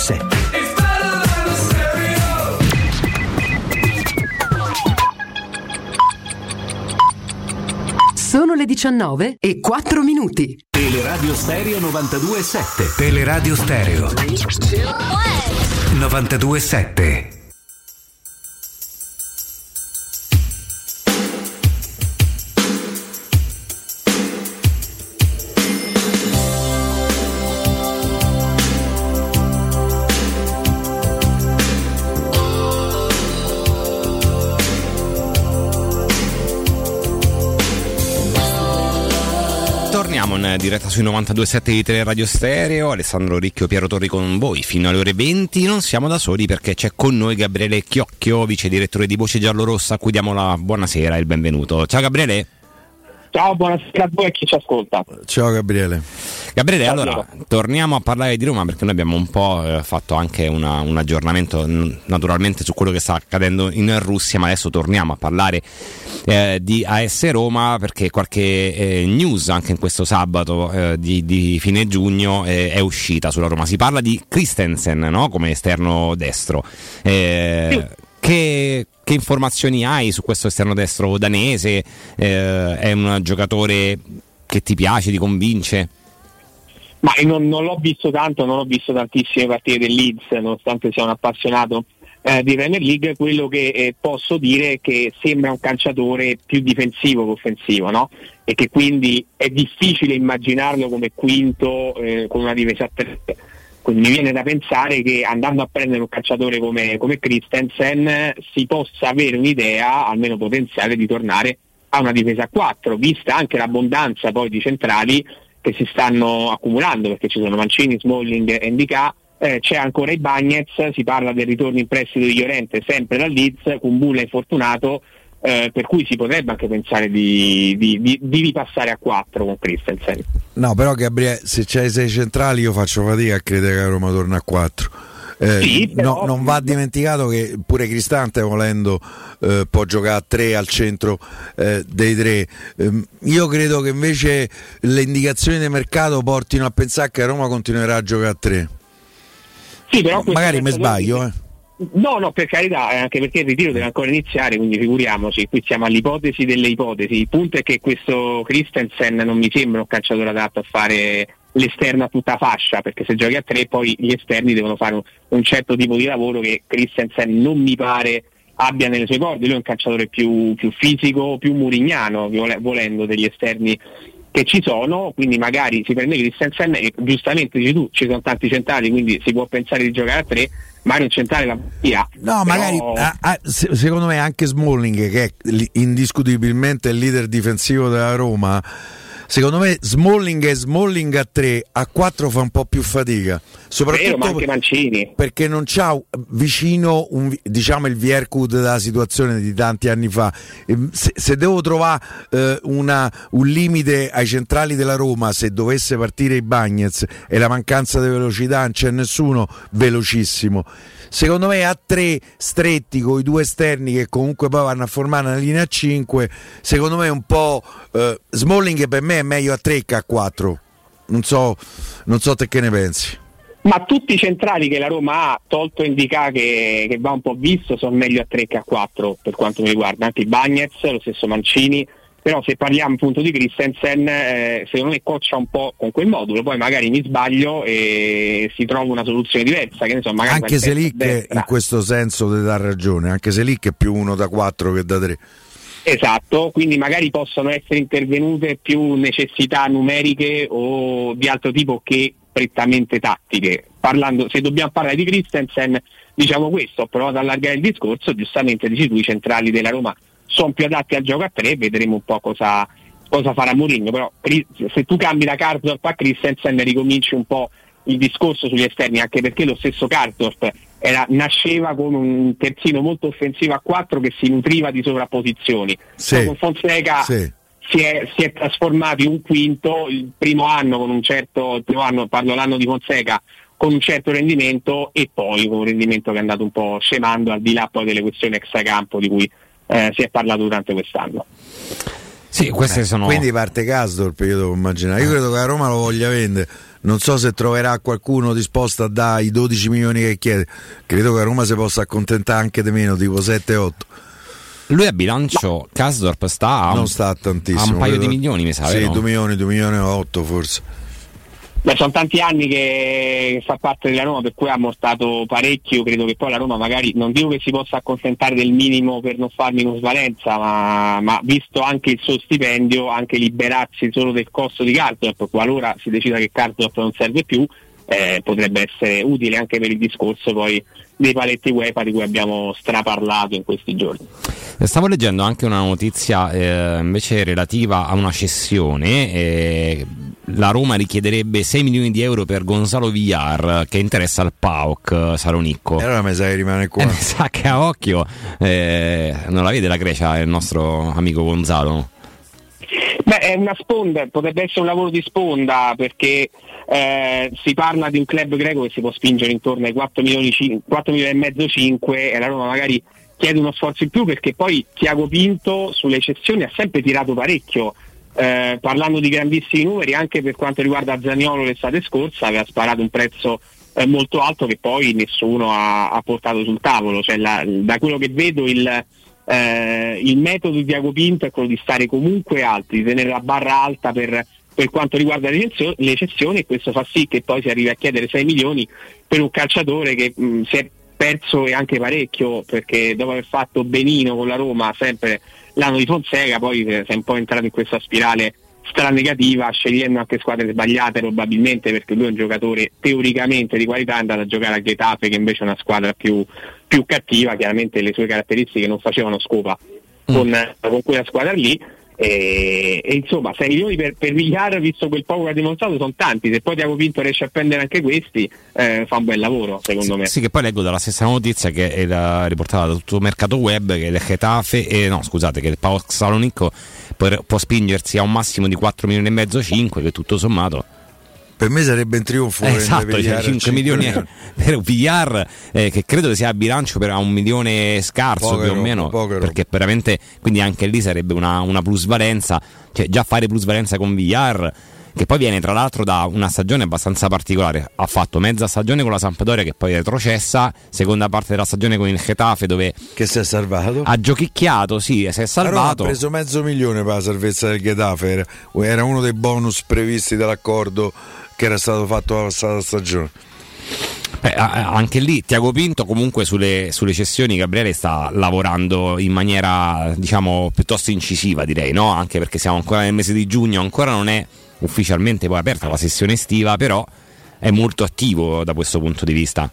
92.7 Sono le 19 e 4 minuti. Teleradio Stereo 92.7. Teleradio Stereo 92.7 diretta sui 92.7 di Teleradio Stereo, Alessandro Ricchio, Piero Torri con voi fino alle ore 20. Non siamo da soli perché c'è con noi Gabriele Chiocchio, vice direttore di Voce Giallorossa, a cui diamo la buonasera e il benvenuto. Ciao Gabriele. Ciao, buonasera a voi e a chi ci ascolta. Ciao Gabriele. Gabriele, Ciao, allora torniamo a parlare di Roma perché noi abbiamo un po' eh, fatto anche una- un aggiornamento n- naturalmente su quello che sta accadendo in Russia, ma adesso torniamo a parlare eh, di AS Roma perché qualche eh, news anche in questo sabato eh, di, di fine giugno eh, è uscita sulla Roma. Si parla di Christensen no? come esterno destro. Eh, Che, che informazioni hai su questo esterno destro danese? Eh, è un giocatore che ti piace, ti convince? Ma non, non l'ho visto tanto, non ho visto tantissime partite del Leeds, nonostante sia un appassionato eh, di Premier League, quello che eh, posso dire è che sembra un calciatore più difensivo che offensivo, no? E che quindi è difficile immaginarlo come quinto eh, con una difesa a tre. Quindi mi viene da pensare che andando a prendere un calciatore come, come Christensen si possa avere un'idea, almeno potenziale, di tornare a una difesa a 4, vista anche l'abbondanza poi di centrali che si stanno accumulando, perché ci sono Mancini, Smalling e Ndika, eh, c'è ancora i Bagnets, si parla del ritorno in prestito di Llorente sempre dal Leeds, Kumbula infortunato, eh, per cui si potrebbe anche pensare di, di- di- di ripassare a 4 con Christensen. No, però Gabriele, se c'hai sei centrali io faccio fatica a credere che Roma torna a 4. Eh, Sì, però- no, non va dimenticato che pure Cristante volendo eh, può giocare a 3 al centro eh, dei tre. Ehm, io credo che invece le indicazioni del mercato portino a pensare che Roma continuerà a giocare a 3. Sì, però Magari mi sbaglio, eh. No, no, per carità, eh, anche perché il ritiro deve ancora iniziare, quindi figuriamoci, qui siamo all'ipotesi delle ipotesi. Il punto è che questo Christensen non mi sembra un calciatore adatto a fare l'esterno a tutta fascia, perché se giochi a tre poi gli esterni devono fare un, un certo tipo di lavoro che Christensen non mi pare abbia nelle sue corde, lui è un calciatore più, più fisico, più murignano, vole- volendo degli esterni che ci sono, quindi magari si prende Christensen e giustamente dici tu, ci sono tanti centrali, quindi si può pensare di giocare a tre, magari un centrale la via. No, Però- magari ah, se- secondo me anche Smalling, che è indiscutibilmente il leader difensivo della Roma, secondo me Smalling e Smalling a 3, a 4 fa un po' più fatica. Soprattutto Vero, ma anche Mancini. perché non c'ha vicino un diciamo il Vierkud della situazione di tanti anni fa. Ehm, Se, se devo trovare eh, una- un limite ai centrali della Roma, se dovesse partire i Bagnets e la mancanza di velocità, non c'è nessuno velocissimo. Secondo me a tre stretti con i due esterni che comunque poi vanno a formare una linea a 5, secondo me un po' eh, Smalling per me è meglio a 3 che a 4. Non so, non so te che ne pensi. Ma tutti i centrali che la Roma ha, tolto Indica che, che va un po' visto, sono meglio a 3 che a 4 per quanto mi riguarda, anche i Bagnets, lo stesso Mancini, però se parliamo appunto di Christensen, eh, secondo me coccia un po' con quel modulo, poi magari mi sbaglio e si trova una soluzione diversa, che ne so, magari Anche se lì destra. in questo senso ti dà ragione, anche se lì che è più uno da 4 che da 3. Esatto, quindi magari possono essere intervenute più necessità numeriche o di altro tipo che prettamente tattiche. Parlando, se dobbiamo parlare di Christensen, diciamo questo, ho provato ad allargare il discorso, giustamente dici tu, i centrali della Roma sono più adatti al gioco a tre, vedremo un po' cosa, cosa farà Mourinho, però se tu cambi da Karsdorp a Christensen ricominci un po' il discorso sugli esterni, anche perché lo stesso Karsdorp era- nasceva con un terzino molto offensivo a 4 che si nutriva di sovrapposizioni. Sì, con Fonseca sì. si, è, si è trasformato in un quinto il primo anno con un certo, il primo anno, parlo l'anno di Fonseca, con un certo rendimento e poi con un rendimento che è andato un po' scemando al di là poi delle questioni extracampo di cui eh, si è parlato durante quest'anno. Sì, queste Eh, sono. Quindi parte Casdorp, io devo immaginare. Io credo che la Roma lo voglia vendere. Non so se troverà qualcuno disposto a dare i 12 milioni che chiede. Credo che la Roma si possa accontentare anche di meno, tipo 7-8. Lui a bilancio, Kasdorp sta a un, Non sta tantissimo. a un paio credo- di milioni, mi sa. Sì, vero? 2 milioni, 2 milioni e 8 forse. Beh, sono tanti anni che, fa parte della Roma, per cui ha mortato parecchio. Credo che poi la Roma magari non dico che si possa accontentare del minimo per non far minusvalenza, ma, ma visto anche il suo stipendio, anche liberarsi solo del costo di Karsdorp, qualora si decida che Karsdorp non serve più, eh, potrebbe essere utile anche per il discorso poi dei paletti UEFA di cui abbiamo straparlato in questi giorni. Stavo leggendo anche una notizia eh, invece relativa a una cessione. eh, la Roma richiederebbe 6 milioni di euro per Gonzalo Villar che interessa al PAOK eh, Saronicco. E allora mi sa che rimane qua. Eh, mi sa che a occhio eh, non la vede la Grecia il nostro amico Gonzalo. Beh, è una sponda, potrebbe essere un lavoro di sponda perché eh, si parla di un club greco che si può spingere intorno ai 4 milioni, cin- 4 milioni e mezzo 5 e la Roma magari chiede uno sforzo in più perché poi Tiago Pinto sulle cessioni ha sempre tirato parecchio. Eh, parlando di grandissimi numeri anche per quanto riguarda Zaniolo l'estate scorsa aveva sparato un prezzo eh, molto alto che poi nessuno ha, ha portato sul tavolo. Cioè la- da quello che vedo il, eh, il metodo di Tiago Pinto è quello di stare comunque alti, di tenere la barra alta per, per quanto riguarda le cessioni e questo fa sì che poi si arrivi a chiedere 6 milioni per un calciatore che mh, si è perso e anche parecchio perché dopo aver fatto benino con la Roma sempre l'anno di Fonseca poi eh, si è un po' entrato in questa spirale stranegativa scegliendo anche squadre sbagliate probabilmente perché lui è un giocatore teoricamente di qualità è andato a giocare a Getafe che invece è una squadra più, più cattiva. Chiaramente le sue caratteristiche non facevano scopa con, con quella squadra lì E, e insomma 6 milioni per, per Villar visto quel poco che ha dimostrato sono tanti se poi Tiago Pinto riesce a prendere anche questi eh, fa un bel lavoro secondo me Sì, che poi leggo dalla stessa notizia che è la- riportata da tutto il mercato web che il Getafe, eh, no scusate, che il PAOK Salonicco può, può spingersi a un massimo di 4 milioni e mezzo, 5, che tutto sommato. Per me sarebbe un trionfo. Eh, prendere esatto, cioè, a 5 cinque milioni per un VR eh, che credo sia a bilancio per un milione scarso Poche più o meno robe. perché veramente quindi anche lì sarebbe una, una plusvalenza cioè già fare plusvalenza con VR che poi viene tra l'altro da una stagione abbastanza particolare ha fatto mezza stagione con la Sampdoria che poi è retrocessa seconda parte della stagione con il Getafe dove che si è salvato ha giochicchiato sì si è salvato ha preso mezzo milione per la salvezza del Getafe, era uno dei bonus previsti dall'accordo che era stato fatto la passata stagione. Eh, a- anche lì Tiago Pinto comunque sulle, sulle cessioni Gabriele sta lavorando in maniera diciamo piuttosto incisiva direi no? anche perché siamo ancora nel mese di giugno ancora non è ufficialmente poi aperta la sessione estiva però è molto attivo da questo punto di vista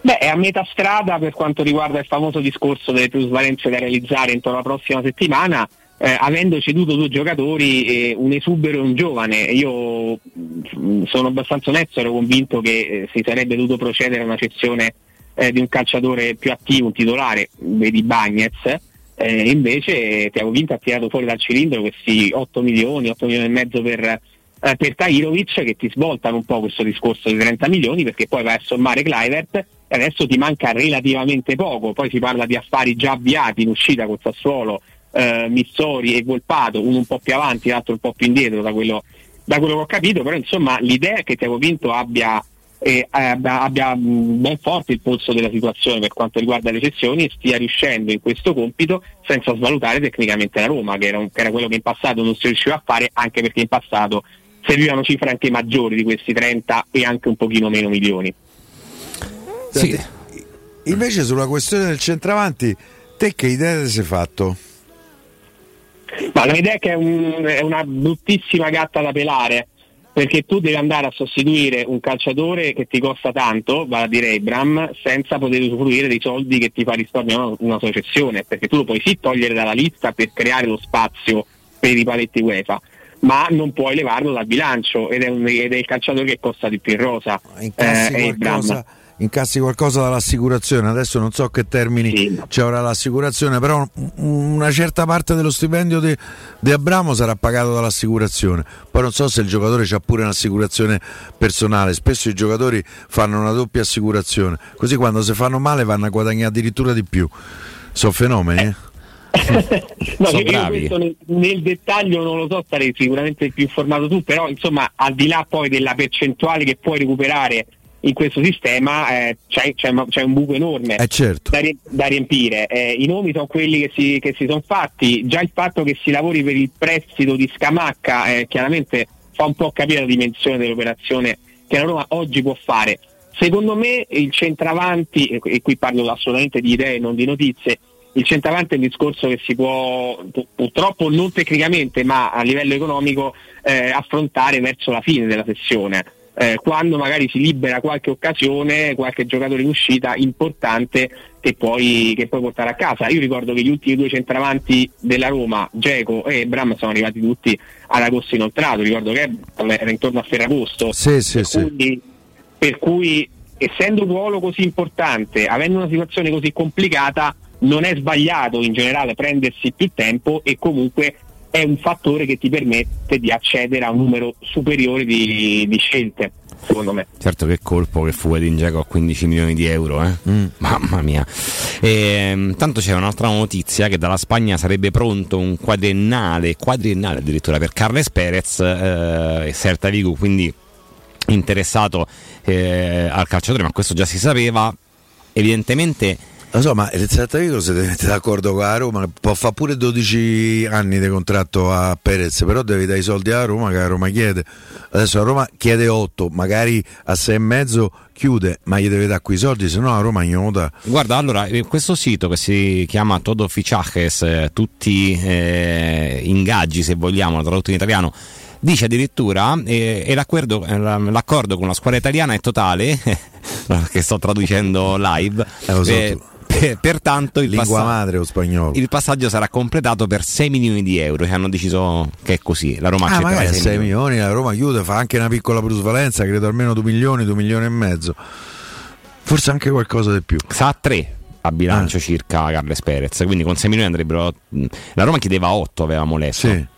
Beh, è a metà strada per quanto riguarda il famoso discorso delle plusvalenze da realizzare entro la prossima settimana, eh, avendo ceduto due giocatori, eh, un esubero e un giovane. Io mh, sono abbastanza onesto, ero convinto che eh, si sarebbe dovuto procedere a una cessione eh, di un calciatore più attivo, un titolare, vedi Bagnez. Eh, invece Tiago Vinto ha tirato fuori dal cilindro questi 8 milioni, 8 milioni e mezzo per, eh, per Tahirovic che ti svoltano un po' questo discorso di 30 milioni perché poi vai a sommare Clivert e adesso ti manca relativamente poco, poi si parla di affari già avviati in uscita con Sassuolo, eh, Missori e Volpato, uno un po' più avanti, l'altro un po' più indietro da quello, da quello che ho capito, però insomma l'idea è che Tiago Vinto abbia, eh, abbia, abbia, mh, ben forte il polso della situazione per quanto riguarda le cessioni e stia riuscendo in questo compito senza svalutare tecnicamente la Roma, che era, un- che era quello che in passato non si riusciva a fare, anche perché in passato servivano cifre anche maggiori di questi 30 e anche un pochino meno milioni. Senti, Invece sulla questione del centravanti, te che idea ti sei fatto? Ma la mia idea è che è, un- è una bruttissima gatta da pelare, perché tu devi andare a sostituire un calciatore che ti costa tanto, vale a dire Abram, senza poter usufruire dei soldi che ti fa risparmiare una, una sociazione, perché tu lo puoi sì togliere dalla lista per creare lo spazio per i paletti UEFA, ma non puoi levarlo dal bilancio ed è, un- ed è il calciatore che costa di più in rosa. Incassi, eh, è Abraham. Incassi qualcosa dall'assicurazione, adesso non so che termini ci avrà l'assicurazione, però un- una certa parte dello stipendio di, di Abramo sarà pagato dall'assicurazione. Poi non so se il giocatore ha pure un'assicurazione personale, spesso i giocatori fanno una doppia assicurazione, così quando si fanno male vanno a guadagnare addirittura di più. Sono fenomeni. eh? No, Sono io bravi. nel, nel dettaglio non lo so, sarei sicuramente più informato tu, però insomma al di là poi della percentuale che puoi recuperare in questo sistema eh, c'è, c'è- c'è un buco enorme Eh, certo. da, da riempire. Eh, I nomi sono quelli che si, che si sono fatti, già il fatto che si lavori per il prestito di Scamacca eh, chiaramente fa un po' capire la dimensione dell'operazione che la Roma oggi può fare. Secondo me il centravanti, e qui parlo assolutamente di idee, non di notizie, il centravanti è un discorso che si può pu- purtroppo non tecnicamente ma a livello economico eh, affrontare verso la fine della sessione. Eh, quando magari si libera qualche occasione, qualche giocatore in uscita importante che puoi, che puoi portare a casa. Io ricordo che gli ultimi due centravanti della Roma, Geco e Bram, sono arrivati tutti all'agosto inoltrato. Ricordo che era intorno a Ferragosto. Sì, sì, per, sì. Cui, per cui, essendo un ruolo così importante, avendo una situazione così complicata, non è sbagliato in generale prendersi più tempo e comunque è un fattore che ti permette di accedere a un numero superiore di, di scelte, secondo me. Certo che colpo che fu Edin Dzeko a 15 milioni di euro, eh? mamma mia. E, tanto c'è un'altra notizia che dalla Spagna sarebbe pronto un quadriennale, quadriennale addirittura per Carles Perez eh, e Serta Vigo, quindi interessato eh, al calciatore, ma questo già si sapeva. Evidentemente Lo so, ma il deve mettere d'accordo con la Roma, può fare pure 12 anni di contratto a Perez, però devi dare i soldi alla Roma che la Roma chiede. Adesso la Roma chiede 8, magari a 6 e mezzo chiude, ma gli deve dare quei soldi, se no la Roma dà. Guarda, allora, eh, questo sito che si chiama Todo Fichajes, eh, tutti eh, ingaggi se vogliamo, tradotto in italiano, dice addirittura eh, e l'accordo, eh, la- l'accordo con la squadra italiana è totale, che sto traducendo live, Eh, eh, pertanto il, Lingua passa- madre o spagnolo. il passaggio sarà completato per 6 milioni di euro. Che hanno deciso che è così. La Roma Ah, accetterà magari i 6 6 milioni, la Roma chiude, fa anche una piccola plusvalenza, credo almeno 2 milioni, 2 milioni e mezzo. Forse anche qualcosa di più. Sa a 3 a bilancio circa Carles Perez. Quindi con 6 milioni andrebbero. La Roma chiedeva 8, avevamo letto.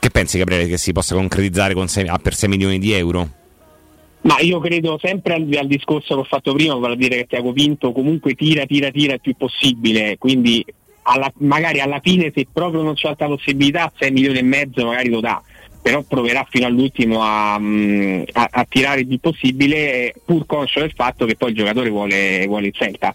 Che pensi, Gabriele, che si possa concretizzare con sei- ah, per 6 milioni di euro? Ma io credo sempre al, al discorso che ho fatto prima, vale a dire che Tiago Pinto comunque tira, tira, tira il più possibile, quindi alla- magari alla fine se proprio non c'è altra possibilità 6 milioni e mezzo magari lo dà, però proverà fino all'ultimo a, mm, a- a tirare il più possibile pur conscio del fatto che poi il giocatore vuole, vuole il Celta.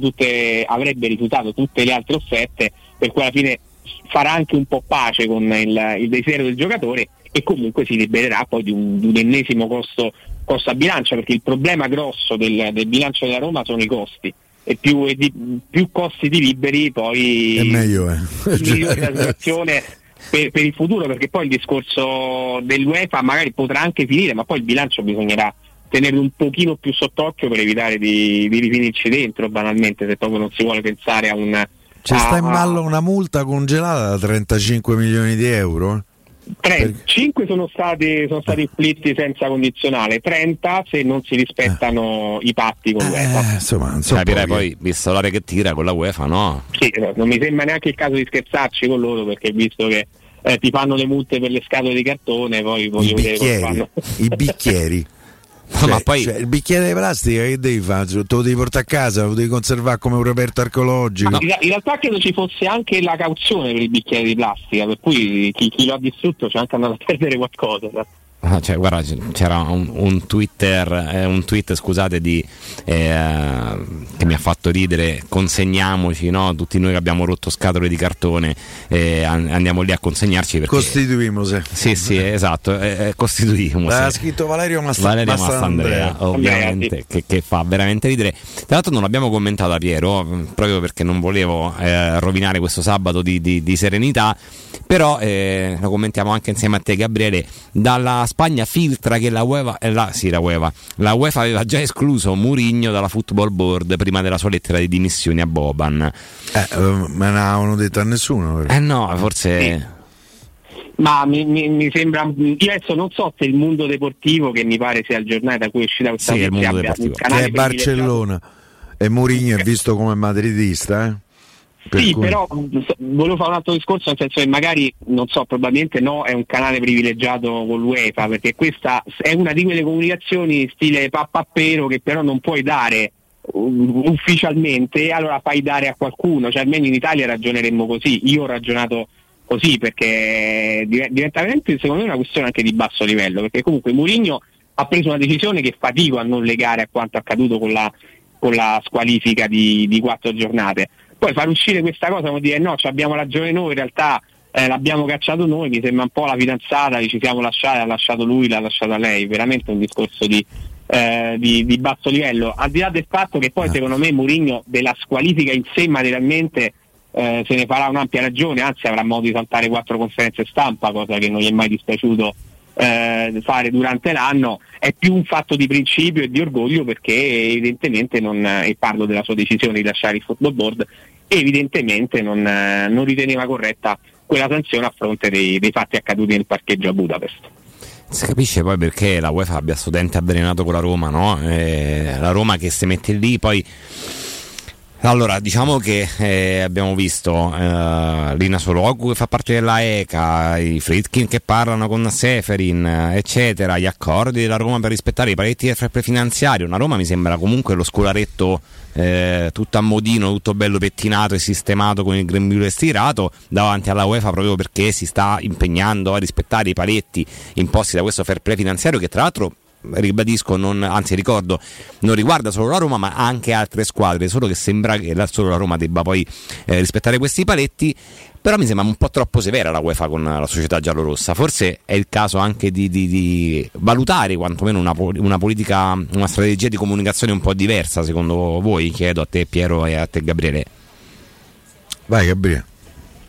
Tutte, avrebbe rifiutato tutte le altre offerte, per cui alla fine farà anche un po' pace con il, il desiderio del giocatore e comunque si libererà poi di un, di un ennesimo costo, costo a bilancio perché il problema grosso del, del bilancio della Roma sono i costi e più, e di- più costi di liberi poi È meglio, eh. migliori la situazione per, per il futuro perché poi il discorso dell'UEFA magari potrà anche finire ma poi il bilancio bisognerà tenerlo un pochino più sott'occhio per evitare di, di rifinirci dentro banalmente se proprio non si vuole pensare a un Ci a- sta in ballo una multa congelata da 35 milioni di euro? Eh? Tre- 5 sono stati, sono stati inflitti senza condizionale, 30 se non si rispettano i patti con l'UEFA. Eh, insomma, non so Capirei poi, visto l'area che tira con la UEFA, no? Sì, eh, non mi sembra neanche il caso di scherzarci con loro perché visto che eh, ti fanno le multe per le scatole di cartone, poi I voglio vedere come bicchieri, fanno. i bicchieri. No, ma poi- cioè, il bicchiere di plastica che devi fare? Te lo devi portare a casa, lo devi conservare come un reperto archeologico. Ma in, realtà credo ci fosse anche la cauzione per i bicchieri di plastica, per cui chi, chi lo ha distrutto c'è anche andato a perdere qualcosa. Ah, cioè, guarda, c'era un, un Twitter, eh, un tweet, scusate, di, eh, che mi ha fatto ridere. Consegniamoci, no? Tutti noi che abbiamo rotto scatole di cartone, eh, an- andiamo lì a consegnarci perché. Costituimose. sì, sì, esatto, eh, eh, costituimmo. L'ha sì. scritto Valerio Massa- Valerio Mastrandrea. Mastrandrea, ovviamente, che, che fa veramente ridere. Tra l'altro non l'abbiamo commentato a Piero, proprio perché non volevo eh, rovinare questo sabato di, di- di serenità, però eh, lo commentiamo anche insieme a te Gabriele, dalla Spagna filtra che la UEFA, eh, la, sì, la UEFA, la UEFA aveva già escluso Murigno dalla Football Board prima della sua lettera di dimissioni a Boban. Eh, eh, ma non avevano detto a nessuno. però. Eh no, forse... Ma mi, mi- mi sembra, io adesso non so se il mondo deportivo, che mi pare sia il giornale da cui è uscita questa Sì, è il notizia, mondo deportivo. canale Che è Barcellona. E Mourinho è visto come madridista, eh? Per sì, cui- però volevo fare un altro discorso, nel senso che magari, non so, probabilmente no, è un canale privilegiato con l'UEFA, perché questa è una di quelle comunicazioni stile pappappero che però non puoi dare uh, ufficialmente, allora fai dare a qualcuno, cioè almeno in Italia ragioneremmo così, io ho ragionato così perché div- diventa veramente secondo me una questione anche di basso livello, perché comunque Mourinho ha preso una decisione che fatico a non legare a quanto accaduto con la, con la squalifica di, di quattro giornate. Poi far uscire questa cosa vuol dire no, abbiamo ragione noi, in realtà eh, l'abbiamo cacciato noi, mi sembra un po' la fidanzata, che ci siamo lasciati, ha lasciato lui, l'ha lasciata lei, veramente un discorso di, eh, di, di basso livello. Al di là del fatto che poi secondo me Mourinho della squalifica in sé materialmente eh, se ne farà un'ampia ragione, anzi avrà modo di saltare quattro conferenze stampa, cosa che non gli è mai dispiaciuto eh, fare durante l'anno, è più un fatto di principio e di orgoglio perché evidentemente non, e parlo della sua decisione di lasciare il football board, evidentemente non, eh, non riteneva corretta quella sanzione a fronte dei, dei fatti accaduti nel parcheggio a Budapest. Si capisce poi perché la UEFA abbia studente avvelenato con la Roma, no? Eh, la Roma che si mette lì poi. Allora, diciamo che eh, abbiamo visto eh, Lina Sologu che fa parte della ECA, i Fritkin che parlano con Seferin, eccetera, gli accordi della Roma per rispettare i paletti del fair finanziario. Una Roma mi sembra comunque lo scolaretto eh, tutto a modino, tutto bello pettinato e sistemato con il grembiule stirato davanti alla UEFA proprio perché si sta impegnando a rispettare i paletti imposti da questo fair play finanziario che tra l'altro ribadisco, non, anzi ricordo, non riguarda solo la Roma ma anche altre squadre, solo che sembra che la, solo la Roma debba poi eh, rispettare questi paletti, però mi sembra un po' troppo severa la UEFA con la società giallorossa, forse è il caso anche di, di- di valutare quantomeno una, una politica, una strategia di comunicazione un po' diversa secondo voi, chiedo a te Piero e a te Gabriele. Vai Gabriele.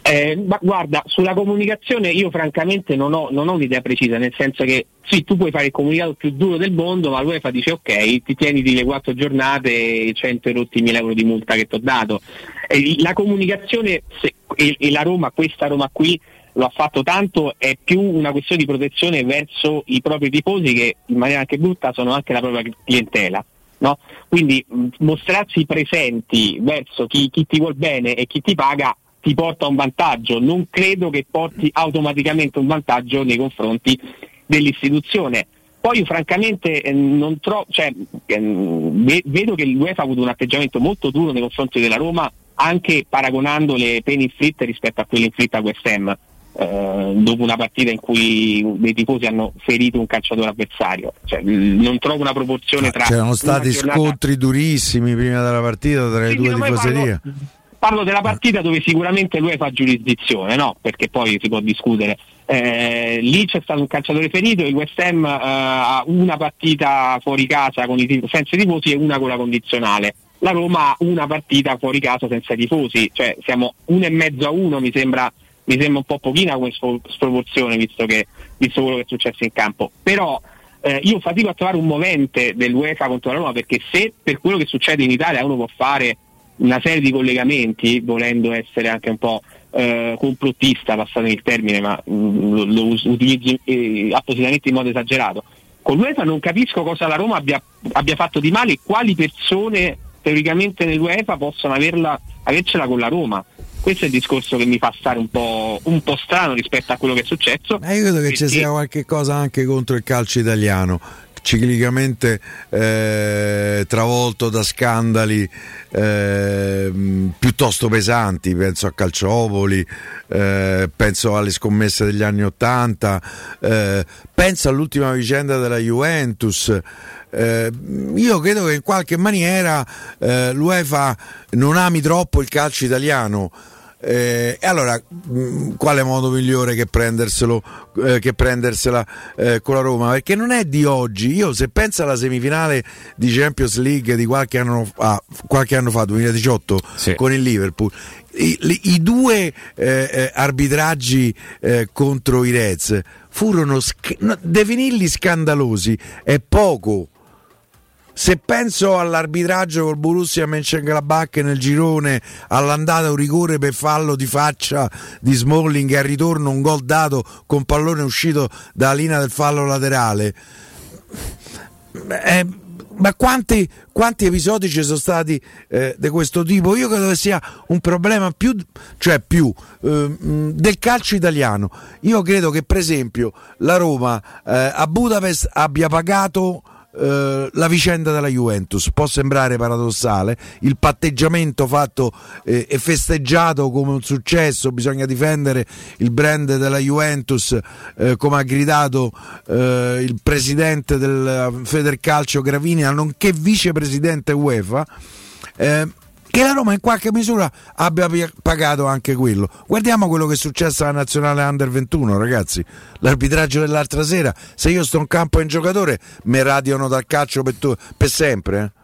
Eh, ma guarda, sulla comunicazione io francamente non ho, non ho un'idea precisa, nel senso che sì, tu puoi fare il comunicato più duro del mondo, ma l'UEFA dice ok, ti tieni le quattro giornate e 100 e rotti mila euro di multa che ti ho dato. Eh, la comunicazione se- e, e la Roma, questa Roma qui, lo ha fatto tanto, è più una questione di protezione verso i propri tifosi che in maniera anche brutta sono anche la propria clientela. No? Quindi mostrarsi presenti verso chi, chi ti vuol bene e chi ti paga ti porta un vantaggio, non credo che porti automaticamente un vantaggio nei confronti dell'istituzione. Poi io francamente eh, non trovo, cioè, ve- vedo che l'UEFA ha avuto un atteggiamento molto duro nei confronti della Roma, anche paragonando le pene inflitte rispetto a quelle inflitte a West Ham, eh, dopo una partita in cui dei tifosi hanno ferito un calciatore avversario. Cioè, non trovo una proporzione tra... C'erano stati giornata- scontri durissimi prima della partita tra le Sì, due ma io tifoserie. Parlo, parlo della partita dove sicuramente lui fa giurisdizione, no? Perché poi si può discutere. Eh, lì c'è stato un calciatore ferito, il West Ham eh, ha una partita fuori casa con i senza i tifosi e una con la condizionale. La Roma ha una partita fuori casa senza i tifosi, cioè siamo uno e mezzo a uno, mi sembra, mi sembra un po' pochina come spro- sproporzione visto, che, visto quello che è successo in campo. Però eh, io fatico a trovare un movente dell'UEFA contro la Roma perché se per quello che succede in Italia uno può fare una serie di collegamenti, volendo essere anche un po' eh, complottista, passatemi il termine, ma mm, lo, lo utilizzo eh, appositamente in modo esagerato. Con l'UEFA non capisco cosa la Roma abbia, abbia fatto di male e quali persone teoricamente nell'UEFA possono averla, avercela con la Roma. Questo è il discorso che mi fa stare un po', un po' strano rispetto a quello che è successo. Ma io credo che ci sia qualche cosa anche contro il calcio italiano, ciclicamente eh, travolto da scandali eh, piuttosto pesanti, penso a Calciopoli, eh, penso alle scommesse degli anni Ottanta, eh, penso all'ultima vicenda della Juventus. Eh, io credo che in qualche maniera eh, l'UEFA non ami troppo il calcio italiano. Eh, e allora, mh, quale modo migliore che prenderselo, eh, che prendersela eh, con la Roma? Perché non è di oggi. Io, se penso alla semifinale di Champions League di qualche anno fa, qualche anno fa 2018, con il Liverpool, i, li- i due eh, eh, arbitraggi eh, contro i Reds furono sc- no, definirli scandalosi è poco. Se penso all'arbitraggio col Borussia Mönchengladbach nel girone, all'andata un rigore per fallo di faccia di Smalling e al ritorno un gol dato con pallone uscito dalla linea del fallo laterale. Eh, ma quanti, quanti episodi ci sono stati eh, di questo tipo? Io credo che sia un problema più, cioè più eh, del calcio italiano. Io credo che, per esempio, la Roma eh, a Budapest abbia pagato eh, la vicenda della Juventus. Può sembrare paradossale il patteggiamento fatto eh, e festeggiato come un successo bisogna difendere il brand della Juventus eh, come ha gridato eh, il presidente del Federcalcio Gravinia nonché vicepresidente UEFA. Eh, che la Roma in qualche misura abbia pagato anche quello. Guardiamo quello che è successo alla nazionale under 21, ragazzi. L'arbitraggio dell'altra sera, se io sto in campo in giocatore, mi radiano dal calcio per, tu- per sempre. eh.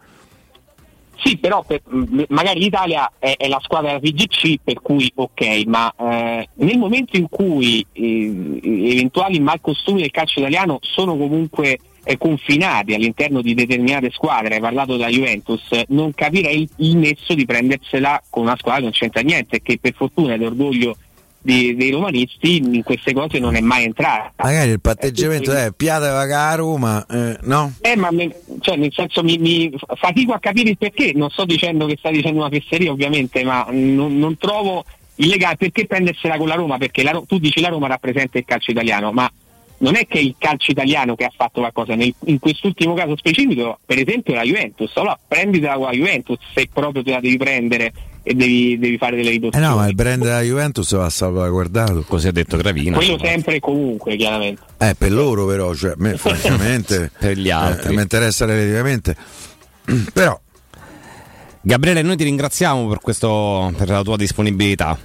Sì, però per- magari l'Italia è, è la squadra della PGC, per cui ok, ma eh, nel momento in cui eh, eventuali malcostumi del calcio italiano sono comunque eh, confinati all'interno di determinate squadre, hai parlato della Juventus, non capirei il, nesso di prendersela con una squadra che non c'entra niente e che per fortuna ed orgoglio di- dei romanisti in queste cose non è mai entrata. Magari il patteggiamento è piate va a Roma, eh, no? Eh, ma me- cioè, nel senso mi, mi fatico a capire il perché, non sto dicendo che sta dicendo una fesseria ovviamente, ma non, non trovo il legale perché prendersela con la Roma, perché la tu dici la Roma rappresenta il calcio italiano, ma non è che è il calcio italiano che ha fatto qualcosa, Nel- in quest'ultimo caso specifico, per esempio la Juventus, allora prenditela con la Juventus se proprio te la devi prendere e devi, devi fare delle Eh riduzioni. no, ma il brand della Juventus va salvaguardato. Così ha detto Gravina. Quello sempre e comunque, chiaramente. Eh, per loro però, cioè, a me francamente per gli altri. eh, mi interessa relativamente. Però Gabriele, noi ti ringraziamo per, questo, per la tua disponibilità.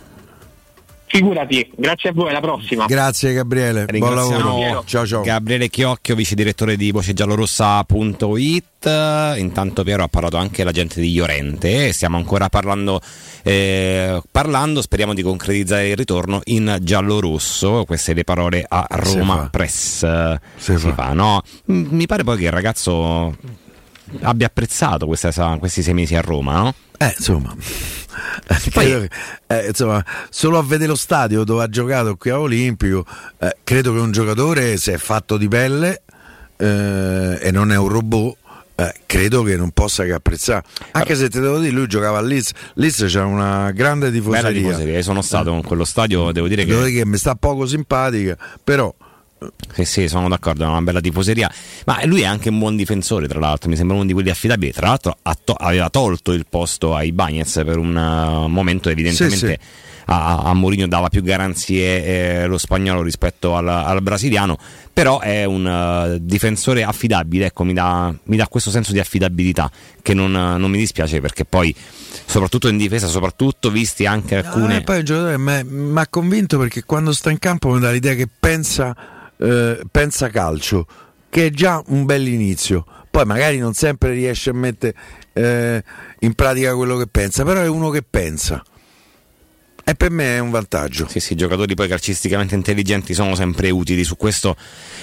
Figurati, grazie a voi, alla prossima. Grazie Gabriele, buon Ringraziamo lavoro. Ciao ciao. Gabriele Chiocchio, vice direttore di vocegiallorossa.it. Intanto Piero ha parlato anche l'agente di Iorente. Stiamo ancora parlando, eh, parlando, speriamo di concretizzare il ritorno in giallo-rosso. Queste le parole a Roma. Press. Si Si fa. fa, no? Mi pare poi che il ragazzo abbia apprezzato questa- questi sei mesi a Roma, no? Eh, insomma. Credo che- eh, insomma, solo a vedere lo stadio dove ha giocato qui a Olimpico, eh, credo che un giocatore se è fatto di pelle eh, e non è un robot, eh, credo che non possa che apprezzare. Anche se te devo dire, lui giocava a Leeds, Leeds c'ha una grande tifoseria. Bella tifoseria, sono stato in quello stadio, devo dire che Devo dire che mi sta poco simpatica, però Sì, sì, sono d'accordo, è una bella tifoseria. Ma lui è anche un buon difensore, tra l'altro, mi sembra uno di quelli affidabili. Tra l'altro to- aveva tolto il posto ai Bagnets per un uh, momento, evidentemente Sì, a, a Mourinho dava più garanzie eh, lo spagnolo rispetto al, al brasiliano. Però è un uh, difensore affidabile, ecco, mi dà, mi dà questo senso di affidabilità che non, uh, non mi dispiace perché poi, soprattutto in difesa, soprattutto visti anche alcune. Ah, poi un giocatore mi ha convinto perché quando sta in campo mi dà l'idea che pensa, eh, pensa calcio, che è già un bell'inizio. Poi magari non sempre riesce a mettere eh, in pratica quello che pensa, però è uno che pensa. E per me è un vantaggio. Sì, sì, giocatori poi calcisticamente intelligenti sono sempre utili, su questo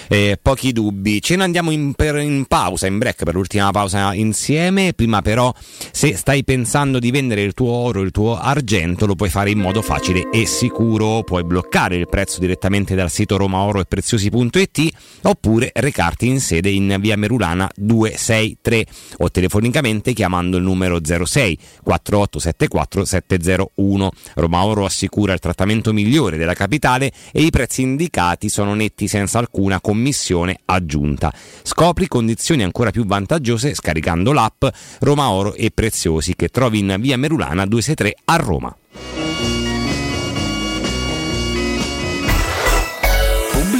eh, pochi dubbi. Ce ne andiamo in, per- in pausa, in break per l'ultima pausa insieme. Prima però, se stai pensando di vendere il tuo oro, il tuo argento, lo puoi fare in modo facile e sicuro. Puoi bloccare il prezzo direttamente dal sito romaoroepreziosi.it oppure recarti in sede in via Merulana 263 o telefonicamente chiamando il numero 06 4874 701. Roma Oro assicura il trattamento migliore della capitale e i prezzi indicati sono netti senza alcuna commissione aggiunta. Scopri condizioni ancora più vantaggiose scaricando l'app Roma Oro e Preziosi che trovi in via Merulana 263 a Roma.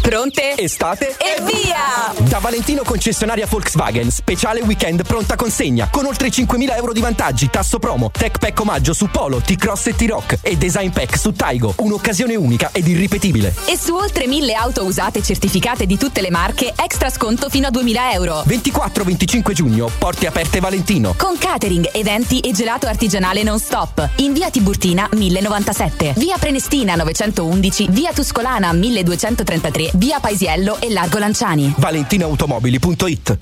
Pronte? Estate? E via! Da Valentino concessionaria Volkswagen, speciale weekend pronta consegna, con oltre 5.000 euro di vantaggi, tasso promo, tech pack omaggio su Polo, T-Cross e T-Rock e design pack su Taigo, un'occasione unica ed irripetibile. E su oltre 1000 auto usate certificate di tutte le marche, extra sconto fino a 2000 euro. 24-25 giugno, porte aperte Valentino. Con catering, eventi e gelato artigianale non stop. In via Tiburtina 1097, via Prenestina 911, via Tuscolana 1233, via Paisiello e Largo Lanciani. ValentinoAutomobili.it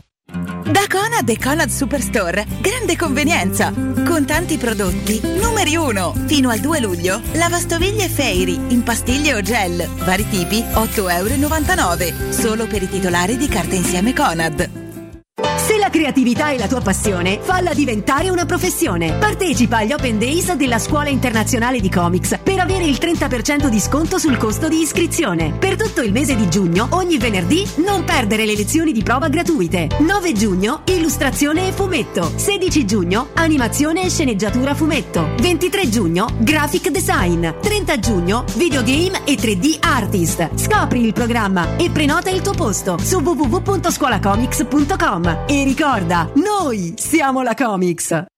Da Conad e Conad Superstore, grande convenienza! Con tanti prodotti, numeri 1! Fino al 2 luglio, lavastoviglie Fairy, in pastiglie o gel, vari tipi, 8,99 euro, solo per i titolari di carta insieme Conad. Se la creatività è la tua passione, falla diventare una professione. Partecipa agli Open Days della Scuola Internazionale di Comics per avere il 30% di sconto sul costo di iscrizione. Per tutto il mese di giugno, ogni venerdì, non perdere le lezioni di prova gratuite. 9 giugno, illustrazione e fumetto. 16 giugno, animazione e sceneggiatura fumetto. 23 giugno, graphic design. 30 giugno, videogame e 3D artist. Scopri il programma e prenota il tuo posto su www.scuolacomics.com. Ricorda, noi siamo la Comics.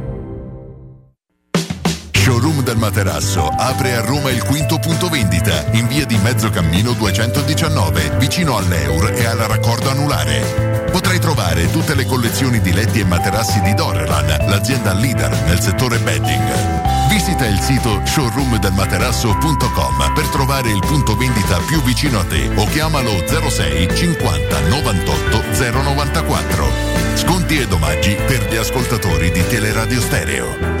Showroom del Materasso apre a Roma il quinto punto vendita in via di Mezzocammino 219 vicino all'Eur e alla raccordo anulare. Potrai trovare tutte le collezioni di letti e materassi di Dorelan, l'azienda leader nel settore bedding. Visita il sito showroomdelmaterasso.com per trovare il punto vendita più vicino a te o chiamalo 06 50 98 094. Sconti ed omaggi per gli ascoltatori di Teleradio Stereo.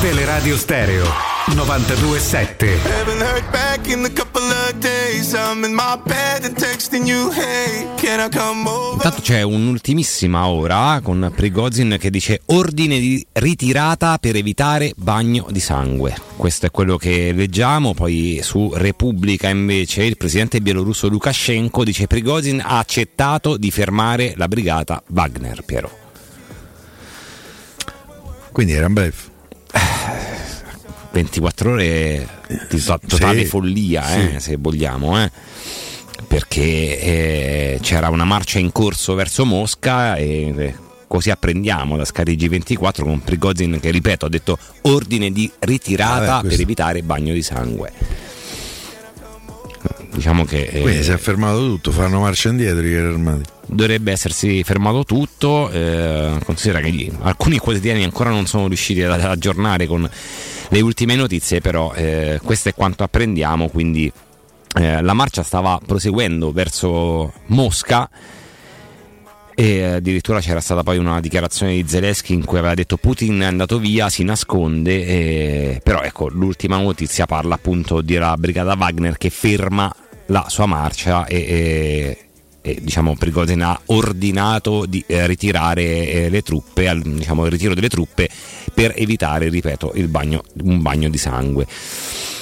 Teleradio Stereo 927. Haven't heard back in a couple of days. I'm in my bed and texting you, hey, can I come over? Intanto c'è un'ultimissima ora con Prigozin che dice ordine di ritirata per evitare bagno di sangue. Questo è quello che leggiamo. Poi su Repubblica invece il presidente bielorusso Lukashenko dice Prigozin ha accettato di fermare la brigata Wagner, Piero. Quindi era un bluff. 24 ore di to- totale sì, follia, sì. eh, se vogliamo, eh. perché eh, c'era una marcia in corso verso Mosca e eh, così apprendiamo da Scarigi 24 con Prigozin che ripeto ha detto ordine di ritirata Vabbè, questo- per evitare bagno di sangue. Diciamo che eh, Quindi si è fermato tutto, fanno marcia indietro i carri armati. Dovrebbe essersi fermato tutto. eh, considera che alcuni quotidiani ancora non sono riusciti ad aggiornare con le ultime notizie, però eh, questo è quanto apprendiamo. Quindi eh, la marcia stava proseguendo verso Mosca. E addirittura c'era stata poi una dichiarazione di Zelensky in cui aveva detto Putin è andato via, si nasconde, eh, però ecco l'ultima notizia parla appunto della brigata Wagner che ferma la sua marcia e, e- e, diciamo Prigozhin ha ordinato di eh, ritirare eh, le truppe, al, diciamo il ritiro delle truppe per evitare, ripeto, bagno, un bagno di sangue.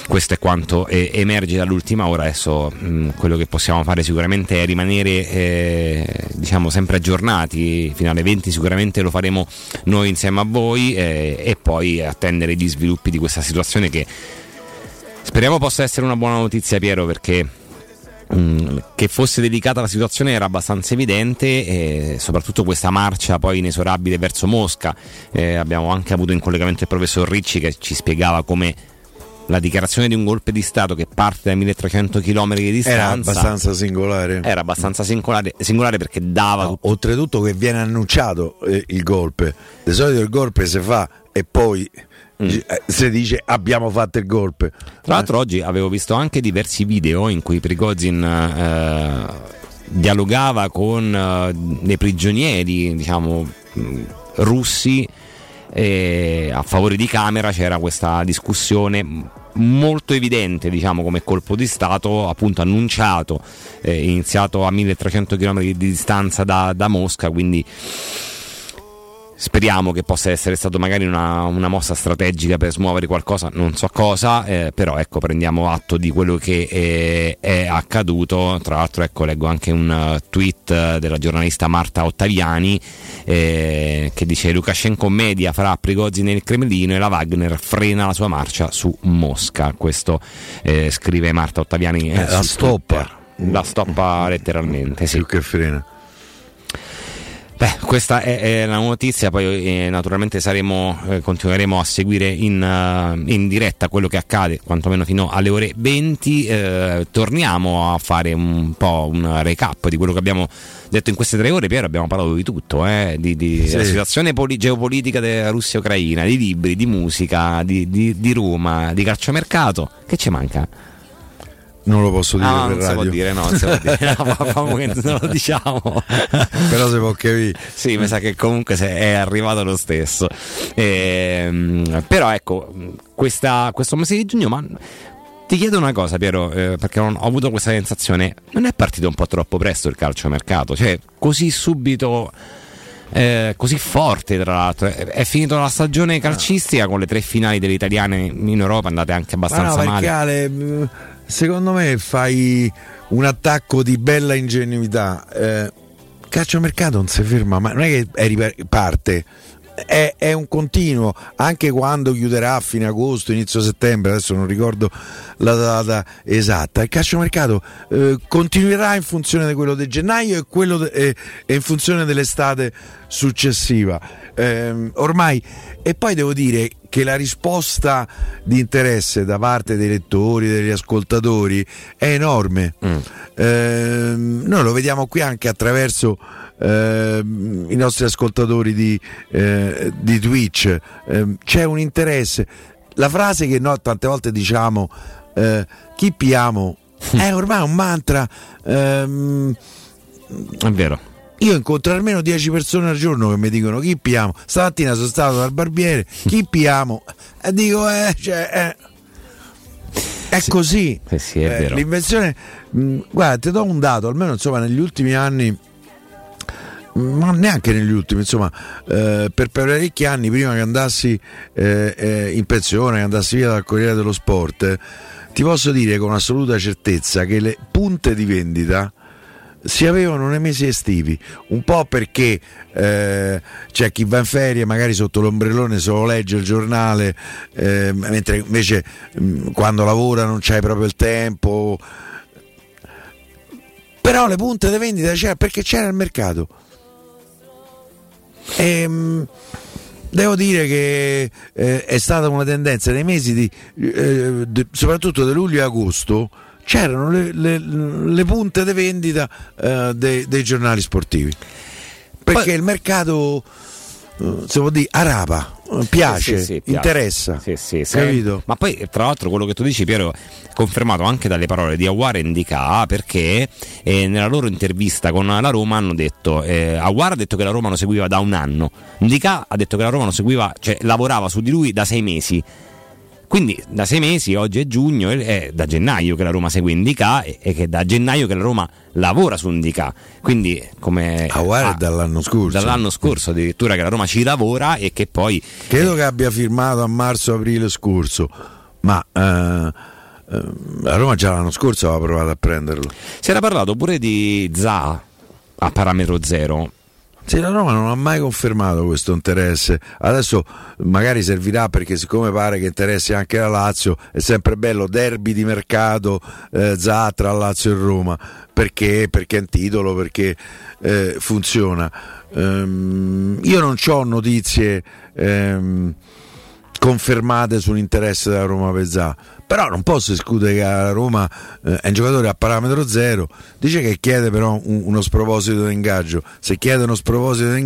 Questo è quanto eh, emerge dall'ultima ora. Adesso mh, quello che possiamo fare sicuramente è rimanere eh, diciamo sempre aggiornati. Fino alle 20 sicuramente lo faremo noi insieme a voi eh, e poi attendere gli sviluppi di questa situazione che speriamo possa essere una buona notizia, Piero, perché mm, che fosse delicata la situazione era abbastanza evidente, e soprattutto questa marcia poi inesorabile verso Mosca. Eh, abbiamo anche avuto in collegamento il professor Ricci che ci spiegava come la dichiarazione di un golpe di Stato che parte da 1300 km di distanza Era abbastanza singolare. era abbastanza singolare, singolare perché dava tutto- Oltretutto che viene annunciato eh, il golpe. Di solito il golpe si fa e poi eh, si dice abbiamo fatto il golpe. Tra l'altro oggi avevo visto anche diversi video in cui Prigozhin eh, dialogava con eh, dei prigionieri, diciamo, mh, russi e a favore di Camera c'era questa discussione molto evidente diciamo come colpo di stato appunto annunciato eh, iniziato a 1300 km di distanza da, da Mosca quindi Speriamo che possa essere stato magari una, una mossa strategica per smuovere qualcosa, non so cosa, eh, però ecco prendiamo atto di quello che eh, è accaduto. Tra l'altro ecco leggo anche un eh, tweet della giornalista Marta Ottaviani eh, che dice Lukashenko media fra Prigozhin e il Cremlino e la Wagner frena la sua marcia su Mosca. Questo eh, scrive Marta Ottaviani. Eh, la stoppa. Twitter. La stoppa letteralmente, sì. Più che frena. Beh, questa è, è la notizia, poi eh, naturalmente saremo, eh, continueremo a seguire in, eh, in diretta quello che accade, quantomeno fino alle ore 20. Eh, torniamo a fare un po' un recap di quello che abbiamo detto in queste tre ore. Piero, abbiamo parlato di tutto, eh, di, di- Sì. della situazione poli- geopolitica della Russia-Ucraina, di libri, di musica, di, di- di Roma, di calciomercato. Che ci manca? Non lo posso dire Ah, per non si può radio. dire, no, non si può dire. No, non lo diciamo. Però si può capire. Sì, mi sa che comunque se- è arrivato lo stesso. Ehm, però ecco, questa- questo mese di giugno, ma ti chiedo una cosa, Piero, eh, perché ho avuto questa sensazione. Non è partito un po' troppo presto il calciomercato? Cioè, così subito. eh, così forte tra l'altro è, finita la stagione calcistica con le tre finali delle italiane in Europa andate anche Ma no, abbastanza perché male Ale, secondo me fai un attacco di bella ingenuità. Eh, calciomercato non si ferma, ma non è che è ripa- parte. È, è un continuo, anche quando chiuderà a fine agosto, inizio settembre, adesso non ricordo la data esatta. Il calciomercato eh, continuerà in funzione di quello di gennaio e, de- e- e in funzione dell'estate successiva. Ehm, ormai, e poi devo dire che la risposta di interesse da parte dei lettori, degli ascoltatori è enorme. Ehm, noi lo vediamo qui anche attraverso ehm, i nostri ascoltatori di, eh, di Twitch. Ehm, c'è un interesse. La frase che noi tante volte diciamo, eh, chi piamo, è ormai un mantra. ehm, è vero io incontro almeno 10 persone al giorno che mi dicono chi piamo. Stamattina sono stato dal barbiere, chi piamo? E dico, eh, cioè, eh, è così. Eh sì, è Eh. L'invenzione, mh, guarda, ti do un dato, almeno insomma negli ultimi anni, ma neanche negli ultimi, insomma, eh, per parecchi anni prima che andassi eh, eh, in pensione, che andassi via dal Corriere dello Sport, ti posso dire con assoluta certezza che le punte di vendita si avevano nei mesi estivi, un po' perché eh, c'è chi va in ferie, magari sotto l'ombrellone solo legge il giornale, eh, mentre invece mh, quando lavora non c'hai proprio il tempo. Però le punte di vendita c'era perché c'era il mercato. E, mh, devo dire che eh, è stata una tendenza nei mesi di, eh, de- soprattutto di luglio e agosto c'erano le, le- le punte di vendita eh, dei, dei giornali sportivi. Perché il mercato eh, si può dire araba eh, piace, Sì, sì, sì, interessa. Capito? Ma poi, tra l'altro, quello che tu dici, Piero, è confermato anche dalle parole di Aguara e Ndika, perché eh, nella loro intervista con la Roma hanno detto: eh, Aguara ha detto che la Roma lo seguiva da un anno, Ndika ha detto che la Roma lo seguiva, cioè lavorava su di lui da sei mesi. Quindi da sei mesi, oggi è giugno, è- da gennaio che la Roma segue Indica e, e che da gennaio che la Roma lavora su Indica. Quindi come... Aguara ah, è dall'anno scorso Dall'anno scorso addirittura che la Roma ci lavora e che poi... credo che abbia firmato a marzo-aprile scorso ma eh, eh, la Roma già l'anno scorso aveva provato a prenderlo Si era parlato pure di Za a parametro zero. Sì, la Roma non ha mai confermato questo interesse. Adesso magari servirà perché siccome pare che interessi anche la Lazio, è sempre bello derby di mercato eh, Zaha tra Lazio e Roma. Perché? Perché è un titolo, perché eh, funziona. Ehm, io non ho notizie ehm, confermate sull'interesse della Roma Pezzà. Però non posso escludere che la Roma eh, è un giocatore a parametro zero. Dice che chiede però un- uno sproposito di. Se chiede uno sproposito di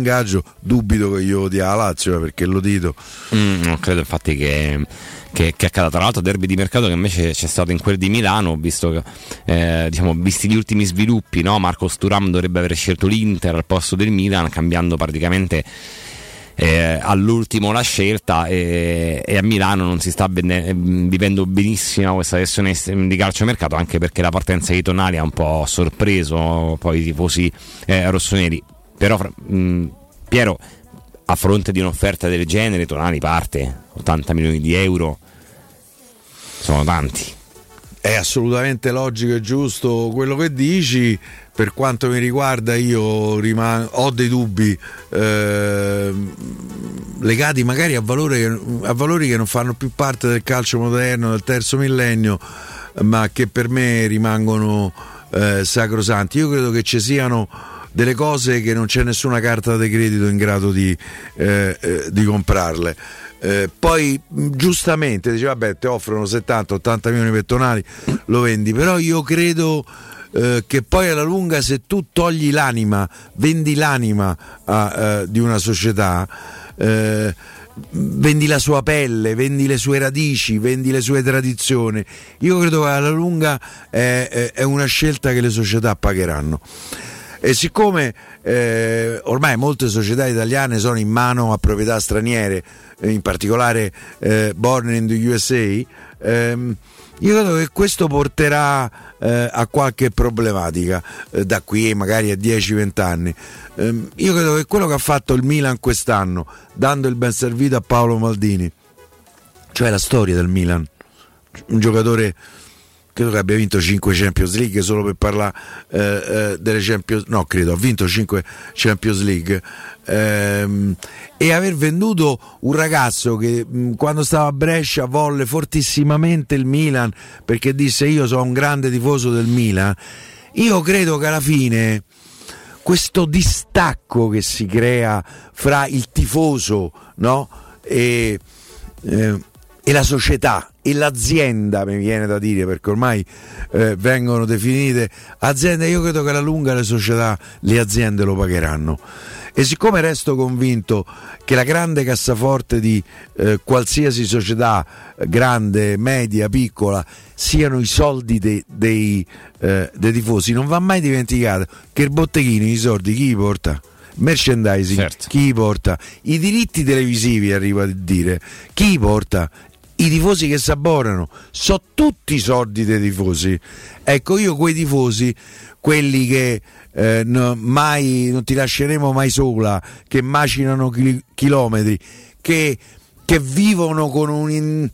dubito che io dia la Lazio eh, perché lo dito. Mm, non credo infatti che, che, che accada. Tra l'altro, derby di mercato che invece c'è stato in quel di Milano, visto che, eh, diciamo, visti gli ultimi sviluppi, no? Marco Sturam dovrebbe aver scelto l'Inter al posto del Milan, cambiando praticamente. Eh, all'ultimo la scelta e, e a Milano non si sta bene- ehm, vivendo benissimo questa sessione di calciomercato anche perché la partenza di Tonali ha un po' sorpreso poi i tifosi eh, rossoneri. Però mh, Piero a fronte di un'offerta del genere Tonali parte 80 milioni di euro. Sono tanti. È assolutamente logico e giusto quello che dici. Per quanto mi riguarda, io riman- ho dei dubbi ehm, legati magari a, valore a valori che non fanno più parte del calcio moderno, del terzo millennio, ma che per me rimangono eh, sacrosanti. Io credo che ci siano delle cose che non c'è nessuna carta di credito in grado di, eh, eh, di comprarle. Eh, poi giustamente dice vabbè ti offrono 70-80 milioni per tonali lo vendi però io credo eh, che poi alla lunga se tu togli l'anima vendi l'anima a, eh, di una società eh, vendi la sua pelle, vendi le sue radici, vendi le sue tradizioni. Io credo che alla lunga è, è- una scelta che le società pagheranno. E siccome eh, ormai molte società italiane sono in mano a proprietà straniere, in particolare eh, Born in the USA, ehm, io credo che questo porterà eh, a qualche problematica eh, da qui magari a 10-20 anni. Ehm, io credo che quello che ha fatto il Milan quest'anno, dando il ben servito a Paolo Maldini, cioè la storia del Milan, un giocatore credo che abbia vinto 5 Champions League solo per parlare eh, eh, delle Champions no credo ha vinto 5 Champions League ehm, e aver venduto un ragazzo che mh, quando stava a Brescia volle fortissimamente il Milan perché disse io sono un grande tifoso del Milan io credo che alla fine questo distacco che si crea fra il tifoso no? e, eh, e la società e l'azienda, mi viene da dire, perché ormai eh, vengono definite aziende, io credo che alla lunga le società, le aziende lo pagheranno. E siccome resto convinto che la grande cassaforte di eh, qualsiasi società, grande, media, piccola, siano i soldi dei, dei, eh, dei tifosi, non va mai dimenticato che il botteghino, i soldi, chi li porta? Merchandising, chi li porta? I diritti televisivi, arrivo a dire, chi li porta? I tifosi che si abbonano, so tutti i soldi dei tifosi. Ecco, io quei tifosi, quelli che eh, no- mai, non ti lasceremo mai sola, che macinano chili- chilometri, che, che vivono con un in-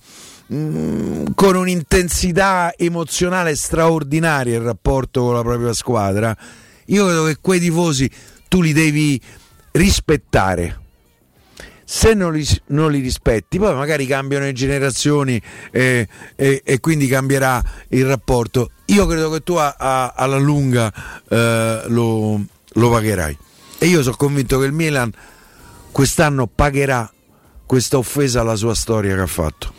mm, con un'intensità emozionale straordinaria il rapporto con la propria squadra, io credo che quei tifosi tu li devi rispettare. Se non li, non li rispetti, poi magari cambiano le generazioni eh, e, e quindi cambierà il rapporto. Io credo che tu a- a- alla lunga eh, lo, lo pagherai. E io sono convinto che il Milan quest'anno pagherà questa offesa alla sua storia che ha fatto.